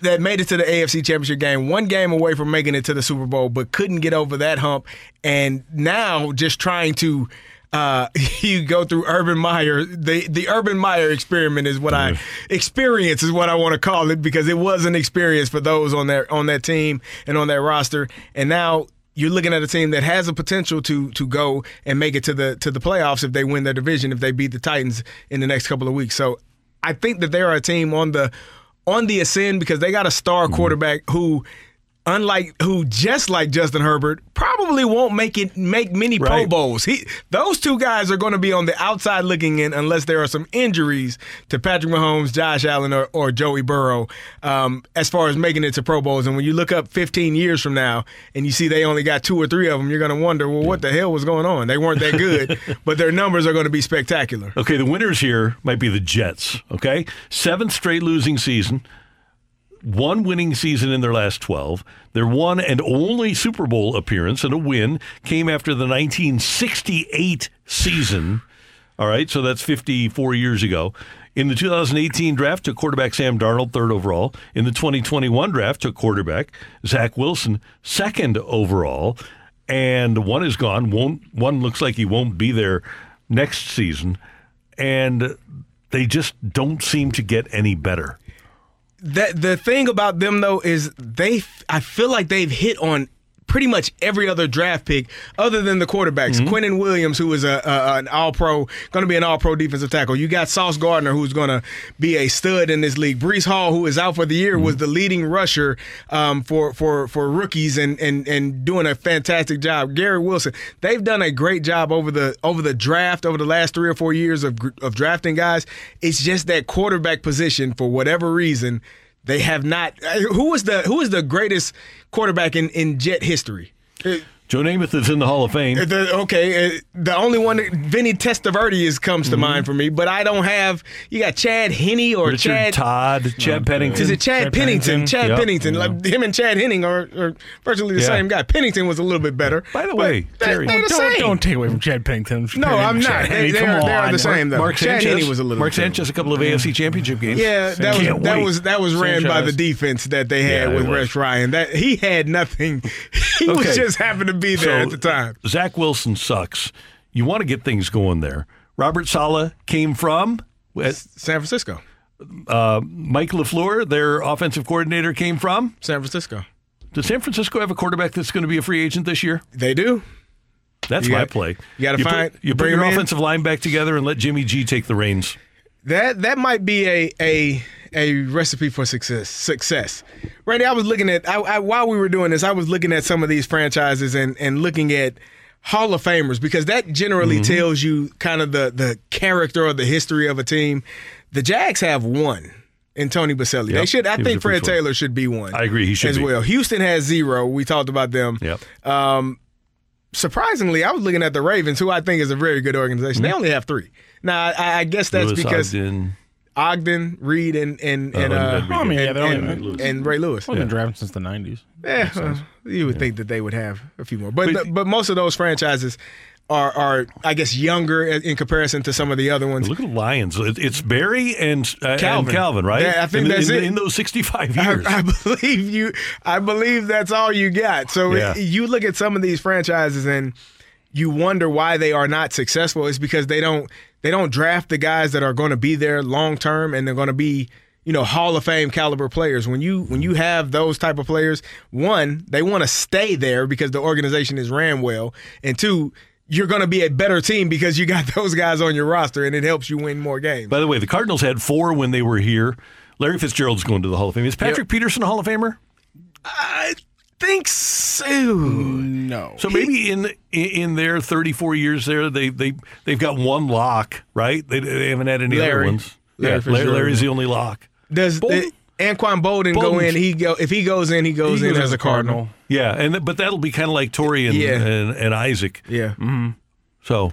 that made it to the AFC Championship game, one game away from making it to the Super Bowl, but couldn't get over that hump. And now just trying to. Uh, you go through Urban Meyer. The the Urban Meyer experiment is what I experience is what I want to call it because it was an experience for those on that on that team and on that roster. And now you're looking at a team that has a potential to to go and make it to the to the playoffs if they win their division if they beat the Titans in the next couple of weeks. So I think that they are a team on the on the ascend because they got a star mm-hmm. quarterback who unlike who just like Justin Herbert probably won't make it make many Pro Bowls. He those two guys are going to be on the outside looking in unless there are some injuries to Patrick Mahomes, Josh Allen, or, or Joey Burrow um, as far as making it to Pro Bowls. And when you look up 15 years from now and you see they only got two or three of them, you're going to wonder, well, what the hell was going on? They weren't that good, but their numbers are going to be spectacular. Okay, the winners here might be the Jets. Okay, seventh straight losing season, one winning season in their last 12. Their one and only Super Bowl appearance and a win came after the 1968 season. All right, so that's 54 years ago. In the 2018 draft, took quarterback Sam Darnold third overall. In the 2021 draft, took quarterback Zach Wilson second overall. And one is gone. Won't one looks like he won't be there next season. And they just don't seem to get any better. That the thing about them though is they I feel like they've hit on pretty much every other draft pick other than the quarterbacks. Mm-hmm. Quinnen Williams, who is a, a an All Pro, going to be an All Pro defensive tackle. You got Sauce Gardner, who's going to be a stud in this league. Breece Hall, who is out for the year, was Mm-hmm. the leading rusher um, for for for rookies and and and doing a fantastic job. Gary Wilson, they've done a great job over the over the draft over the last three or four years of of drafting guys. It's just that quarterback position for whatever reason. They have not. uh, Who was the who is the greatest quarterback in, in Jet history? Joe Namath is in the Hall of Fame. The, okay, uh, the only one, that- Vinny Testaverde is comes to mind for me, but I don't have. You got Chad Henne or Richard Chad Todd, Chad Pennington. Is it Chad, Chad Pennington? Pennington. Chad Yep. Pennington. Like him and Chad Henning are, are virtually the Yeah. same guy. Pennington was a little bit better. By the but way, they- Terry- they're the don't, same. don't take away from Chad Pennington. No, I'm not. They, they are, they are the same though. Mark Chad Sanchez. Henne was a little. Mark too. Sanchez, a couple of AFC Championship games. Yeah, that was Can't that wait. was that was ran by the defense that they had Yeah, with it. Rex Ryan. That he had nothing. He was just happened to be there So, at the time. Zach Wilson sucks. You want to get things going there. Robert Saleh came from uh, San Francisco. uh, Mike LaFleur, their offensive coordinator, came from. San Francisco. Does San Francisco have a quarterback that's going to be a free agent this year? They do. That's You my got- play. you gotta put- find- you put bring your him in. offensive line back together and let Jimmy G take the reins. That that might be a a a recipe for success. Success. Randy, I was looking at I, I, while we were doing this, I was looking at some of these franchises and and looking at Hall of Famers because that generally Mm-hmm. tells you kind of the the character or the history of a team. The Jags have one in Tony Boselli. They should. I he think Fred one. Taylor should be one. I agree, he should as be. well. Houston has zero. We talked about them. Yep. Um, surprisingly, I was looking at the Ravens, who I think is a very good organization. They only have three. Now, I, I guess that's Mm-hmm. Lewis because Ogden. Ogden, Reed, and and Oh, and, uh, that'd I mean, yeah, they don't and, even- and Ray Lewis. Well, been drafted since the '90s. Yeah, well, you would think that they would have a few more, but but, most of those franchises are are I guess younger in comparison to some of the other ones. Look at the Lions. It's Barry and, uh, Calvin. and Calvin, right? Yeah, I think in, that's in, it. in those 65 I, years. I believe you. I believe that's all you got. So Yeah. you look at some of these franchises and you wonder why they are not successful. It's because they don't they don't draft the guys that are going to be there long term and they're going to be you know Hall of Fame caliber players. When you when you have those type of players, one they want to stay there because the organization is ran well, and two. You're going to be a better team because you got those guys on your roster, and it helps you win more games. By the way, the Cardinals had four when they were here. Larry Fitzgerald's going to the Hall of Fame. Is Patrick Peterson a Hall of Famer? I think so. No. So maybe in in their 34 years there, they they they've got one lock, right? They, they haven't had any other ones. Larry yeah, Larry, Fitzgerald. Larry's the only lock. Does the, Anquan Boldin, go in? He go if he goes in, he goes He in goes as a Cardinal. Yeah, and but that'll be kind of like Torry and, Yeah. and and Isaac. Yeah. hmm So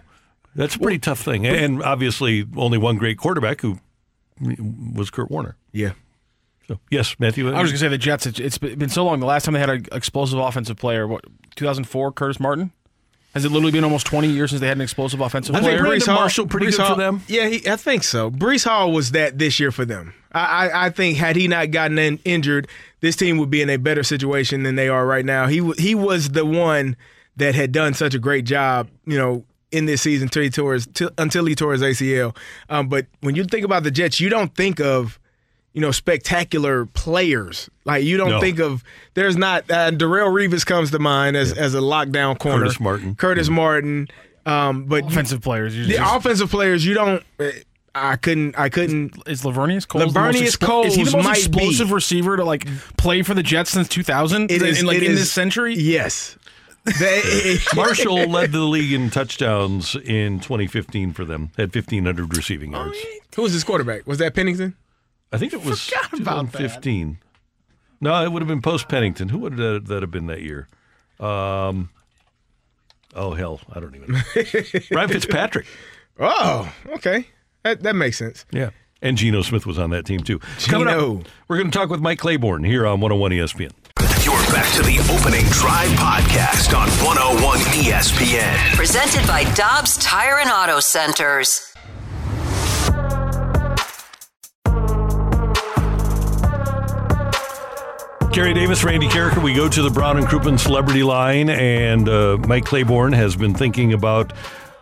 that's a pretty tough thing, and obviously only one great quarterback who was Kurt Warner. Yeah. So yes, Matthew. I was going to say the Jets. It's, it's been so long. The last time they had an explosive offensive player, what 2004, Curtis Martin. Has it literally been almost 20 years since they had an explosive offensive I player? think Breece Hall, Breece good for them? Yeah, he, I think so. Breece Hall was that this year for them. I, I, I think had he not gotten in, injured, this team would be in a better situation than they are right now. He he was the one that had done such a great job, you know, in this season until he tore his, until he tore his ACL. Um, but when you think about the Jets, you don't think of you know spectacular players. Like you don't No. think of there's not uh, Darrelle Revis comes to mind as as a lockdown corner. Curtis Martin. Curtis Martin. Um, but offensive players. you the just- offensive players, you don't. I couldn't. I couldn't. Is Laveranues Coles? the most Laveranues explo- Coles Is he the most explosive be. receiver to like play for the Jets since 2000? It is in, like it in is- this century? Yes. They- Marshall led the league in touchdowns in 2015 for them. Had 1,500 receiving yards. Who was his quarterback? Was that Pennington? I think it was Forgot about that. 2015. No, it would have been post Pennington. Who would that, that have been that year? Um, oh hell, I don't even. know. Ryan Fitzpatrick. Oh, okay. That that makes sense. Yeah. And Geno Smith was on that team too. Coming Geno. up, we're going to talk with Mike Claiborne here on 101 ESPN. You're back to the opening drive podcast on 101 ESPN. Presented by Dobbs Tire and Auto Centers. Kerry Davis, Randy Karraker. We go to the Brown and Crouppen celebrity line, and uh, Mike Claiborne has been thinking about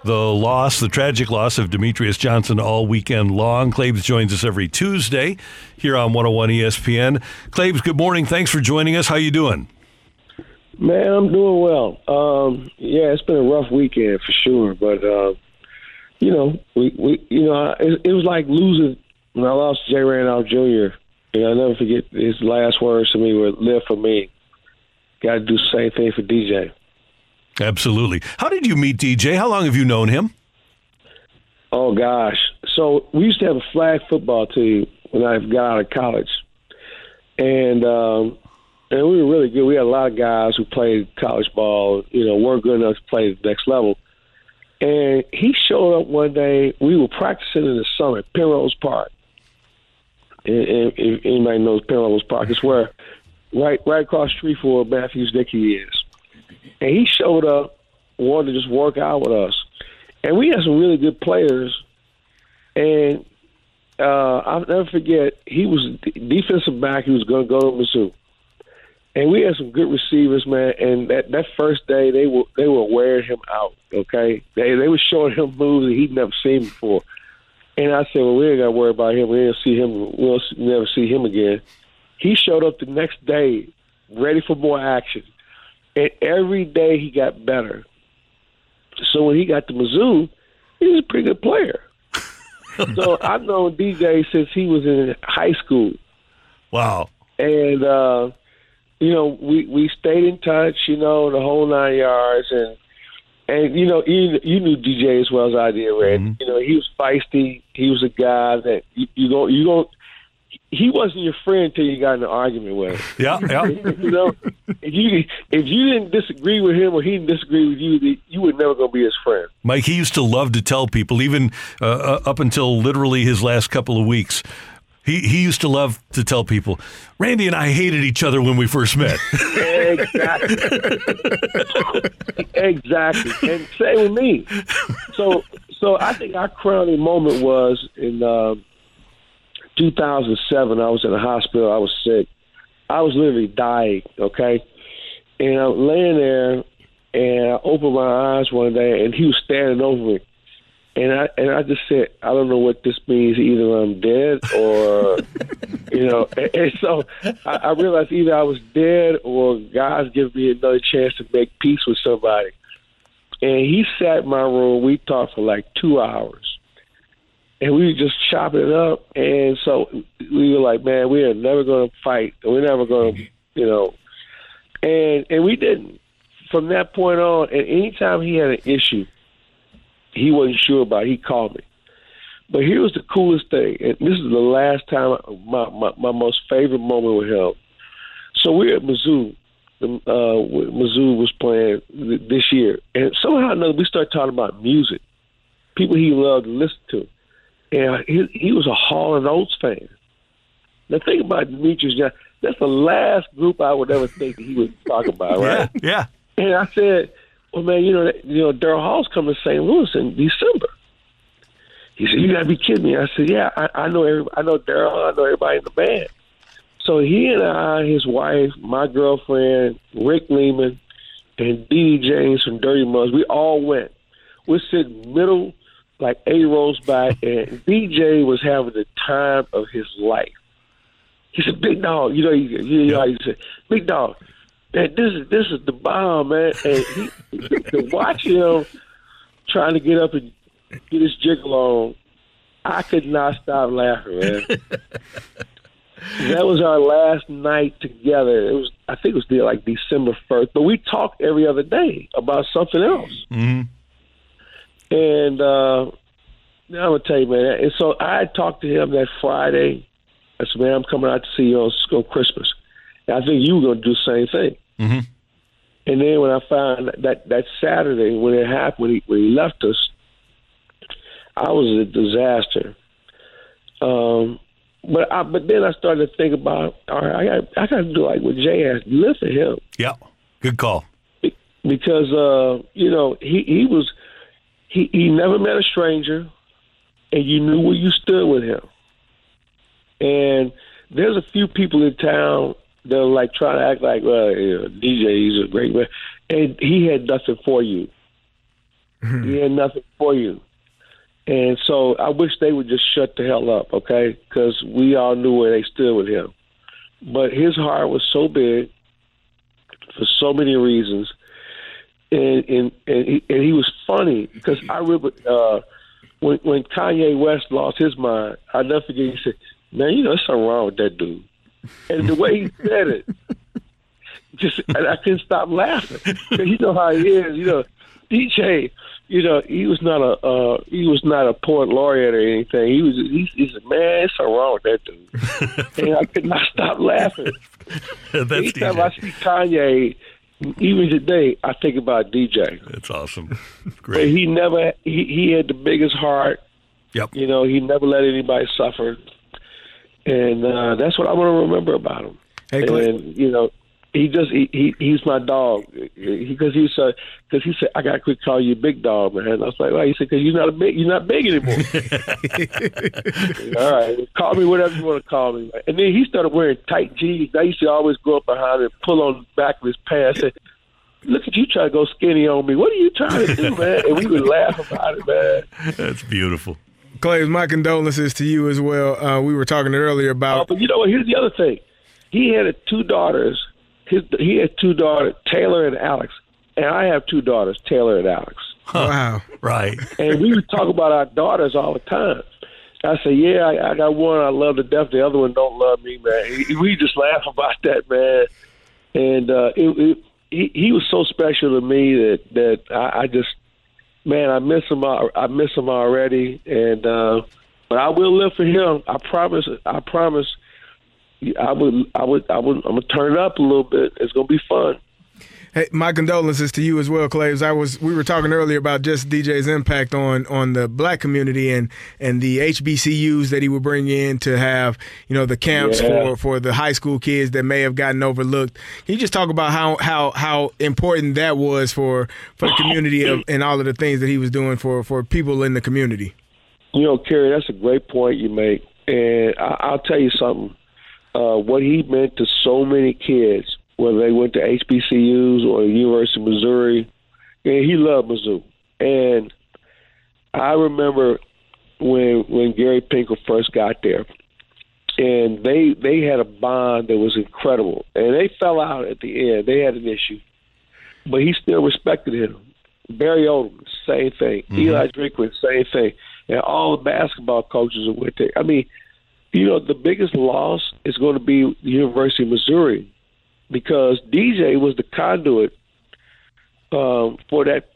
the loss, the tragic loss of Demetrius Johnson all weekend long. Claves joins us every Tuesday here on 101 ESPN. Claves, good morning. Thanks for joining us. How you doing? Man, I'm doing well. Um, yeah, it's been a rough weekend for sure, but uh, you know, we, we you know, it, it was like losing when I lost Jay Randolph Jr. I'll never forget his last words to me were "Live for me." Got to do the same thing for DJ. Absolutely. How did you meet DJ? How long have you known him? Oh gosh! So we used to have a flag football team when I got out of college, and um, and we were really good. We had a lot of guys who played college ball. You know, weren't good enough to play the next level. And he showed up one day. We were practicing in the summer at Penrose Park. If anybody knows Penrose Park, it's where right right across the street from Matthews Dickey is. And he showed up, wanted to just work out with us. And we had some really good players. And uh, I'll never forget, he was defensive back. He was going to go to Mizzou. And we had some good receivers, man. And that, that first day, they were they were wearing him out. Okay, they they were showing him moves that he'd never seen before. And I said, well, we ain't got to worry about him. We didn't see him. We'll never see him again. He showed up the next day, ready for more action. And every day he got better. So when he got to Mizzou, he was a pretty good player. so I've known DJ since he was in high school. Wow. And uh, you know, we we stayed in touch, you know, the whole nine yards and and you know, you you knew DJ as well as I did, Red. You know, he was feisty. He was a guy that you, you go you go. he wasn't your friend until you got in an argument with him. Yeah, yeah. you know, if you if you didn't disagree with him or he didn't disagree with you, you were never going to be his friend. Mike, he used to love to tell people, even uh, uh, up until literally his last couple of weeks. He, he used to love to tell people, Randy and I hated each other when we first met. exactly. exactly. And same with me. So so I think our crowning moment was in uh, 2007. I was in the hospital. I was sick. I was literally dying. Okay, and I'm laying there, and I opened my eyes one day, and he was standing over me. And I and I just said, I don't know what this means. Either I'm dead or, you know. And, and so I, I realized either I was dead or God's giving me another chance to make peace with somebody. And he sat in my room. We talked for like two hours, and we were just chopping it up. And so we were like, man, we are never going to fight. We're never going to, you know. And and we didn't. From that point on, and anytime he had an issue he wasn't sure about. It. He called me. But here was the coolest thing, and this is the last time my my, my most favorite moment with him. So we're at Mizzou. Uh, Mizzou was playing this year, and somehow or another we started talking about music, people he loved to listen to, and he, he was a Hall and Oates fan. Now think about Demetrius. That's the last group I would ever think he would talk about, right? yeah, yeah. And I said, well, man, you know, you know, Daryl Hall's coming to St. Louis in December. He said, "You got to be kidding me!" I said, "Yeah, I, I know every, I know Daryl, I know everybody in the band." So he and I, his wife, my girlfriend, Rick Lehman, and Dee James from Dirty Mugs, we all went. We're sitting middle, like eight rows back, and DJ was having the time of his life. He said, "Big dog, you know, you, you know, he said, big dog." Man, this is this is the bomb, man. And he, to watch him trying to get up and get his jiggle on, I could not stop laughing, man. that was our last night together. It was, I think it was like December first, but we talked every other day about something else. Mm-hmm. And uh, now I'm gonna tell you, man. And so I talked to him that Friday. I said, "Man, I'm coming out to see you on, on Christmas." And I think you were gonna do the same thing. Mm-hmm. And then when I found that that Saturday when it happened, when he, when he left us, I was a disaster. Um, but I, but then I started to think about, all right, I got I got to do like what Jay asked, live for him. Yeah, good call. Because uh, you know he he was he he never met a stranger, and you knew where you stood with him. And there's a few people in town they'll like try to act like, well, know, DJ, he's a great man, and he had nothing for you. he had nothing for you, and so I wish they would just shut the hell up, okay? Because we all knew where they stood with him, but his heart was so big for so many reasons, and and and he, and he was funny because I remember uh, when when Kanye West lost his mind, I never forget. He said, "Man, you know, there's something wrong with that dude." And the way he said it, just I, I couldn't stop laughing. You know how he is. You know, DJ. You know, he was not a uh, he was not a poet laureate or anything. He was he's, he said, "Man, it's something wrong with that dude," and I could not stop laughing. That's Anytime DJ. I see Kanye, even today, I think about DJ. That's awesome. But Great. he never he, he had the biggest heart. Yep. You know, he never let anybody suffer. And uh, that's what I want to remember about him. Hey, and you know, he just he, he he's my dog because he, said because he said I got to quit call you big dog man. I was like, why? He said because you're not a big you're not big anymore. All right, call me whatever you want to call me. And then he started wearing tight jeans. I used to always go up behind him, and pull on the back of his pants. And, Look at you trying to go skinny on me. What are you trying to do, man? And we would laugh about it, man. That's beautiful. Clay, my condolences to you as well. Uh, we were talking earlier Uh, about. but you know what? Here's the other thing. He had two daughters. His he had two daughters, Taylor and Alex, and I have two daughters, Taylor and Alex. Wow. Right. And we would talk about our daughters all the time. I say, yeah, I, I got one I love to death. The other one don't love me, man. He- We just laugh about that, man. And uh, it, it, he he was so special to me that that I, I just, man, I miss him. al- I miss him already. And uh, but I will live for him. I promise. I promise. I would, I would, I would, I'm gonna turn it up a little bit. It's gonna be fun. Hey, my condolences to you as well, Claves. I was we were talking earlier about just DJ's impact on on the black community and and the HBCUs that he would bring in to have you know the camps Yeah. for for the high school kids that may have gotten overlooked. Can you just talk about how how how important that was for for the community of, and all of the things that he was doing for for people in the community? You know, Kerry, that's a great point you make, and I, I'll tell you something. Uh, what he meant to so many kids, whether they went to HBCUs or the University of Missouri, and he loved Mizzou. And I remember when when Gary Pinkel first got there, and they they had a bond that was incredible, and they fell out at the end. They had an issue, but he still respected him. Barry Odom, same thing. Mm-hmm. Eli Drinkwitz, same thing. And all the basketball coaches with there. I mean, you know, the biggest loss is going to be the University of Missouri because DJ was the conduit um, for that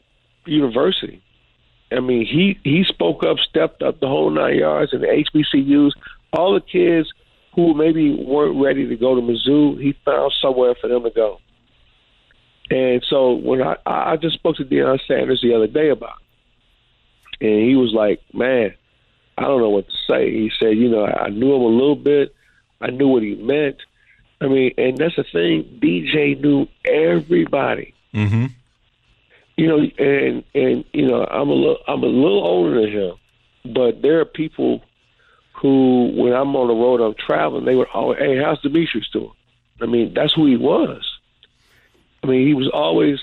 university. I mean, he he spoke up, stepped up the whole nine yards, and the HBCUs, all the kids who maybe weren't ready to go to Mizzou, he found somewhere for them to go. And so when I I just spoke to Deion Sanders the other day about, it, and he was like, "Man, I don't know what to say." He said, "You know, I knew him a little bit. I knew what he meant. I mean, and that's the thing. DJ knew everybody. Mm-hmm. You know, and and you know, I'm a little I'm a little older than him, but there are people who, when I'm on the road, I'm traveling. They would always, "Hey, how's Demetrius doing?" I mean, that's who he was. I mean, he was always,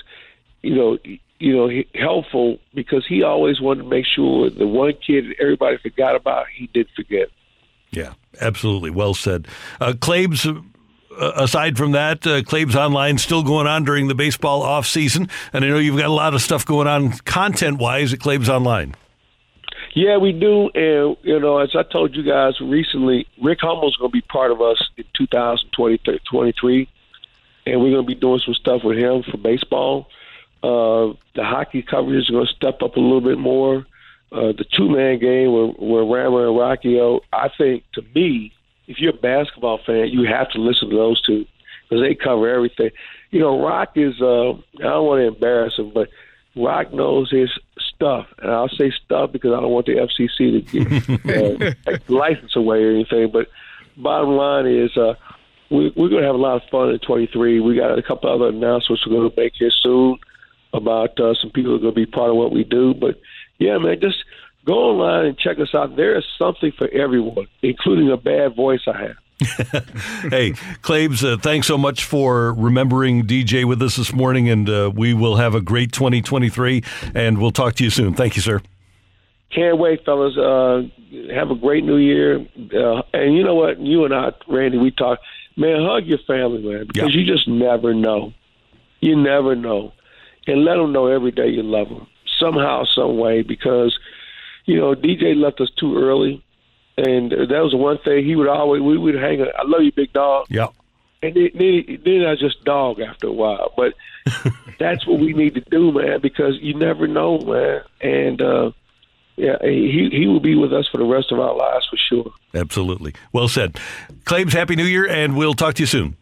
you know, you know, he- helpful because he always wanted to make sure the one kid that everybody forgot about, he did forget. Yeah, absolutely. Well said. Uh, Claves, uh, aside from that, uh, Claves Online still going on during the baseball off season, and I know you've got a lot of stuff going on content wise at Claves Online. Yeah, we do, and you know, as I told you guys recently, Rick Hummel's going to be part of us in 2023, and we're going to be doing some stuff with him for baseball. Uh, the hockey coverage is going to step up a little bit more. Uh, the two-man game with, with Rammer and Rockio, I think, to me, if you're a basketball fan, you have to listen to those two because they cover everything. You know, Rock is, uh, I don't want to embarrass him, but Rock knows his stuff. And I'll say stuff because I don't want the FCC to get uh, the license away or anything. But bottom line is, uh, we, we're going to have a lot of fun in 23. We got a couple other announcements we're going to make here soon about uh, some people who are going to be part of what we do. But yeah, man, just go online and check us out. There is something for everyone, including a bad voice I have. hey, Claves, uh, thanks so much for remembering DJ with us this morning, and uh, we will have a great 2023, and we'll talk to you soon. Thank you, sir. Can't wait, fellas. Uh, have a great new year. Uh, and you know what? You and I, Randy, we talk. Man, hug your family, man, because you just never know. You never know. And let them know every day you love them somehow, some way, because, you know, DJ left us too early. And that was one thing he would always, we would hang, I love you, big dog. Yeah. And then, then, then I just dog after a while. But that's what we need to do, man, because you never know, man. And, uh, yeah, he he will be with us for the rest of our lives for sure. Absolutely. Well said. Claims, Happy New Year, and we'll talk to you soon.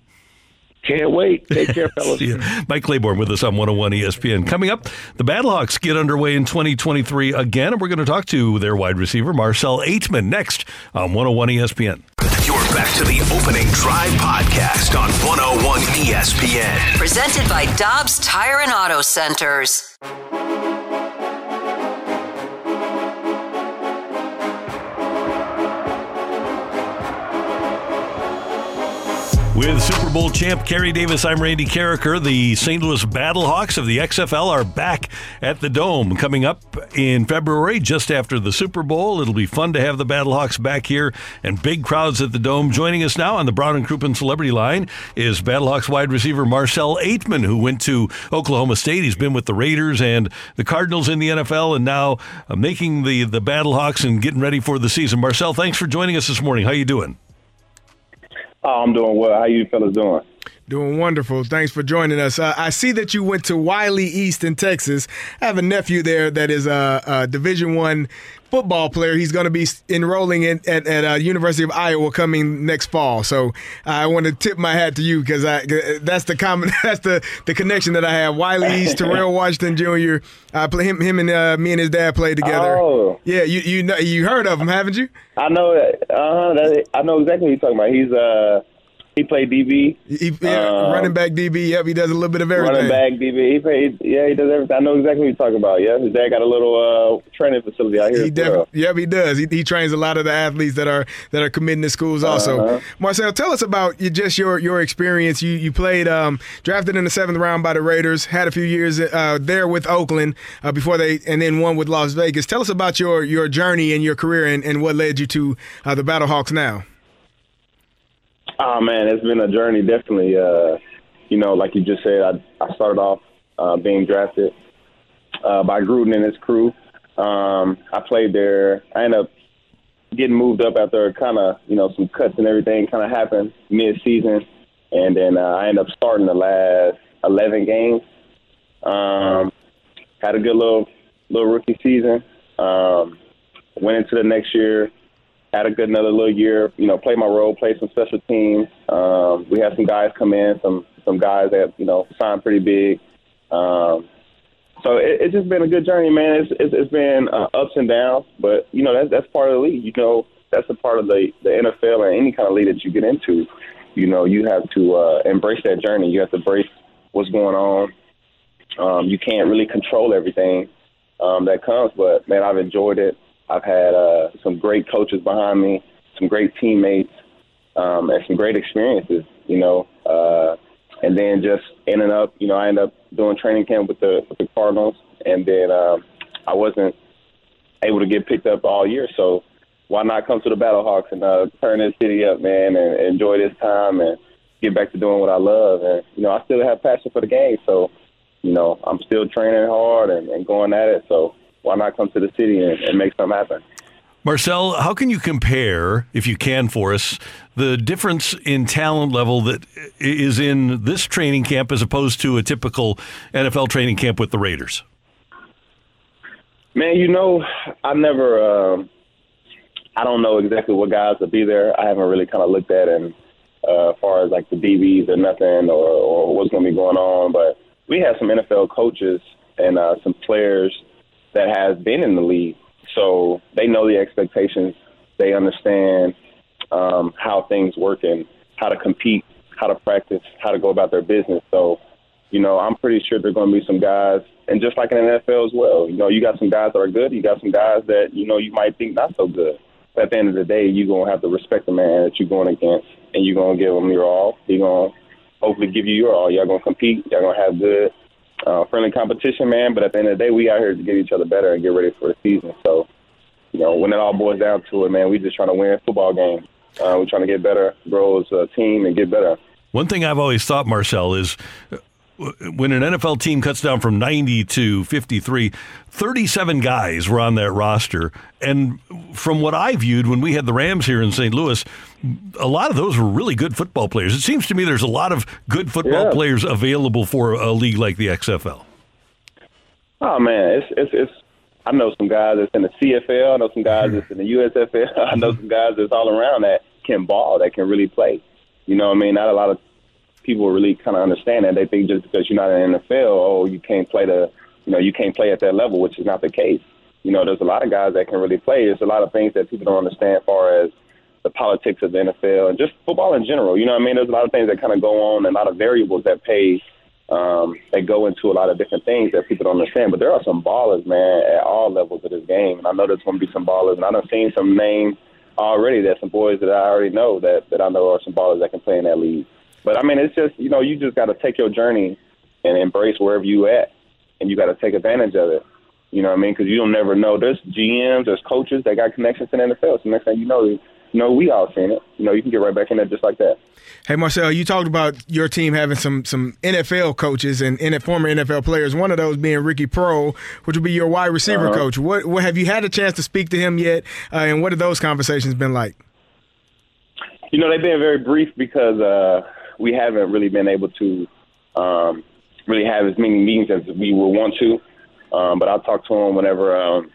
Can't wait. Take care, fellas. See. Mike Claiborne with us on 101 ESPN. Coming up, the Battlehawks get underway in 2023 again, and we're going to talk to their wide receiver, Marcell Ateman, next on 101 ESPN. You're back to the opening drive podcast on 101 ESPN. Presented by Dobbs Tire and Auto Centers. With Super Bowl champ Kerry Davis, I'm Randy Karraker. The St. Louis Battlehawks of the XFL are back at the Dome coming up in February, just after the Super Bowl. It'll be fun to have the Battlehawks back here and big crowds at the Dome. Joining us now on the Brown and Crouppen Celebrity Line is Battlehawks wide receiver Marcell Ateman, who went to Oklahoma State. He's been with the Raiders and the Cardinals in the NFL, and now uh, making the the Battlehawks and getting ready for the season. Marcel, thanks for joining us this morning. How you doing? Oh, I'm doing well. How you fellas doing? Doing wonderful. Thanks for joining us. Uh, I see that you went to Wylie East in Texas. I have a nephew there that is a, a Division One football player. He's going to be enrolling in, at, at uh, University of Iowa coming next fall. So I want to tip my hat to you because that's the common that's the, the connection that I have. Wylie East, Terrell Washington Jr. I play him him and uh, me and his dad played together. Oh. Yeah, you you know you heard of him, haven't you? I know. Uh, I know exactly what you're talking about. He's uh he played DB. He, yeah, um, running back DB. Yep, he does a little bit of everything. Running back DB. He played. Yeah, he does everything. I know exactly what you're talking about. Yeah, his dad got a little uh, training facility out here. He def- yep, he does. He, he, trains a lot of the athletes that are that are committing to schools. Also, uh-huh. Marcel, tell us about just your your experience. You you played um, drafted in the seventh round by the Raiders. Had a few years uh, there with Oakland uh, before they and then one with Las Vegas. Tell us about your your journey and your career and, and what led you to uh, the Battlehawks now. Oh man, it's been a journey. Definitely, uh, you know, like you just said, I, I started off uh, being drafted uh, by Gruden and his crew. Um, I played there. I ended up getting moved up after kind of, you know, some cuts and everything kind of happened mid-season, and then uh, I ended up starting the last 11 games. Um, had a good little little rookie season. Um, went into the next year had a good another little year. You know, played my role, played some special teams. Um, we had some guys come in, some some guys that you know signed pretty big. Um, so it, it's just been a good journey, man. It's it's, it's been uh, ups and downs, but you know that's that's part of the league. You know, that's a part of the the NFL and any kind of league that you get into. You know, you have to uh, embrace that journey. You have to embrace what's going on. Um, you can't really control everything um, that comes, but man, I've enjoyed it. I've had uh, some great coaches behind me, some great teammates, um, and some great experiences. You know, uh, and then just ended up, you know, I ended up doing training camp with the with the Cardinals, and then um, I wasn't able to get picked up all year, so why not come to the Battlehawks and uh, turn this city up, man, and enjoy this time and get back to doing what I love. And you know, I still have passion for the game, so you know, I'm still training hard and, and going at it. So why not come to the city and, and make something happen? Marcel, how can you compare, if you can for us, the difference in talent level that is in this training camp as opposed to a typical NFL training camp with the Raiders? Man, you know, I never, um, I don't know exactly what guys will be there. I haven't really kind of looked at and uh, as far as like the DBs or nothing or, or what's going to be going on. But we had some NFL coaches and uh, some players that has been in the league, so they know the expectations. They understand um, how things work and how to compete, how to practice, how to go about their business. So, you know, I'm pretty sure there are going to be some guys, and just like in the NFL as well, you know, you got some guys that are good, you got some guys that you know you might think not so good. But at the end of the day, you're gonna have to respect the man that you're going against, and you're gonna give him your all. You're gonna hopefully give you your all. Y'all gonna compete. Y'all gonna have good uh, friendly competition, man. But at the end of the day, we out here to get each other better and get ready for the season. So, you know, when it all boils down to it, man, we just trying to win football games. Uh, we're trying to get better, grow as a team, and get better. One thing I've always thought, Marcel, is when an NFL team cuts down from 90 to 53, 37 guys were on that roster. And from what I viewed when we had the Rams here in St. Louis, a lot of those were really good football players. It seems to me there's a lot of good football yeah. players available for a league like the XFL. Oh man, it's it's, it's I know some guys that's in the CFL. I know some guys hmm. that's in the USFL. I know some guys that's all around that can ball, that can really play. You know what I mean? Not a lot of people really kind of understand that. They think just because you're not in the NFL, oh, you can't play the, you know, you can't play at that level, which is not the case. You know, there's a lot of guys that can really play. There's a lot of things that people don't understand as far as the politics of the NFL and just football in general. You know what I mean? There's a lot of things that kind of go on and a lot of variables that pay um, that go into a lot of different things that people don't understand. But there are some ballers, man, at all levels of this game. And I know there's going to be some ballers. And I've seen some names already. There's some boys that I already know that, that I know are some ballers that can play in that league. But I mean, it's just you know you just got to take your journey and embrace wherever you at, and you got to take advantage of it. You know what I mean? Because you'll never know. There's GMs, there's coaches that got connections in the NFL. So next thing you know, know we all seen it. You know, you can get right back in there just like that. Hey Marcel, you talked about your team having some some NFL coaches and, and former NFL players. One of those being Ricky Proehl, which would be your wide receiver uh-huh. coach. What, what have you had a chance to speak to him yet? Uh, and what have those conversations been like? You know, they've been very brief because uh, we haven't really been able to um, really have as many meetings as we would want to. Um, but I'll talk to him whenever um,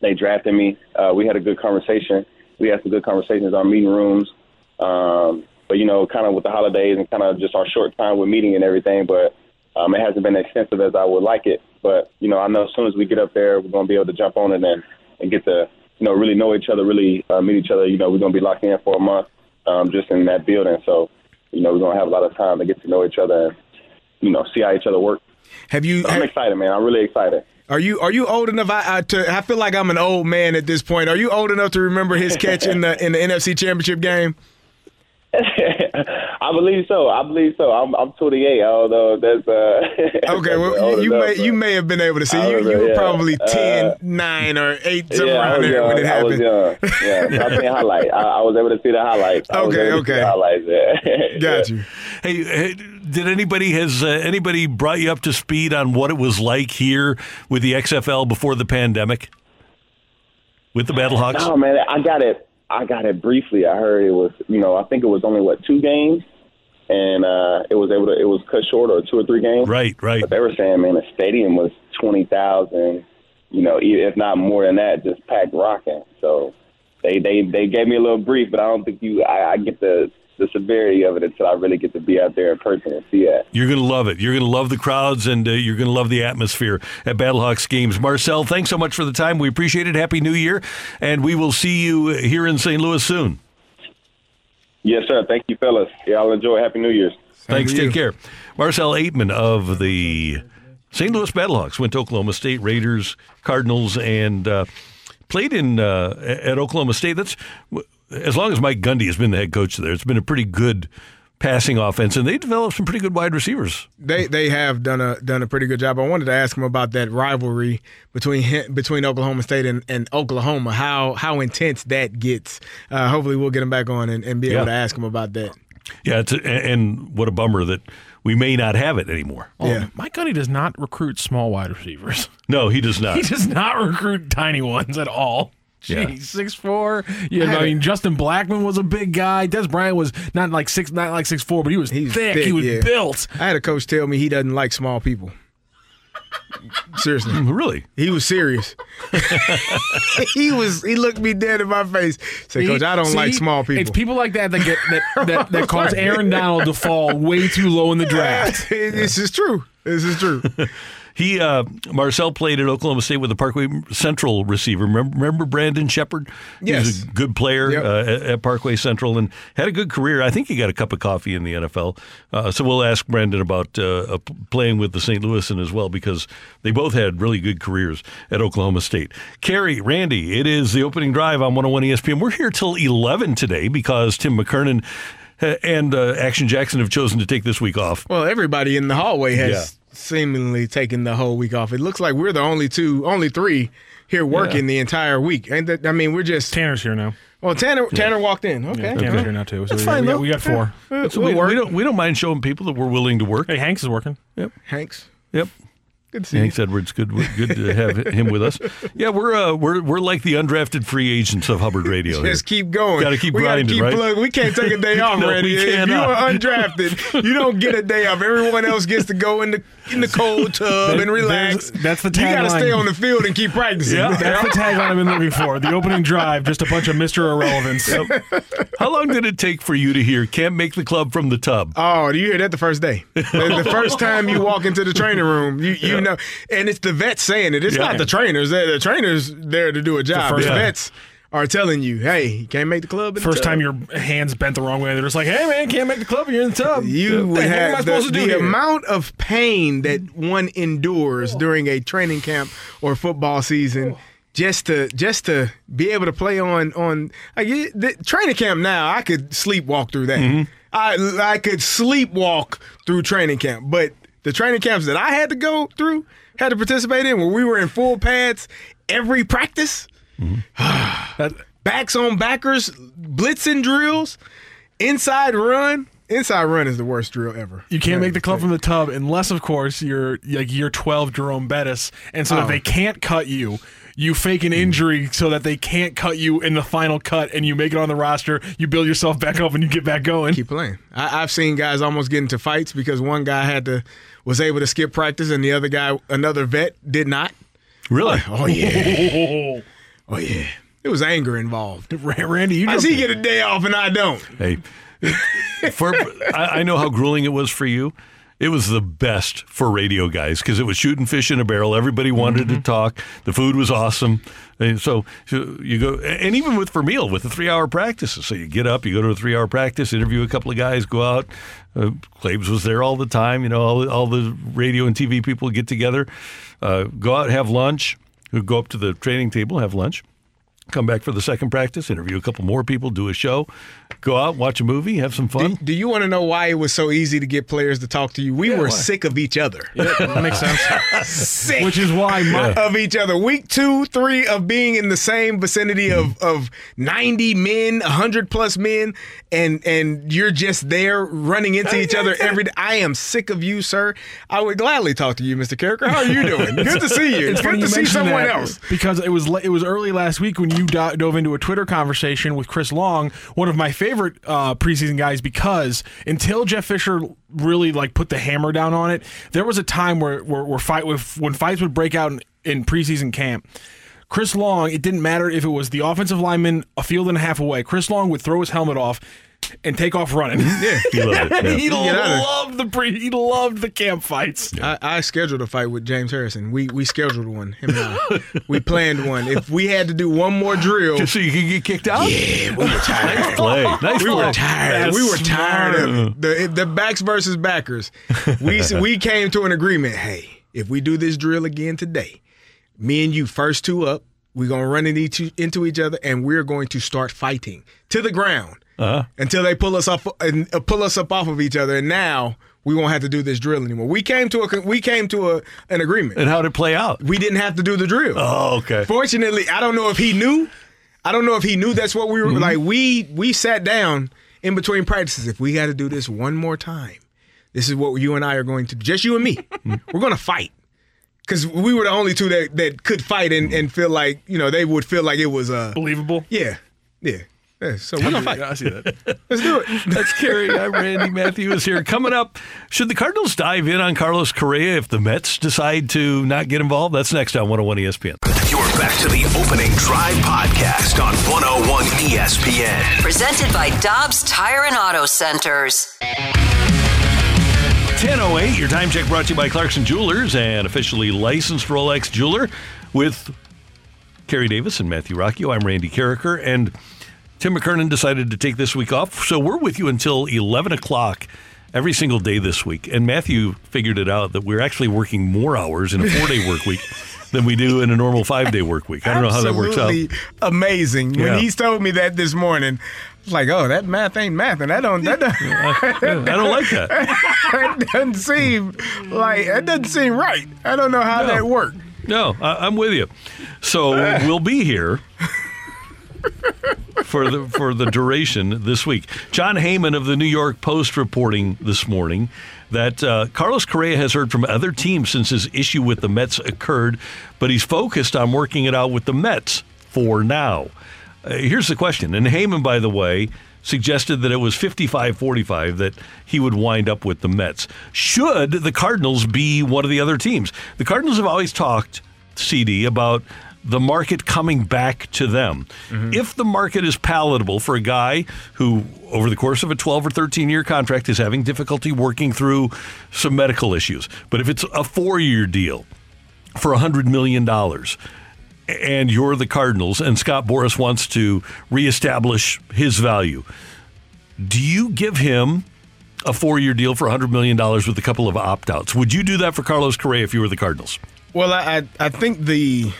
they drafted me. Uh, we had a good conversation. We had some good conversations in our meeting rooms. Um, but you know, kind of with the holidays and kind of just our short time with meeting and everything. But um, it hasn't been as extensive as I would like it. But you know, I know as soon as we get up there, we're going to be able to jump on it and and get to you know really know each other, really uh, meet each other. You know, we're going to be locked in for a month um, just in that building. So you know, we're going to have a lot of time to get to know each other and you know see how each other work. Have you? So I'm excited, man. I'm really excited. Are you are you old enough? I, I to I feel like I'm an old man at this point. Are you old enough to remember his catch in the in the NFC Championship game? I believe so. I believe so. I'm I'm 28, although that's uh. Okay, well you may you may have been able to see. You, you were probably 10, 9, or eight somewhere yeah, around there young. when it happened. I was young. Yeah, I seen highlight. I, I was able to see the highlights. Okay, okay. highlights. Yeah. Got you. Hey, hey, did anybody has uh, anybody brought you up to speed on what it was like here with the XFL before the pandemic with the Battlehawks? No, man, I got it. I got it briefly. I heard it was, you know, I think it was only what two games, and uh, it was able to, it was cut short or two or three games. Right, right. But they were saying, man, the stadium was twenty thousand, you know, if not more than that, just packed rocking. So they they they gave me a little brief, but I don't think you, I, I get the the severity of it until I really get to be out there in person and see it. You're going to love it. You're going to love the crowds and uh, you're going to love the atmosphere at Battlehawks games. Marcel, thanks so much for the time. We appreciate it. Happy New Year. And we will see you here in St. Louis soon. Yes, sir. Thank you, fellas. Y'all enjoy. Happy New Year's. Thanks. Take care. Marcell Ateman of the St. Louis Battlehawks went to Oklahoma State, Raiders, Cardinals, and uh, played in uh, at Oklahoma State. That's as long as Mike Gundy has been the head coach there. It's been a pretty good passing offense, and they developed some pretty good wide receivers. They they have done a done a pretty good job. I wanted to ask him about that rivalry between between Oklahoma State and, and Oklahoma. How how intense that gets. Uh, hopefully, we'll get him back on and, and be Yeah. able to ask him about that. Yeah, it's a, and what a bummer that we may not have it anymore. Oh, Mike Gundy does not recruit small wide receivers. No, he does not. He does not recruit tiny ones at all. Yeah. Jeez, six four. Yeah, I I mean Justin Blackmon was a big guy. Dez Bryant was not like six, not like six four, but he was thick. He was yeah. built. I had a coach tell me he doesn't like small people. Seriously, really? He was serious. he was. He looked me dead in my face. Said, "Coach, I don't See, like small people." It's people like that that get that that, that cause Aaron Donald to fall way too low in the draft. this is true. This is true. He uh, Marcel played at Oklahoma State with the Parkway Central receiver. Remember, remember Brandon Sheperd? He was Yes. a good player Yep. uh, at, at Parkway Central and had a good career. I think he got a cup of coffee in the NFL. Uh, so we'll ask Brandon about uh, uh, playing with the St. Louisan as well because they both had really good careers at Oklahoma State. Kerry, Randy, it is the opening drive on 101 ESPN. We're here till 11 today because Tim McKernan uh, and uh, Action Jackson have chosen to take this week off. Well, everybody in the hallway has. Seemingly taking the whole week off. It looks like we're the only two, only three here working the entire week. And that, I mean, we're just Tanner's here now. Well, Tanner Tanner walked in. Okay, Yeah, Tanner's here now too. So That's we, fine we, though. got, we got four. Yeah. That's- We'll we, we don't we don't mind showing people that we're willing to work. Hey, Hanks is working. Yep. Hanks. Yep. Good to see Hanks Edwards, good, good to have him with us. Yeah, we're uh, we're we're like the undrafted free agents of Hubbard Radio. here. Just keep going. Got to keep we grinding, gotta keep right? plugging. We can't take a day off, No, Randy. we If you are undrafted, you don't get a day off. Everyone else gets to go in the in the cold tub and relax. That's the tagline. You got to stay on the field and keep practicing. That's the tagline I've been looking for. The opening drive, just a bunch of Mr. Irrelevance. How long did it take for you to hear "Can't make the club from the tub"? Oh, do you hear that the first day? the, the first time you walk into the training room, you you know, and it's the vets saying it. It's Yeah. not the trainers. The the trainers there to do a job. The, first time. Are telling you, "Hey, you can't make the club." in the First tub. time your hands bent the wrong way, they're just like, "Hey man, can't make the club. You're in the tub. You What would the am I have the, supposed to do the here?" amount of pain that one endures during a training camp or football season just to just to be able to play on on like the training camp now I could sleepwalk through that. Mm-hmm. I I could sleepwalk through training camp, but the training camps that I had to go through, had to participate in, where we were in full pads every practice, Mm-hmm. backs on backers, blitzing drills, inside run. inside run is the worst drill ever. You can't make the club from the tub unless, of course, you're like year 12 Jerome Bettis. And so Oh. if they can't cut you, you fake an mm. injury so that they can't cut you in the final cut and you make it on the roster. You build yourself back up and you get back going. Keep playing. I, I've seen guys almost get into fights because one guy had to was able to skip practice and the other guy, another vet, did not. Really? Oh yeah. oh yeah. It was anger involved. Randy, you How does he get a day off and I don't? Hey, for I, I know how grueling it was for you. It was the best for radio guys because it was shooting fish in a barrel. Everybody wanted Mm-hmm. to talk. The food was awesome. And so, so you go, and even with for meal with the three hour practices. So you get up, you go to a three hour practice, interview a couple of guys, go out. Uh, Claves was there all the time. You know, all, all the radio and TV people get together, uh, go out, have lunch, go up to the training table, have lunch come back for the second practice, interview a couple more people, do a show, go out, watch a movie, have some fun. Do, do you want to know why it was so easy to get players to talk to you? We Yeah, were why? sick of each other. that makes sense. sick. Which is why my, of each other. Week two, three of being in the same vicinity of mm-hmm. of ninety men, hundred plus men, and and you're just there running into each other every day. I am sick of you, sir. I would gladly talk to you, Mr. Karraker. How are you doing? Good to see you. It's Good to see someone else. because it was it was early last week when you do- dove into a Twitter conversation with Chris Long, one of my favorite uh, preseason guys. Because until Jeff Fisher really like put the hammer down on it, there was a time where where, where fight with when fights would break out in, in preseason camp. Chris Long, it didn't matter if it was the offensive lineman a field and a half away. Chris Long would throw his helmet off and take off running. Yeah, He loved it, yeah. he Get out of there. loved the pre. He loved the camp fights. I, I scheduled a fight with James Harrison. We we scheduled one. Him and I. we planned one. If we had to do one more drill, Just so you could get kicked out? yeah, we were tired. Nice play. Nice we play. were tired. That's we were tired of smart. it. The, the backs versus backers. We we came to an agreement. Hey, if we do this drill again today, me and you first two up, we're gonna run into each, into each other, and we're going to start fighting to the ground Uh-huh. until they pull us up and uh, pull us up off of each other. And now we won't have to do this drill anymore. We came to a we came to a, an agreement. And how did it play out? We didn't have to do the drill. Oh, okay. Fortunately, I don't know if he knew. I don't know if he knew that's what we were Mm-hmm. like. We we sat down in between practices. If we got to do this one more time, this is what you and I are going to. Just you and me. we're going to fight because we were the only two that that could fight and, and feel like you know they would feel like it was uh Believable. yeah yeah. yeah. So we're gonna fight. I see that. Let's do it. That's Kerry. I'm Randy Matthews here. Coming up, should the Cardinals dive in on Carlos Correa if the Mets decide to not get involved? That's next on 101 ESPN. You're back to the opening drive podcast on 101 ESPN. Presented by Dobbs Tire and Auto Centers. 1008, your time check brought to you by Clarkson Jewelers, an officially licensed Rolex jeweler with Kerry Davis and Matthew Rocchio. I'm Randy Karraker, and Tim McKernan decided to take this week off, so we're with you until 11 o'clock every single day this week. And Matthew figured it out that we're actually working more hours in a four-day work week than we do in a normal five-day work week. I don't know how that works out. Absolutely Amazing. Yeah. When he's told me that this morning, I was like, oh, that math ain't math, and that don't that don't, I don't like that. that doesn't seem like that doesn't seem right. I don't know how No. that worked. No, I, I'm with you. So we'll be here for the for the duration this week. Jon Heyman of the New York Post reporting this morning that uh, Carlos Correa has heard from other teams since his issue with the Mets occurred, but he's focused on working it out with the Mets for now. Uh, here's the question, and Heyman, by the way. Suggested that it was 55 45 that he would wind up with the Mets. Should the Cardinals be one of the other teams? The Cardinals have always talked, CD, about the market coming back to them. If the market is palatable for a guy who, over the course of a 12 or 13 year contract, is having difficulty working through some medical issues, but if it's a four year deal for $100 million, and you're the Cardinals, and Scott Boras wants to reestablish his value, do you give him a four year deal for $100 million with a couple of opt outs? Would you do that for Carlos Correa if you were the Cardinals? Well, I I, think the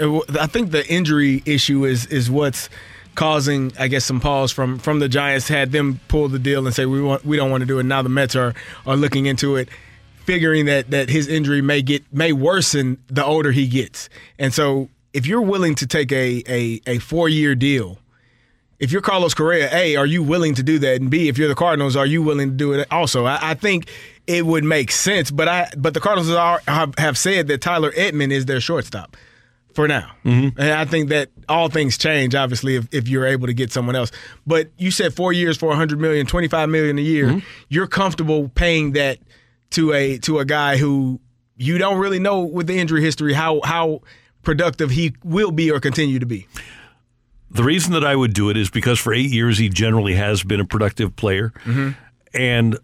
I think the injury issue is is what's causing I guess some pause from from the Giants had them pull the deal and say we want we don't want to do it. Now the Mets are are looking into it, figuring that that his injury may get may worsen the older he gets. And so if you're willing to take a a, a four year deal, if you're Carlos Correa, A, are you willing to do that? And B, if you're the Cardinals, are you willing to do it also? I, I think it would make sense, but I but the Cardinals are, have, have said that Tyler Edman is their shortstop for now. Mm-hmm. And I think that all things change, obviously, if, if you're able to get someone else. But you said four years for 100 million, 25 million a year. Mm-hmm. You're comfortable paying that to a to a guy who you don't really know with the injury history how how productive he will be or continue to be. The reason that I would do it is because for eight years he generally has been a productive player, mm-hmm. and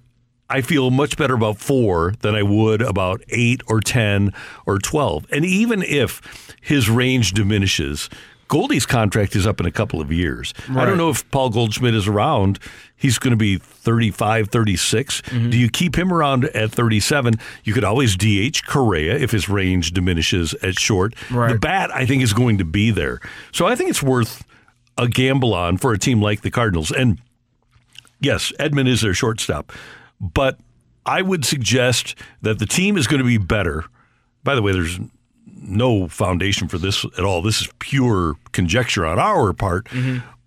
I feel much better about four than I would about eight or ten or twelve. And even if his range diminishes, Goldie's contract is up in a couple of years. I don't know if Paul Goldschmidt is around. He's going to be 35, 36. Mm-hmm. Do you keep him around at 37? You could always DH Correa if his range diminishes at short. Right. The bat, I think, is going to be there. So I think it's worth a gamble on for a team like the Cardinals. And yes, Edman is their shortstop, but I would suggest that the team is going to be better. By the way, there's no foundation for this at all. This is pure conjecture on our part.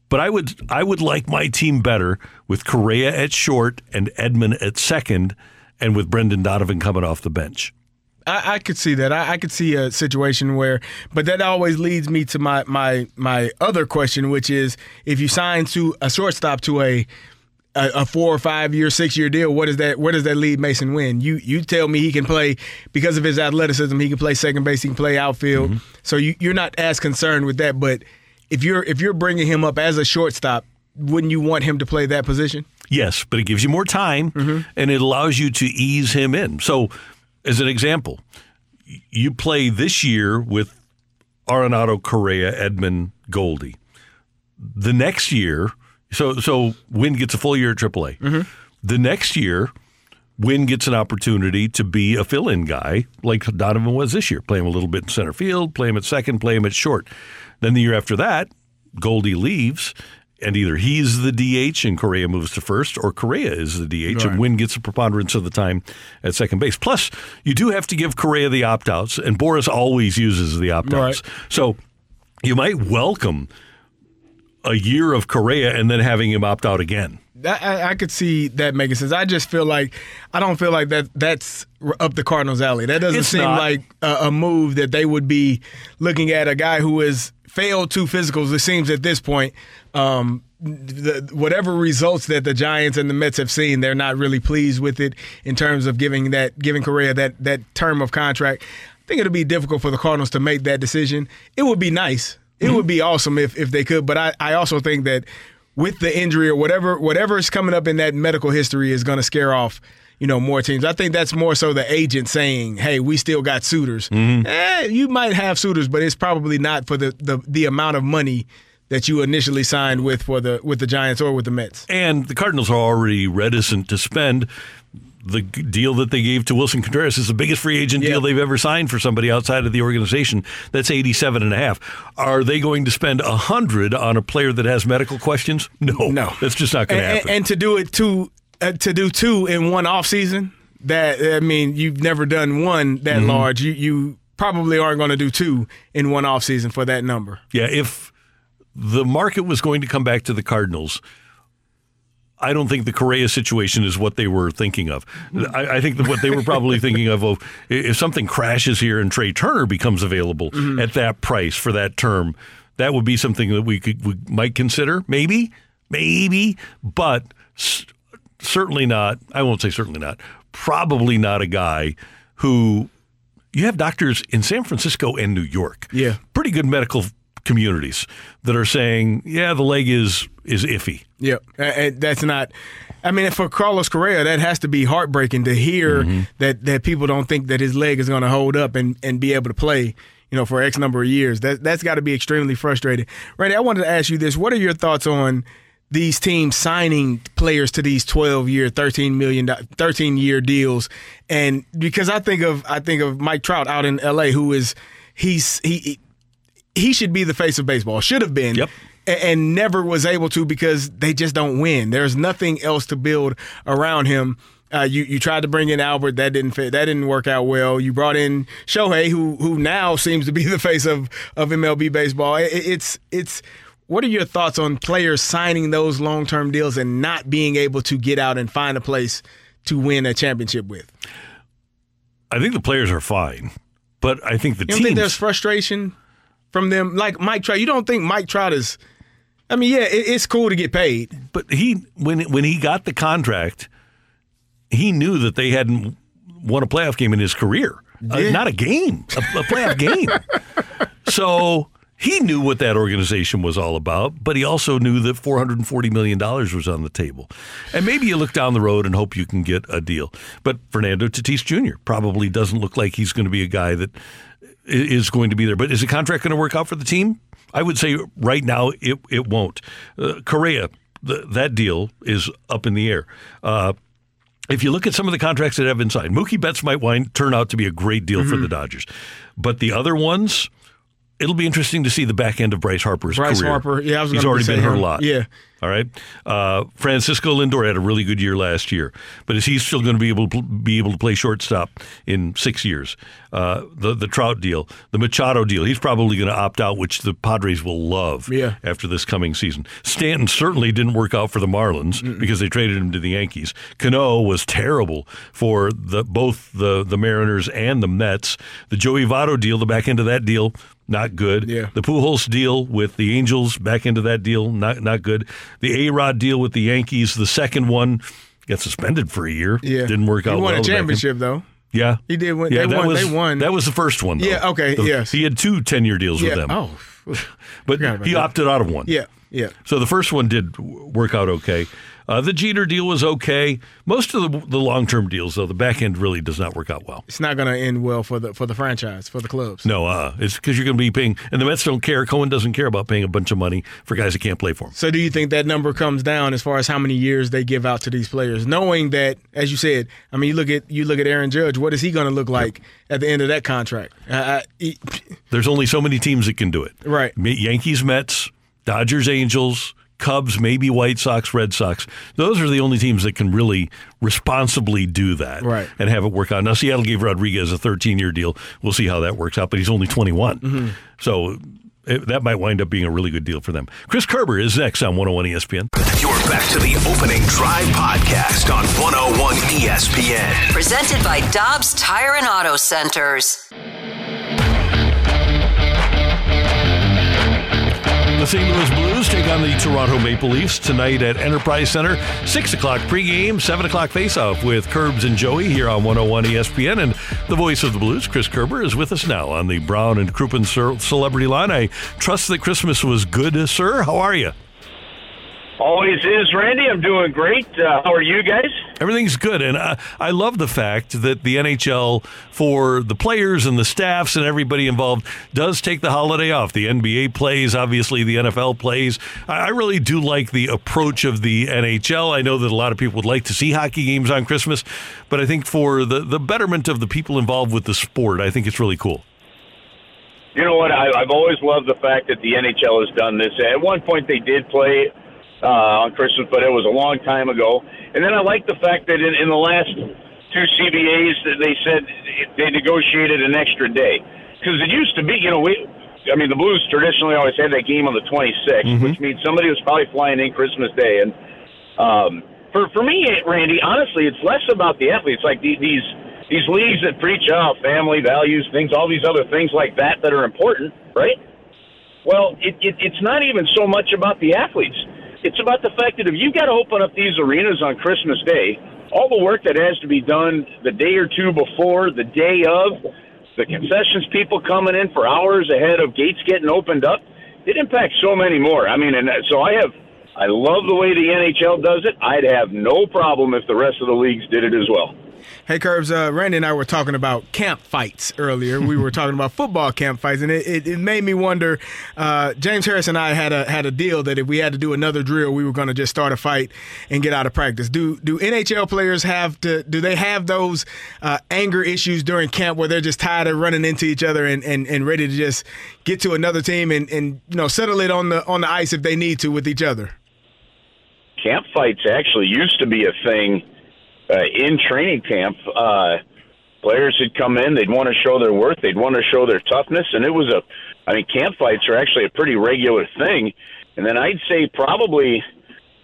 But I would I would like my team better with Correa at short and Edman at second, and with Brendan Donovan coming off the bench. I, I could see that. I, I could see a situation where, but that always leads me to my my my other question, which is if you sign to a shortstop to a a, a four or five year, six year deal, what is that where does that lead Masyn Winn? You you tell me he can play because of his athleticism, he can play second base, he can play outfield. Mm-hmm. So you, you're not as concerned with that. But if you're if you're bringing him up as a shortstop, wouldn't you want him to play that position? Yes, but it gives you more time mm-hmm. and it allows you to ease him in. So, as an example, you play this year with Arenado, Correa, Edman, Goldie. The next year, so so Winn gets a full year at AAA. Mm-hmm. The next year, Winn gets an opportunity to be a fill-in guy like Donovan was this year. Play him a little bit in center field, play him at second, play him at short. Then the year after that, Goldie leaves, and either he's the DH and Correa moves to first, or Correa is the DH and Right. Winn gets a preponderance of the time at second base. Plus, you do have to give Correa the opt-outs, and Boras always uses the opt-outs. So you might welcome a year of Correa and then having him opt out again. That, I, I could see that making sense. I just feel like I don't feel like that that's up the Cardinals' alley. That doesn't It's seem not. like a, a move that they would be looking at a guy who has failed two physicals. It seems at this point, um, the, whatever results that the Giants and the Mets have seen, they're not really pleased with it in terms of giving that giving Correa that that term of contract. I think it'll be difficult for the Cardinals to make that decision. It would be nice. It would be awesome if, if they could, but I, I also think that with the injury or whatever whatever is coming up in that medical history is going to scare off you know more teams. I think that's more so the agent saying, "Hey, we still got suitors." Eh, you might have suitors, but it's probably not for the, the the amount of money that you initially signed with for the with the Giants or with the Mets. And the Cardinals are already reticent to spend. The deal that they gave to Willson Contreras is the biggest free agent deal they've ever signed for somebody outside of the organization. That's 87 and a half. Are they going to spend 100 on a player that has medical questions? No. No. That's just not going to happen. and, and to do it two uh, to do two in one off season. That I mean, you've never done one that Mhm. large. You you probably aren't going to do two in one off season for that number. Yeah, if the market was going to come back to the Cardinals, I don't think the Correa situation is what they were thinking of. I, I think that what they were probably thinking of, oh, if something crashes here and Trea Turner becomes available mm-hmm. at that price for that term, that would be something that we could we might consider, maybe, maybe, but s- certainly not. I won't say certainly not. Probably not a guy who you have doctors in San Francisco and New York. Yeah. Pretty good medical communities that are saying, yeah, the leg is is iffy. Yep, uh, that's not. I mean, for Carlos Correa, that has to be heartbreaking to hear that that people don't think that his leg is going to hold up and, and be able to play. You know, for X number of years. That that's got to be extremely frustrating. Randy, I wanted to ask you this: What are your thoughts on these teams signing players to these 12 year 13 million 13 year deals and because I think of I think of Mike Trout out in LA who is he's he he should be the face of baseball should have been yep. And never was able to because they just don't win there's nothing else to build around him uh, you you tried to bring in Albert that didn't fit that didn't work out well you brought in Shohei who who now seems to be the face of of MLB baseball It- it's it's What are your thoughts on players signing those long term deals and not being able to get out and find a place to win a championship with? I think the players are fine, but I think the You teams. think there's frustration from them? Like Mike Trout, you don't think Mike Trout is? I mean, yeah, it, it's cool to get paid, but he when when he got the contract, he knew that they hadn't won a playoff game in his career. Uh, not a game, a, a playoff game. So he knew what that organization was all about, but he also knew that $440 million was on the table. And maybe you look down the road and hope you can get a deal. But Fernando Tatis Jr. probably doesn't look like he's going to be a guy that is going to be there. But is the contract going to work out for the team? I would say right now it, it won't. Uh, Correa, the, that deal is up in the air. Uh, if you look at some of the contracts that have been signed, Mookie Betts might wind, turn out to be a great deal for Mhm. the Dodgers. But the other ones, it'll be interesting to see the back end of Bryce Harper's Bryce career. Harper, yeah, I was He's already been hurt a lot. Yeah. All right. Uh, Francisco Lindor had a really good year last year, but is he still going to be able to be able to play shortstop in six years? Uh, the the Trout deal, the Machado deal, he's probably going to opt out, which the Padres will love Yeah. after this coming season. Stanton certainly didn't work out for the Marlins because they traded him to the Yankees. Cano was terrible for the both the the Mariners and the Mets. The Joey Votto deal, the back end of that deal, not good. Yeah. The Pujols deal with the Angels, back into that deal, not not good. The A Rod deal with the Yankees, the second one got suspended for a year. Yeah. didn't work out. He won well a the back end. championship though. Yeah, He did win. Yeah, they that won. was they won. that was the first one. Though. Yeah, okay, The- yes. He had two 10 year deals yeah. with them. Oh, but he that. opted out of one. yeah, yeah. So the first one did work out okay. Uh, the Jeter deal was okay. Most of the, the long term deals, though, the back end really does not work out well. It's not going to end well for the for the franchise for the clubs. No, uh, it's because you're going to be paying, and the Mets don't care. Cohen doesn't care about paying a bunch of money for guys that can't play for him. So do you think that number comes down as far as how many years they give out to these players, knowing that, as you said, I mean, you look at you look at Aaron Judge. What is he going to look like at the end of that contract? Uh, he- There's only so many teams that can do it. Right. Yankees, Mets, Dodgers, Angels, Cubs, maybe White Sox, Red Sox. Those are the only teams that can really responsibly do that Right. and have it work out. Now, Seattle gave Rodriguez a 13 year deal. We'll see how that works out, but he's only 21. Mm-hmm. So it, that might wind up being a really good deal for them. Chris Kerber is next on 101 ESPN. You're back to the opening drive podcast on 101 ESPN. Presented by Dobbs Tire and Auto Centers. The St. Louis Blues take on the Toronto Maple Leafs tonight at Enterprise Center. 6 o'clock pregame, 7 o'clock faceoff with Curbs and Joey here on 101 ESPN. And the voice of the Blues, Chris Kerber, is with us now on the Brown and Crouppen Celebrity Line. I trust that Christmas was good, sir. How are you? Always is, Randy. I'm doing great. Uh, how are you guys? Everything's good, and I, I love the fact that the NHL, for the players and the staffs and everybody involved, does take the holiday off. The NBA plays, obviously, the NFL plays. I, I really do like the approach of the NHL. I know that a lot of people would like to see hockey games on Christmas, but I think for the, the betterment of the people involved with the sport, I think it's really cool. You know what? I, I've always loved the fact that the NHL has done this. At one point, they did play uh, on Christmas, but it was a long time ago. And then I like the fact that in, in the last two CBAs, that they said they negotiated an extra day because it used to be, you know, we. I mean, the Blues traditionally always had that game on the 26th, which means somebody was probably flying in Christmas Day. And um, for for me, Randy, honestly, it's less about the athletes. Like the, these these leagues that preach out family values, things, all these other things like that that are important, right? Well, it, it, it's not even so much about the athletes. It's about the fact that if you got to open up these arenas on Christmas Day, all the work that has to be done the day or two before, the day of, the concessions people coming in for hours ahead of gates getting opened up, it impacts so many more. I mean, and uh, so I have, I love the way the NHL does it. I'd have no problem if the rest of the leagues did it as well. Hey, Curbs, uh, Randy and I were talking about camp fights earlier. We were talking about football camp fights, and it, it, it made me wonder. Uh, James Harris and I had a had a deal that if we had to do another drill, we were going to just start a fight and get out of practice. Do do NHL players have to? Do they have those uh, anger issues during camp where they're just tired of running into each other and, and, and ready to just get to another team and, and you know settle it on the on the ice if they need to with each other? camp fights actually used to be a thing uh, in training camp. Uh, Players would come in, they'd want to show their worth, they'd want to show their toughness, and it was a, I mean, camp fights are actually a pretty regular thing. And then I'd say probably,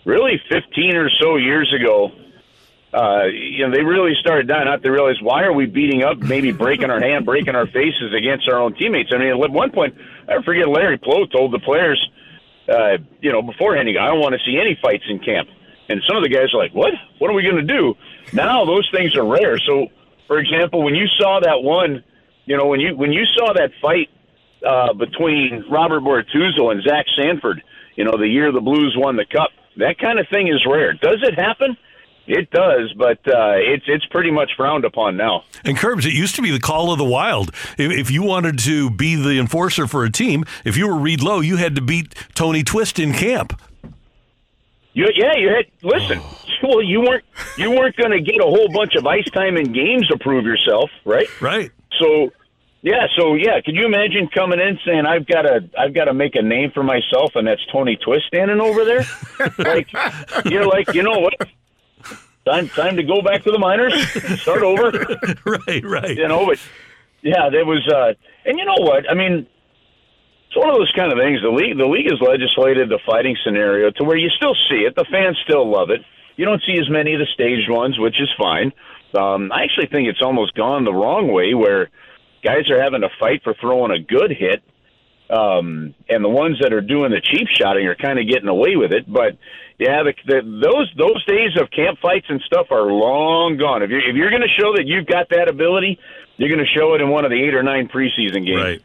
really 15 or so years ago, uh, you know, they really started dying out to realize why are we beating up, maybe breaking our hand, breaking our faces against our own teammates. I mean, at one point, I forget Larry Pleau told the players, uh, you know, beforehand, he go, I don't want to see any fights in camp. And some of the guys are like, what? What are we going to do? Now those things are rare. So, for example, when you saw that one, you know, when you when you saw that fight uh, between Robert Bortuzzo and Zach Sanford, you know, the year the Blues won the Cup, that kind of thing is rare. Does it happen? It does, but uh, it's it's pretty much frowned upon now. And Curbs, it used to be the call of the wild. If, if you wanted to be the enforcer for a team, if you were Reed Low, you had to beat Tony Twist in camp. You, yeah, you had listen. Well, you weren't you weren't going to get a whole bunch of ice time in games to prove yourself, right? Right. So, yeah, so yeah, could you imagine coming in saying I've got to I've got to make a name for myself, and that's Tony Twist standing over there? like you're like, you know what? Time time to go back to the minors, start over. right, right. You know, but yeah, there was, uh, and you know what? I mean, it's one of those kind of things. The league, the league has legislated the fighting scenario to where you still see it. The fans still love it. You don't see as many of the staged ones, which is fine. Um, I actually think it's almost gone the wrong way, where guys are having to fight for throwing a good hit, um, and the ones that are doing the cheap shotting are kind of getting away with it. But yeah, the, the, those those days of camp fights and stuff are long gone. If you're if you're going to show that you've got that ability, you're going to show it in one of the eight or nine preseason games. Right.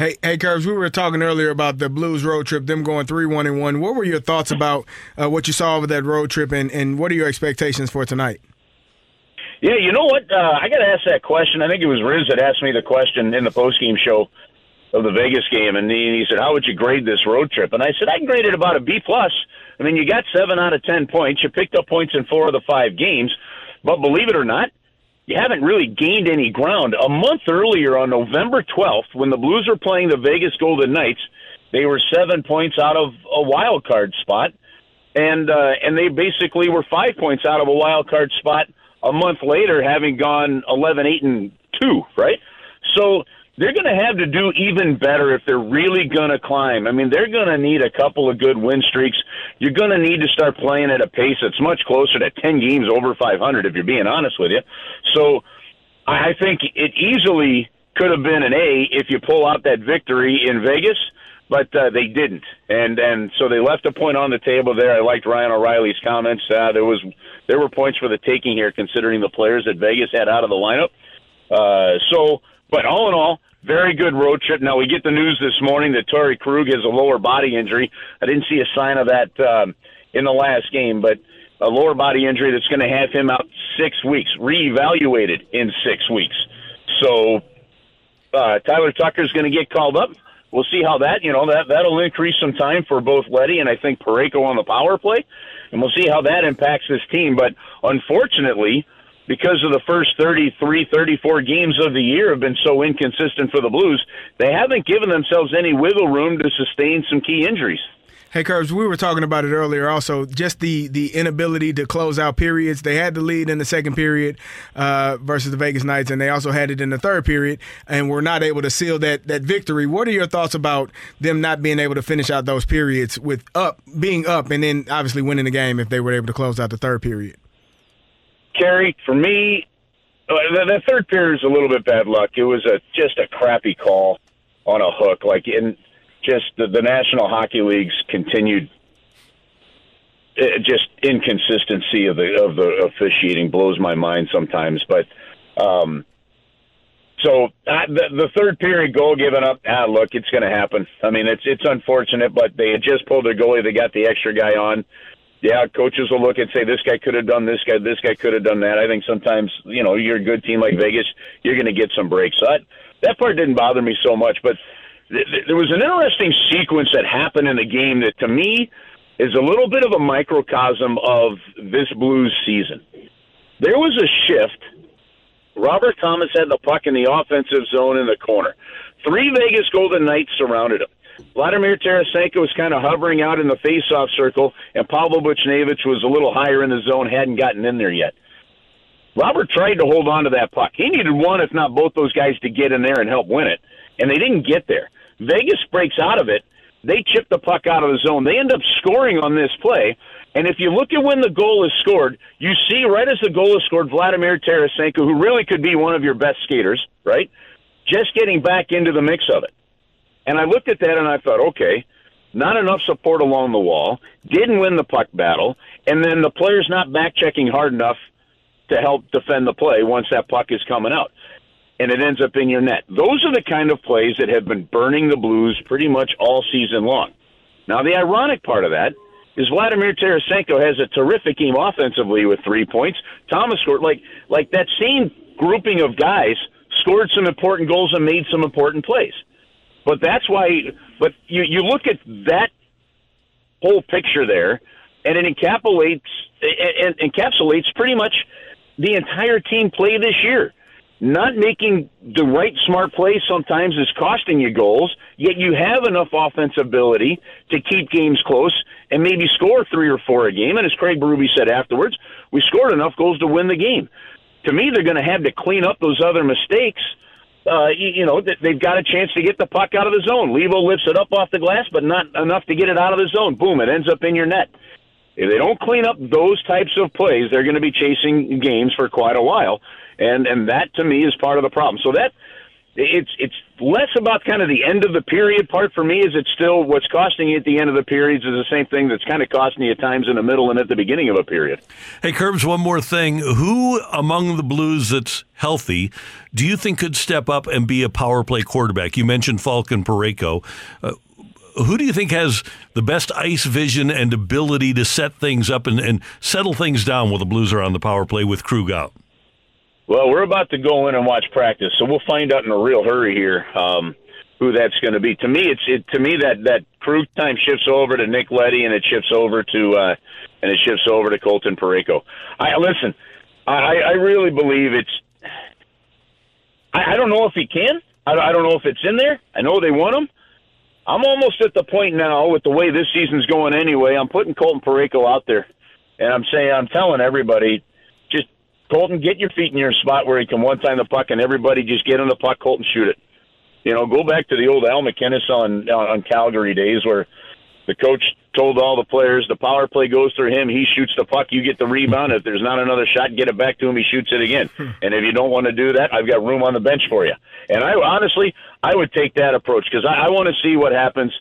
Hey, hey, Curbs, we were talking earlier about the Blues road trip, them going 3 1 and 1. What were your thoughts about uh, what you saw over that road trip, and, and what are your expectations for tonight? Yeah, you know what? Uh, I got to ask that question. I think it was Riz that asked me the question in the postgame show of the Vegas game, and he, he said, "How would you grade this road trip?" And I said, "I graded about a B plus. I mean, you got seven out of ten points. You picked up points in four of the five games, but believe it or not, you haven't really gained any ground. A month earlier, on November 12th, when the Blues were playing the Vegas Golden Knights, they were seven points out of a wild card spot, and uh, and they basically were five points out of a wild card spot a month later, having gone 11, 8, and two. Right, so they're going to have to do even better if they're really going to climb. I mean, they're going to need a couple of good win streaks. You're going to need to start playing at a pace that's much closer to 10 games over 500, if you're being honest with you. So I think it easily could have been an A if you pull out that victory in Vegas, but uh, they didn't, and and so they left a point on the table there. I liked Ryan O'Reilly's comments. Uh, there was there were points for the taking here, considering the players that Vegas had out of the lineup. Uh, so, but all in all, very good road trip. Now we get the news this morning that Torey Krug has a lower body injury. I didn't see a sign of that um, in the last game, but a lower body injury that's going to have him out six weeks, reevaluated in six weeks. So uh, Tyler Tucker's going to get called up. We'll see how that you know that that'll increase some time for both Leddy and I think Parayko on the power play, and we'll see how that impacts this team. But unfortunately, because of the first 33, 34 games of the year have been so inconsistent for the Blues, they haven't given themselves any wiggle room to sustain some key injuries. Hey, Curbs, we were talking about it earlier also, just the, the inability to close out periods. They had the lead in the second period uh, versus the Vegas Knights, and they also had it in the third period, and were not able to seal that, that victory. What are your thoughts about them not being able to finish out those periods with up being up and then obviously winning the game if they were able to close out the third period? Kerry, for me, uh, the, the third period is a little bit bad luck. It was a just a crappy call on a hook. Like in just the, the National Hockey League's continued uh, just inconsistency of the of the officiating blows my mind sometimes. But um, so uh, the, the third period goal given up. Ah, look, it's going to happen. I mean, it's it's unfortunate, but they had just pulled their goalie. They got the extra guy on yeah, coaches will look and say this guy could have done this guy, this guy could have done that. I think sometimes you know you're a good team like Vegas, you're going to get some breaks. So that that part didn't bother me so much, but th- th- there was an interesting sequence that happened in the game that to me is a little bit of a microcosm of this Blues season. There was a shift. Robert Thomas had the puck in the offensive zone in the corner. Three Vegas Golden Knights surrounded him. Vladimir Tarasenko was kind of hovering out in the faceoff circle, and Pavel Buchnevich was a little higher in the zone, hadn't gotten in there yet. Robert tried to hold on to that puck. He needed one, if not both, those guys to get in there and help win it, and they didn't get there. Vegas breaks out of it. They chip the puck out of the zone. They end up scoring on this play. And if you look at when the goal is scored, you see right as the goal is scored, Vladimir Tarasenko, who really could be one of your best skaters, right? Just getting back into the mix of it. And I looked at that and I thought, okay, not enough support along the wall, didn't win the puck battle, and then the player's not back checking hard enough to help defend the play once that puck is coming out. And it ends up in your net. Those are the kind of plays that have been burning the Blues pretty much all season long. Now, the ironic part of that is Vladimir Tarasenko has a terrific game offensively with three points. Thomas scored like like that same grouping of guys scored some important goals and made some important plays. But that's why. But you you look at that whole picture there, and it encapsulates it encapsulates pretty much the entire team play this year. Not making the right smart play sometimes is costing you goals, yet you have enough offensive ability to keep games close and maybe score three or four a game. And as Craig Berube said afterwards, we scored enough goals to win the game. To me, they're going to have to clean up those other mistakes. Uh, you, you know, they've got a chance to get the puck out of the zone. Levo lifts it up off the glass, but not enough to get it out of the zone. Boom, it ends up in your net. If they don't clean up those types of plays, they're going to be chasing games for quite a while and and that to me is part of the problem. So that it's it's less about kind of the end of the period part for me. Is it's still what's costing you at the end of the periods is the same thing that's kind of costing you at times in the middle and at the beginning of a period. Hey, Curbs, one more thing. Who among the Blues that's healthy do you think could step up and be a power play quarterback? You mentioned Faulk and Parayko. Uh, who do you think has the best ice vision and ability to set things up and, and settle things down while the Blues are on the power play with Krug out? Well, we're about to go in and watch practice, so we'll find out in a real hurry here um, who that's going to be. To me, it's it, to me that that crew time shifts over to Nick Leddy, and it shifts over to uh, and it shifts over to Colton Parayko. I listen. I, I really believe it's. I, I don't know if he can. I, I don't know if it's in there. I know they want him. I'm almost at the point now with the way this season's going anyway. I'm putting Colton Parayko out there, and I'm saying I'm telling everybody Colton, get your feet in your spot where he can one time the puck, and everybody just get on the puck, Colton, shoot it. You know, go back to the old Al MacInnis on on Calgary days where the coach told all the players the power play goes through him. He shoots the puck, you get the rebound. If there's not another shot, get it back to him. He shoots it again. And if you don't want to do that, I've got room on the bench for you. And I honestly, I would take that approach because I, I want to see what happens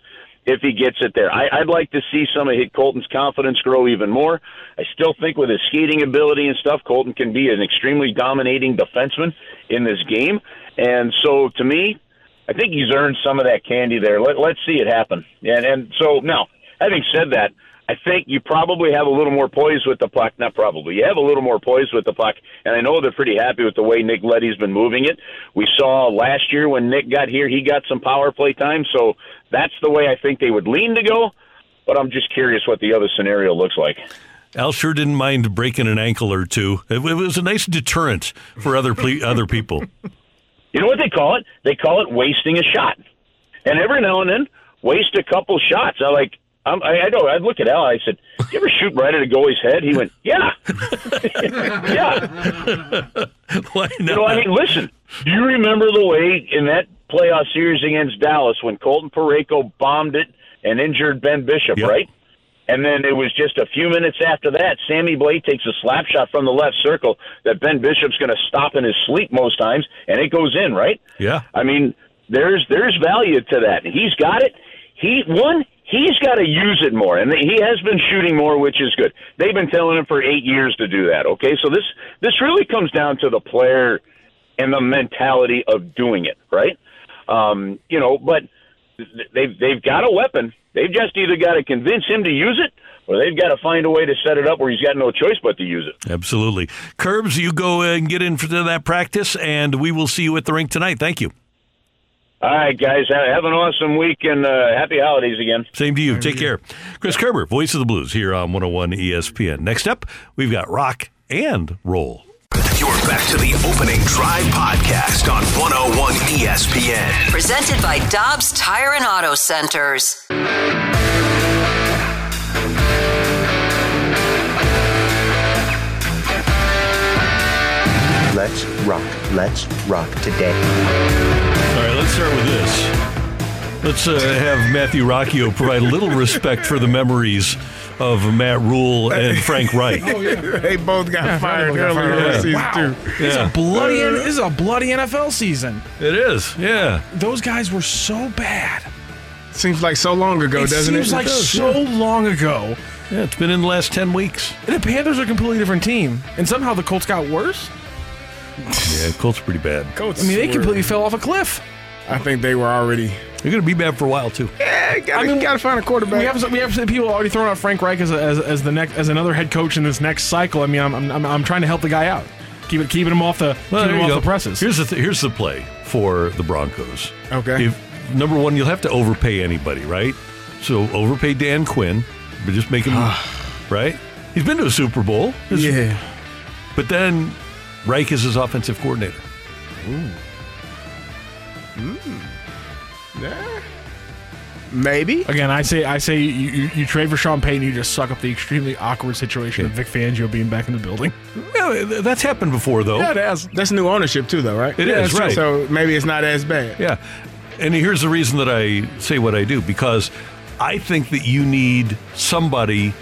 if he gets it there. I, I'd like to see some of hit Colton's confidence grow even more. I still think with his skating ability and stuff, Colton can be an extremely dominating defenseman in this game. And so to me, I think he's earned some of that candy there. Let, let's see it happen. And, and so now, having said that, I think you probably have a little more poise with the puck. Not probably. You have a little more poise with the puck, and I know they're pretty happy with the way Nick Leddy's been moving it. We saw last year when Nick got here, he got some power play time, so that's the way I think they would lean to go. But I'm just curious what the other scenario looks like. Al sure didn't mind breaking an ankle or two. It, was a nice deterrent for other ple- other people. You know what they call it? They call it wasting a shot. And every now and then, waste a couple shots. I like I'm, I, I know. I'd look at Al. I said, "You ever shoot right at a goalie's head?" He went, "Yeah, yeah." Why not? You know, I mean, listen. Do you remember the way in that playoff series against Dallas when Colton Parayko bombed it and injured Ben Bishop, yep. right? And then it was just a few minutes after that, Sammy Blais takes a slap shot from the left circle that Ben Bishop's going to stop in his sleep most times, and it goes in, right? Yeah. I mean, there's there's value to that. He's got it. He one he's got to use it more, and he has been shooting more, which is good. They've been telling him for eight years to do that. Okay, so this this really comes down to the player and the mentality of doing it, right? Um, you know, but they've they've got a weapon. They've just either got to convince him to use it, or they've got to find a way to set it up where he's got no choice but to use it. Absolutely, Curbs, you go and get into that practice, and we will see you at the rink tonight. Thank you. All right, guys. Have an awesome week and uh, happy holidays again. Same to you. Take care. Chris Kerber, Voice of the Blues, here on 101 ESPN. Next up, we've got rock and roll. You're back to the opening drive podcast on 101 ESPN. Presented by Dobbs Tire and Auto Centers. Let's rock. Let's rock today. All right, let's start with this. Let's uh, have Matthew Rocchio provide a little respect for the memories of Matt Rhule and Frank Reich. they both got Yeah, fired earlier fired. this season Wow. too. It's a bloody. This is a bloody NFL season. It is, yeah. Those guys were so bad. Seems like so long ago, it doesn't seems it? Seems like It does, so yeah. long ago. Yeah, it's been in the last 10 weeks. And the Panthers are a completely different team, and somehow the Colts got worse. Yeah, Colts are pretty bad. Colts I mean, they completely fell off a cliff. I think they were already. They're going to be bad for a while too. Yeah, gotta, gotta find a quarterback. We have some, we have some people already throwing out Frank Reich as, a, as, as the next as another head coach in this next cycle. I mean, I'm, I'm, I'm trying to help the guy out, keep it keeping him off the Well, keeping him off go. the presses. Here's the th- here's the play for the Broncos. Okay. If number one, you'll have to overpay anybody, right? So overpay Dan Quinn, but just make him right. He's been to a Super Bowl. His- Yeah. But then Reich is his offensive coordinator. Ooh. Mm. Yeah. Maybe. Again, I say I say you, you, you trade for Sean Payton, you just suck up the extremely awkward situation of Vic Fangio being back in the building. Yeah, that's happened before, though. Yeah, it has. That's new ownership too, though, right? It yeah, is, right. So maybe it's not as bad. Yeah. And here's the reason that I say what I do because I think that you need somebody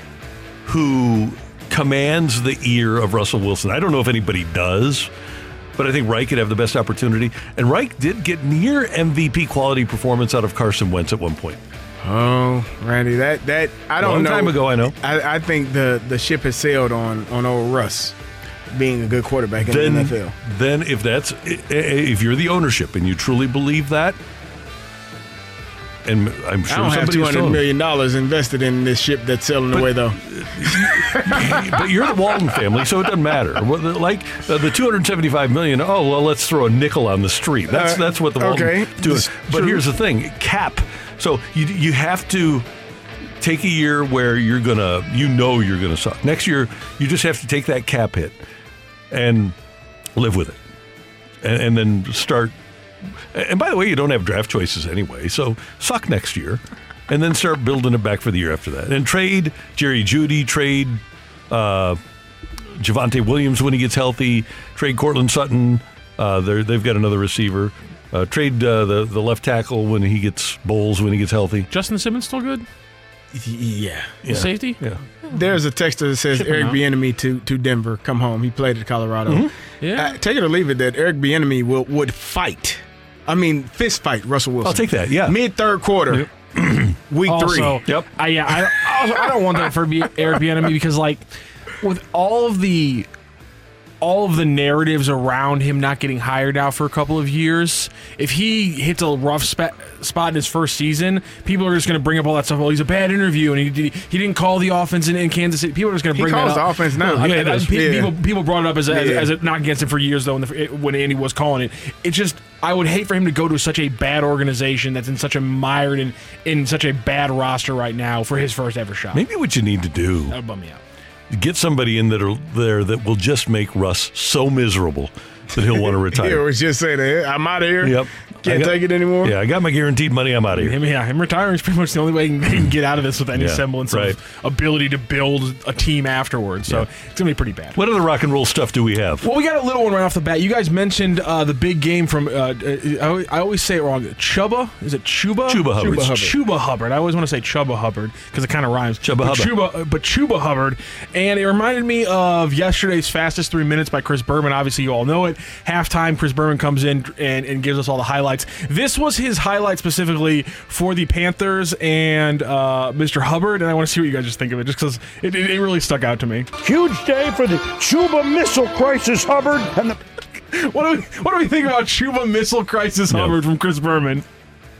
who commands the ear of Russell Wilson. I don't know if anybody does, but I think Reich could have the best opportunity. And Reich did get near MVP quality performance out of Carson Wentz at one point. Oh, Randy, that that I don't Long know. time ago, I know. I, I think the the ship has sailed on on old Russ being a good quarterback in Then, the NFL. then if that's if you're the ownership and you truly believe that, and I'm sure I don't have two hundred million dollars invested in this ship that's sailing away, though. but you're the Walton family, so it doesn't matter. Like uh, the 275 million. Oh well, let's throw a nickel on the street. That's Uh, that's what the Walton okay. do. But true. here's the thing: cap. So you you have to take a year where you're gonna you know you're gonna suck. Next year, you just have to take that cap hit and live with it, and, and then start. And by the way, you don't have draft choices anyway, so suck next year, and then start building it back for the year after that. And trade Jerry Jeudy, trade uh, Javonte Williams when he gets healthy, trade Courtland Sutton. Uh, they're, they've got another receiver. Uh, trade uh, the the left tackle when he gets Bolles when he gets healthy. Justin Simmons still good? Yeah. The safety? Yeah. There's a texter that says Ship Eric out. Bieniemy to to Denver, come home. He played at Colorado. Mhm. Yeah. Uh, take it or leave it that Eric Bieniemy will would fight. I mean, fist fight Russell Wilson. I'll take that. Yeah. Mid third quarter, week Also, three. Yep. I, yeah, I, also, I don't want that for B- Eric Bieniemy because, like, with all of the all of the narratives around him not getting hired out for a couple of years, if he hits a rough spa- spot in his first season, people are just going to bring up all that stuff. Well, he's a bad interview, and he did, he didn't call the offense in, in Kansas City. People are just going to bring calls that up. the offense now. Yeah, I- he does. Yeah. People people brought it up as, as, Yeah. as a knock against him for years though, when, the, when Andy was calling it. It's just I would hate for him to go to such a bad organization that's in such a mired in in such a bad roster right now for his first ever shot. Maybe what you need to do That would bum me out. Get somebody in that are there that will just make Russ so miserable that he'll want to retire. He was just saying, I'm out of here. Yep. Can't got- take it anymore. Yeah, I got my guaranteed money. I'm out of here. Him, yeah, him retiring is pretty much the only way he can, get out of this with any Yeah, semblance right. of ability to build a team afterwards. So it's gonna be pretty bad. What other rock and roll stuff do we have? Well, we got a little one right off the bat. You guys mentioned uh, the big game from. Uh, uh, I, always, say it wrong. Chuba is it Chuba? Chuba Hubbard. It's Chuba Hubbard. I always want to say Chuba Hubbard because it kind of rhymes. Chuba but Hubbard. Chuba, but Chuba Hubbard, and it reminded me of yesterday's fastest three minutes by Chris Berman. Obviously, you all know it. Halftime, Chris Berman comes in and, and gives us all the highlights. This was his highlight specifically for the Panthers and uh, Mr. Hubbard, and I want to see what you guys just think of it, just because it, it, it really stuck out to me. Huge day for the Chuba Missile Crisis, Hubbard. And the What do we, what do we think about Chuba Missile Crisis Hubbard from Chris Berman?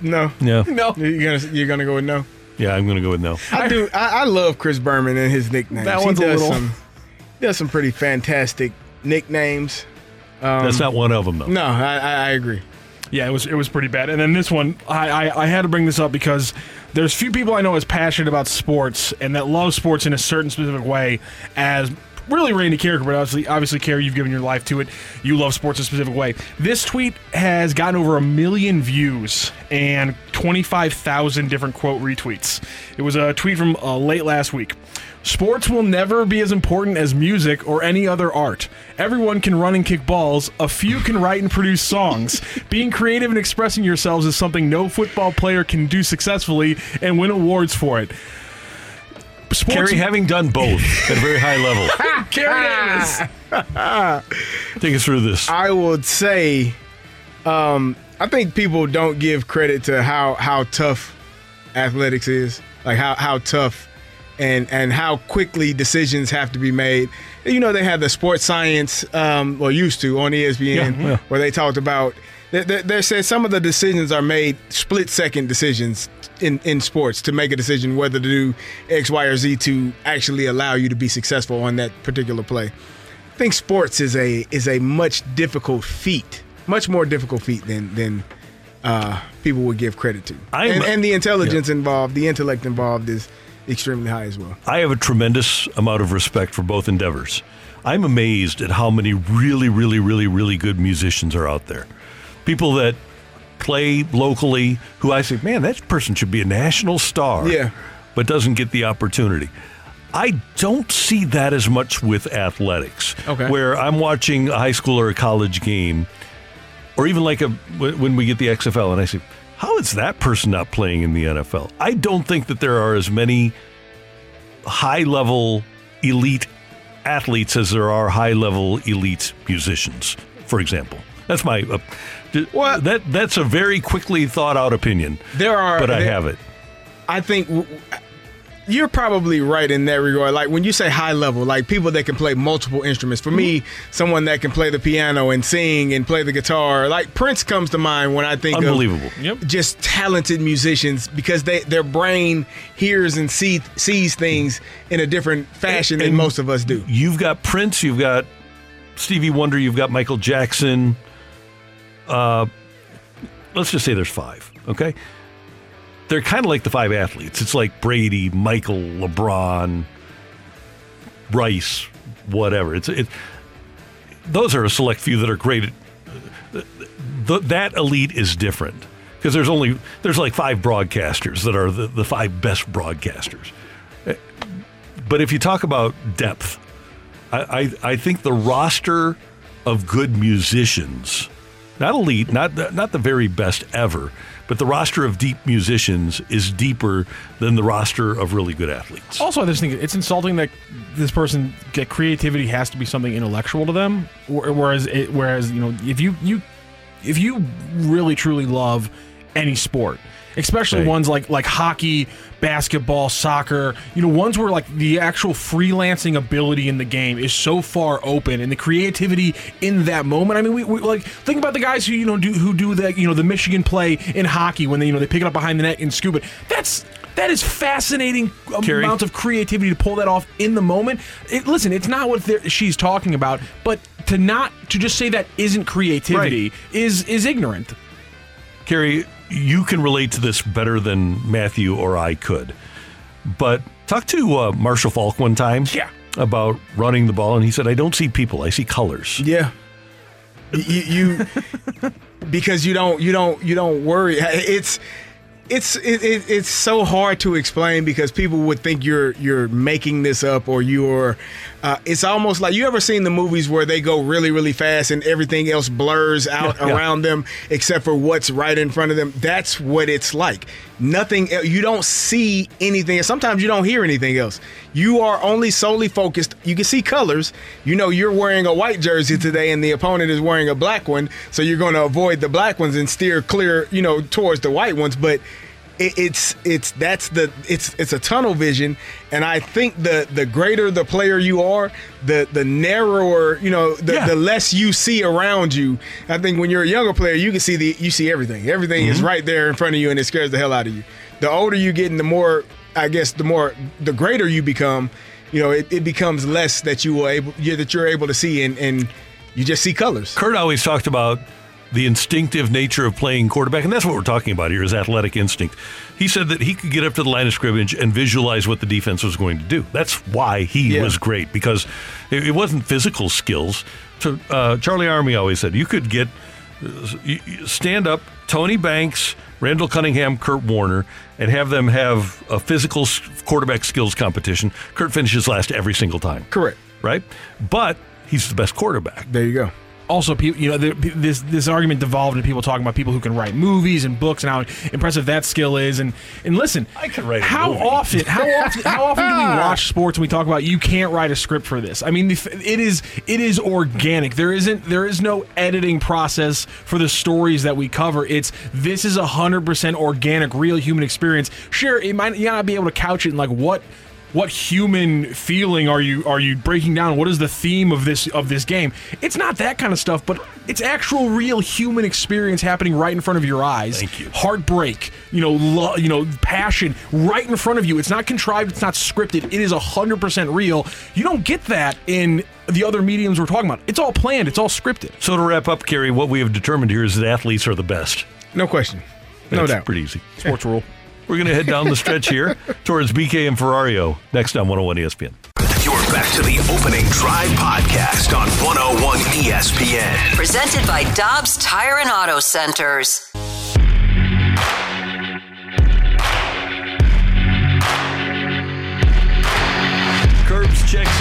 No, No. No. You're gonna you're gonna go with no. Yeah, I'm going to go with no. I do. I, I love Chris Berman and his nicknames. That he one's a does little- some does some pretty fantastic nicknames. Um, That's not one of them, though. No, I, I, I agree. Yeah, it was it was pretty bad. And then this one, I, I I had to bring this up because there's few people I know as passionate about sports and that love sports in a certain specific way as really Randy Karraker, but obviously, obviously, Kerry, you've given your life to it. You love sports in a specific way. This tweet has gotten over a million views and 25,000 different quote retweets. It was a tweet from uh, late last week. Sports will never be as important as music or any other art. Everyone can run and kick balls. A few can write and produce songs. Being creative and expressing yourselves is something no football player can do successfully and win awards for it. Sports- Kerry, having done both at a very high level, Kerry Davis. take us through this. I would say, um, I think people don't give credit to how how tough athletics is, like how how tough and and how quickly decisions have to be made. You know, they had the sports science, um, or used to on ESPN, Yeah, yeah. where they talked about. They, they, they said some of the decisions are made split second decisions in, in sports to make a decision whether to do X, Y, or Z to actually allow you to be successful on that particular play. I think sports is a is a much difficult feat, much more difficult feat than than uh, people would give credit to. And, and the intelligence involved, the intellect involved is extremely high as well. I have a tremendous amount of respect for both endeavors. I'm amazed at how many really, really, really, really good musicians are out there. People that play locally who I say, man, that person should be a national star. Yeah. But doesn't get the opportunity. I don't see that as much with athletics. Okay. Where I'm watching a high school or a college game, or even like a when we get the XFL, and I say, how is that person not playing in the NFL? I don't think that there are as many high level elite athletes as there are high level elite musicians, for example. That's my uh, d- that that's a very quickly thought out opinion. There are, but I there- have it. I think w- you're probably right in that regard. Like when you say high level, like people that can play multiple instruments. For me, someone that can play the piano and sing and play the guitar, like Prince comes to mind when I think Unbelievable. of just talented musicians because they their brain hears and see, sees things in a different fashion than And most of us do. You've got Prince, you've got Stevie Wonder, you've got Michael Jackson. Uh, let's just say there's five. Okay, they're kind of like the five athletes. It's like Brady, Michael, LeBron, Rice, whatever. It's it. Those are a select few that are great. At, the, that elite is different because there's only there's like five broadcasters that are the, the five best broadcasters. But if you talk about depth, I, I, I think the roster of good musicians, not elite, not not the very best ever, but the roster of deep musicians is deeper than the roster of really good athletes. Also, I just think it's insulting that this person that creativity has to be something intellectual to them, whereas it, whereas you know if you you if you really truly love any sport, especially Right. ones like like hockey, basketball, soccer, you know ones where like the actual freelancing ability in the game is so far open and the creativity in that moment. I mean, we, we like think about the guys who you know do who do the you know the Michigan play in hockey when they you know they pick it up behind the net and scoop it. That's that is fascinating um, Kerry? amounts of creativity to pull that off in the moment. It, listen, it's not what she's talking about, but to not to just say that isn't creativity is is ignorant. Kerry, you can relate to this better than Matthew or I could. But talk to uh, Marshall Faulk one time Yeah. about running the ball, and he said, I don't see people, I see colors. Yeah. You, you because you don't you don't you don't worry. It's it's it, it, it's so hard to explain because people would think you're you're making this up or you're. Uh, it's almost like you ever seen the movies where they go really really fast and everything else blurs out Yeah, yeah. around them except for what's right in front of them. That's what it's like. Nothing. You don't see anything. Sometimes you don't hear anything else. You are only solely focused. You can see colors. You know you're wearing a white jersey today and the opponent is wearing a black one, so you're going to avoid the black ones and steer clear, you know, towards the white ones. But it, it's it's that's the it's it's a tunnel vision, and I think the the greater the player you are, the the narrower you know the, the less you see around you. I think when you're a younger player, you can see the you see everything. Everything is Mhm. right there in front of you, and it scares the hell out of you. The older you get, and the more I guess the more the greater you become, you know, it, it becomes less that you will able yeah, that you're able to see, and and you just see colors. Kurt always talked about the instinctive nature of playing quarterback, and that's what we're talking about here is athletic instinct. He said that he could get up to the line of scrimmage and visualize what the defense was going to do. That's why he Yeah. was great because it, wasn't physical skills. So uh, Charley Armey always said you could get you stand up Tony Banks, Randall Cunningham, Kurt Warner, and have them have a physical quarterback skills competition. Kurt finishes last every single time. Correct. Right? But he's the best quarterback. There you go. Also, people, you know, this this argument devolved into people talking about people who can write movies and books and how impressive that skill is. And and listen, I could write. How often how often how often do we watch sports and we talk about you can't write a script for this? I mean, it is it is organic. There isn't there is no editing process for the stories that we cover. It's this is a hundred percent organic, real human experience. Sure, it might you might not be able to couch it in like what what human feeling are you are you breaking down what is the theme of this of this game it's not that kind of stuff but it's actual real human experience happening right in front of your eyes Thank you. heartbreak you know lo- you know passion right in front of you it's not contrived it's not scripted it is 100% real you don't get that in the other mediums we're talking about it's all planned it's all scripted So to wrap up, Kerry, what we have determined here is that athletes are the best. No question. No That's doubt. Pretty easy. sports rule We're going to head down the stretch here towards BK and Ferrario next on 101 ESPN. You're back to the opening drive podcast on 101 ESPN. Presented by Dobbs Tire and Auto Centers.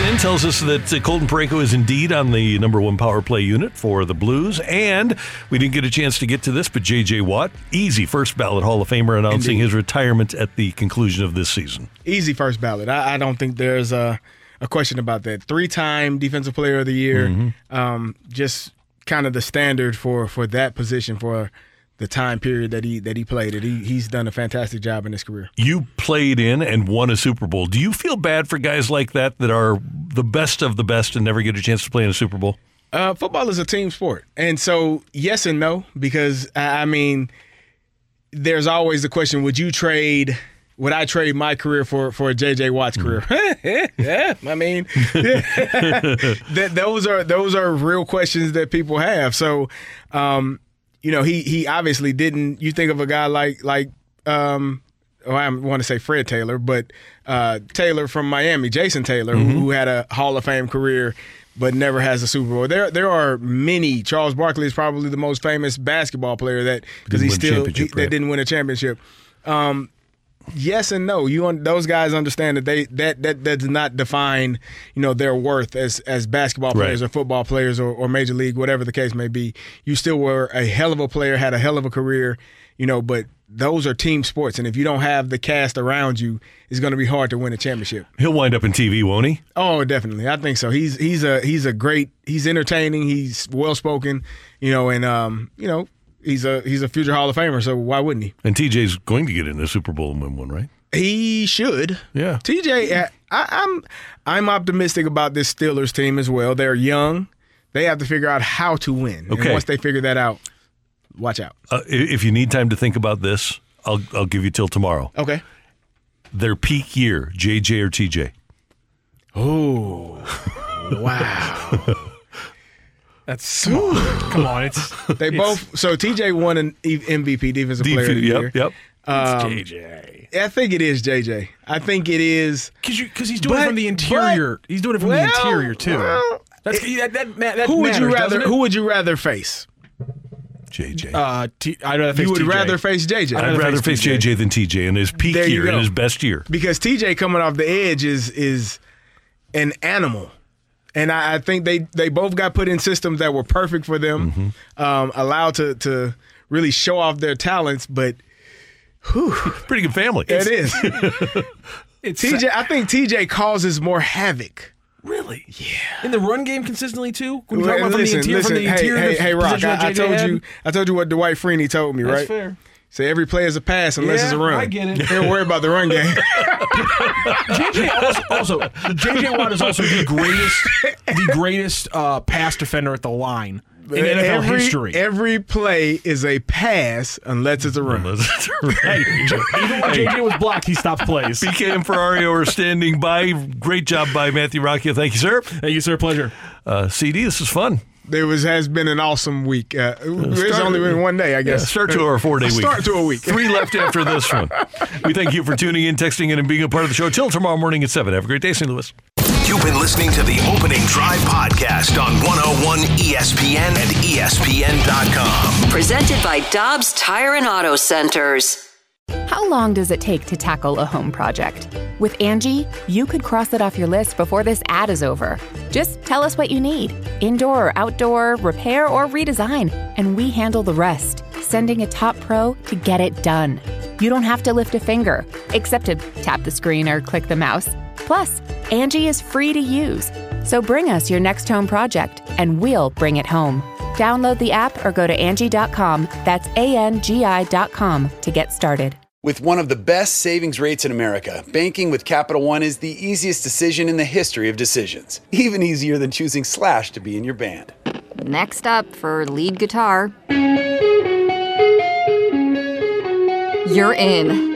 In, tells us that uh, Colton Parayko is indeed on the number one power play unit for the Blues. And we didn't get a chance to get to this, but J.J. Watt, easy first ballot Hall of Famer, announcing Indeed. his retirement at the conclusion of this season. Easy first ballot. I, I don't think there's a, a question about that. Three time Defensive Player of the Year. Mm-hmm. Um, just kind of the standard for for that position for the time period that he that he played it. He, he's done a fantastic job in his career. You played in and won a Super Bowl. Do you feel bad for guys like that that are the best of the best and never get a chance to play in a Super Bowl? Uh, football is a team sport, and so yes and no because I mean, there's always the question: Would you trade? Would I trade my career for for a JJ Watt's career? yeah, I mean, that, those are those are real questions that people have. So, um, you know, he he obviously didn't. You think of a guy like like um, oh, I want to say Fred Taylor, but uh, Taylor from Miami, Jason Taylor, who, who had a Hall of Fame career but never has a Super Bowl. There there are many. Charles Barkley is probably the most famous basketball player that because he still he- that didn't win a championship. Um, yes and no. You un- those guys understand that they that that that does not define you know their worth as as basketball Right. players or football players or, or major league whatever the case may be. You still were a hell of a player, had a hell of a career, you know. But those are team sports, and if you don't have the cast around you, it's going to be hard to win a championship. He'll wind up in TV, won't he? Oh, definitely. I think so. He's he's a he's a great. He's entertaining. He's well spoken. You know, and um, you know, he's a he's a future Hall of Famer. So why wouldn't he? And TJ's going to get in the Super Bowl and win one, right? He should. Yeah. TJ, uh, I, I'm I'm optimistic about this Steelers team as well. They're young. They have to figure out how to win. Okay. And once they figure that out, watch out. Uh, if you need time to think about this, I'll I'll give you till tomorrow. Okay. Their peak year, JJ or TJ? Oh, wow. That's come on, come on it's They both. So TJ won an E- MVP, Defensive Player of the yep, Year. yep. Um, JJ I think it is JJ. I think it is. because because he's doing it from the interior he's doing it from the interior too well, that's that, that, that who would you rather? Who would you rather face? JJ. Uh, T- I'd rather face you would TJ. rather face JJ. I'd I'd rather face TJ. JJ than TJ in his peak There you year, in his best year. because TJ coming off the edge is is an animal, and I, I think they they both got put in systems that were perfect for them, Mm-hmm. um, allowed to to really show off their talents. But whew, Pretty good family. it is It's TJ. I think TJ causes more havoc. really Yeah. in the run game consistently too. When you talk Well, about from the interior, from the hey, interior hey, hey, Rock! I, I told had, you, I told you what Dwight Freeney told me, That's right? fair. Say every play is a pass unless Yeah, it's a run. I get it. Don't worry about the run game. JJ also, also JJ Watt is also the greatest the greatest uh, pass defender at the line in NFL every, history. Every play is a pass unless it's a run. That's right. Even when JJ was blocked, he stopped plays. BK and Ferrario are standing by. Great job by Matthew Rocchio. Thank you, sir. Thank you, sir. Pleasure. Uh, CD, this is fun. It was has been an awesome week. Uh, it's start- only been one day, I guess. Yeah, start to our four day week. Start to a week. Three left after this one. We thank you for tuning in, texting in, and being a part of the show. Till tomorrow morning at 7. Have a great day, St. Louis. You've been listening to the Opening Drive podcast on 101 ESPN and ESPN.com. Presented by Dobbs Tire and Auto Centers. How long does it take to tackle a home project? With Angie, you could cross it off your list before this ad is over. Just tell us what you need indoor or outdoor, repair or redesign, and we handle the rest, sending a top pro to get it done. You don't have to lift a finger, except to tap the screen or click the mouse. Plus, Angie is free to use. So bring us your next home project, and we'll bring it home. Download the app or go to Angie.com. That's A N G I.com to get started. With one of the best savings rates in America, banking with Capital One is the easiest decision in the history of decisions. Even easier than choosing Slash to be in your band. Next up for lead guitar. You're in.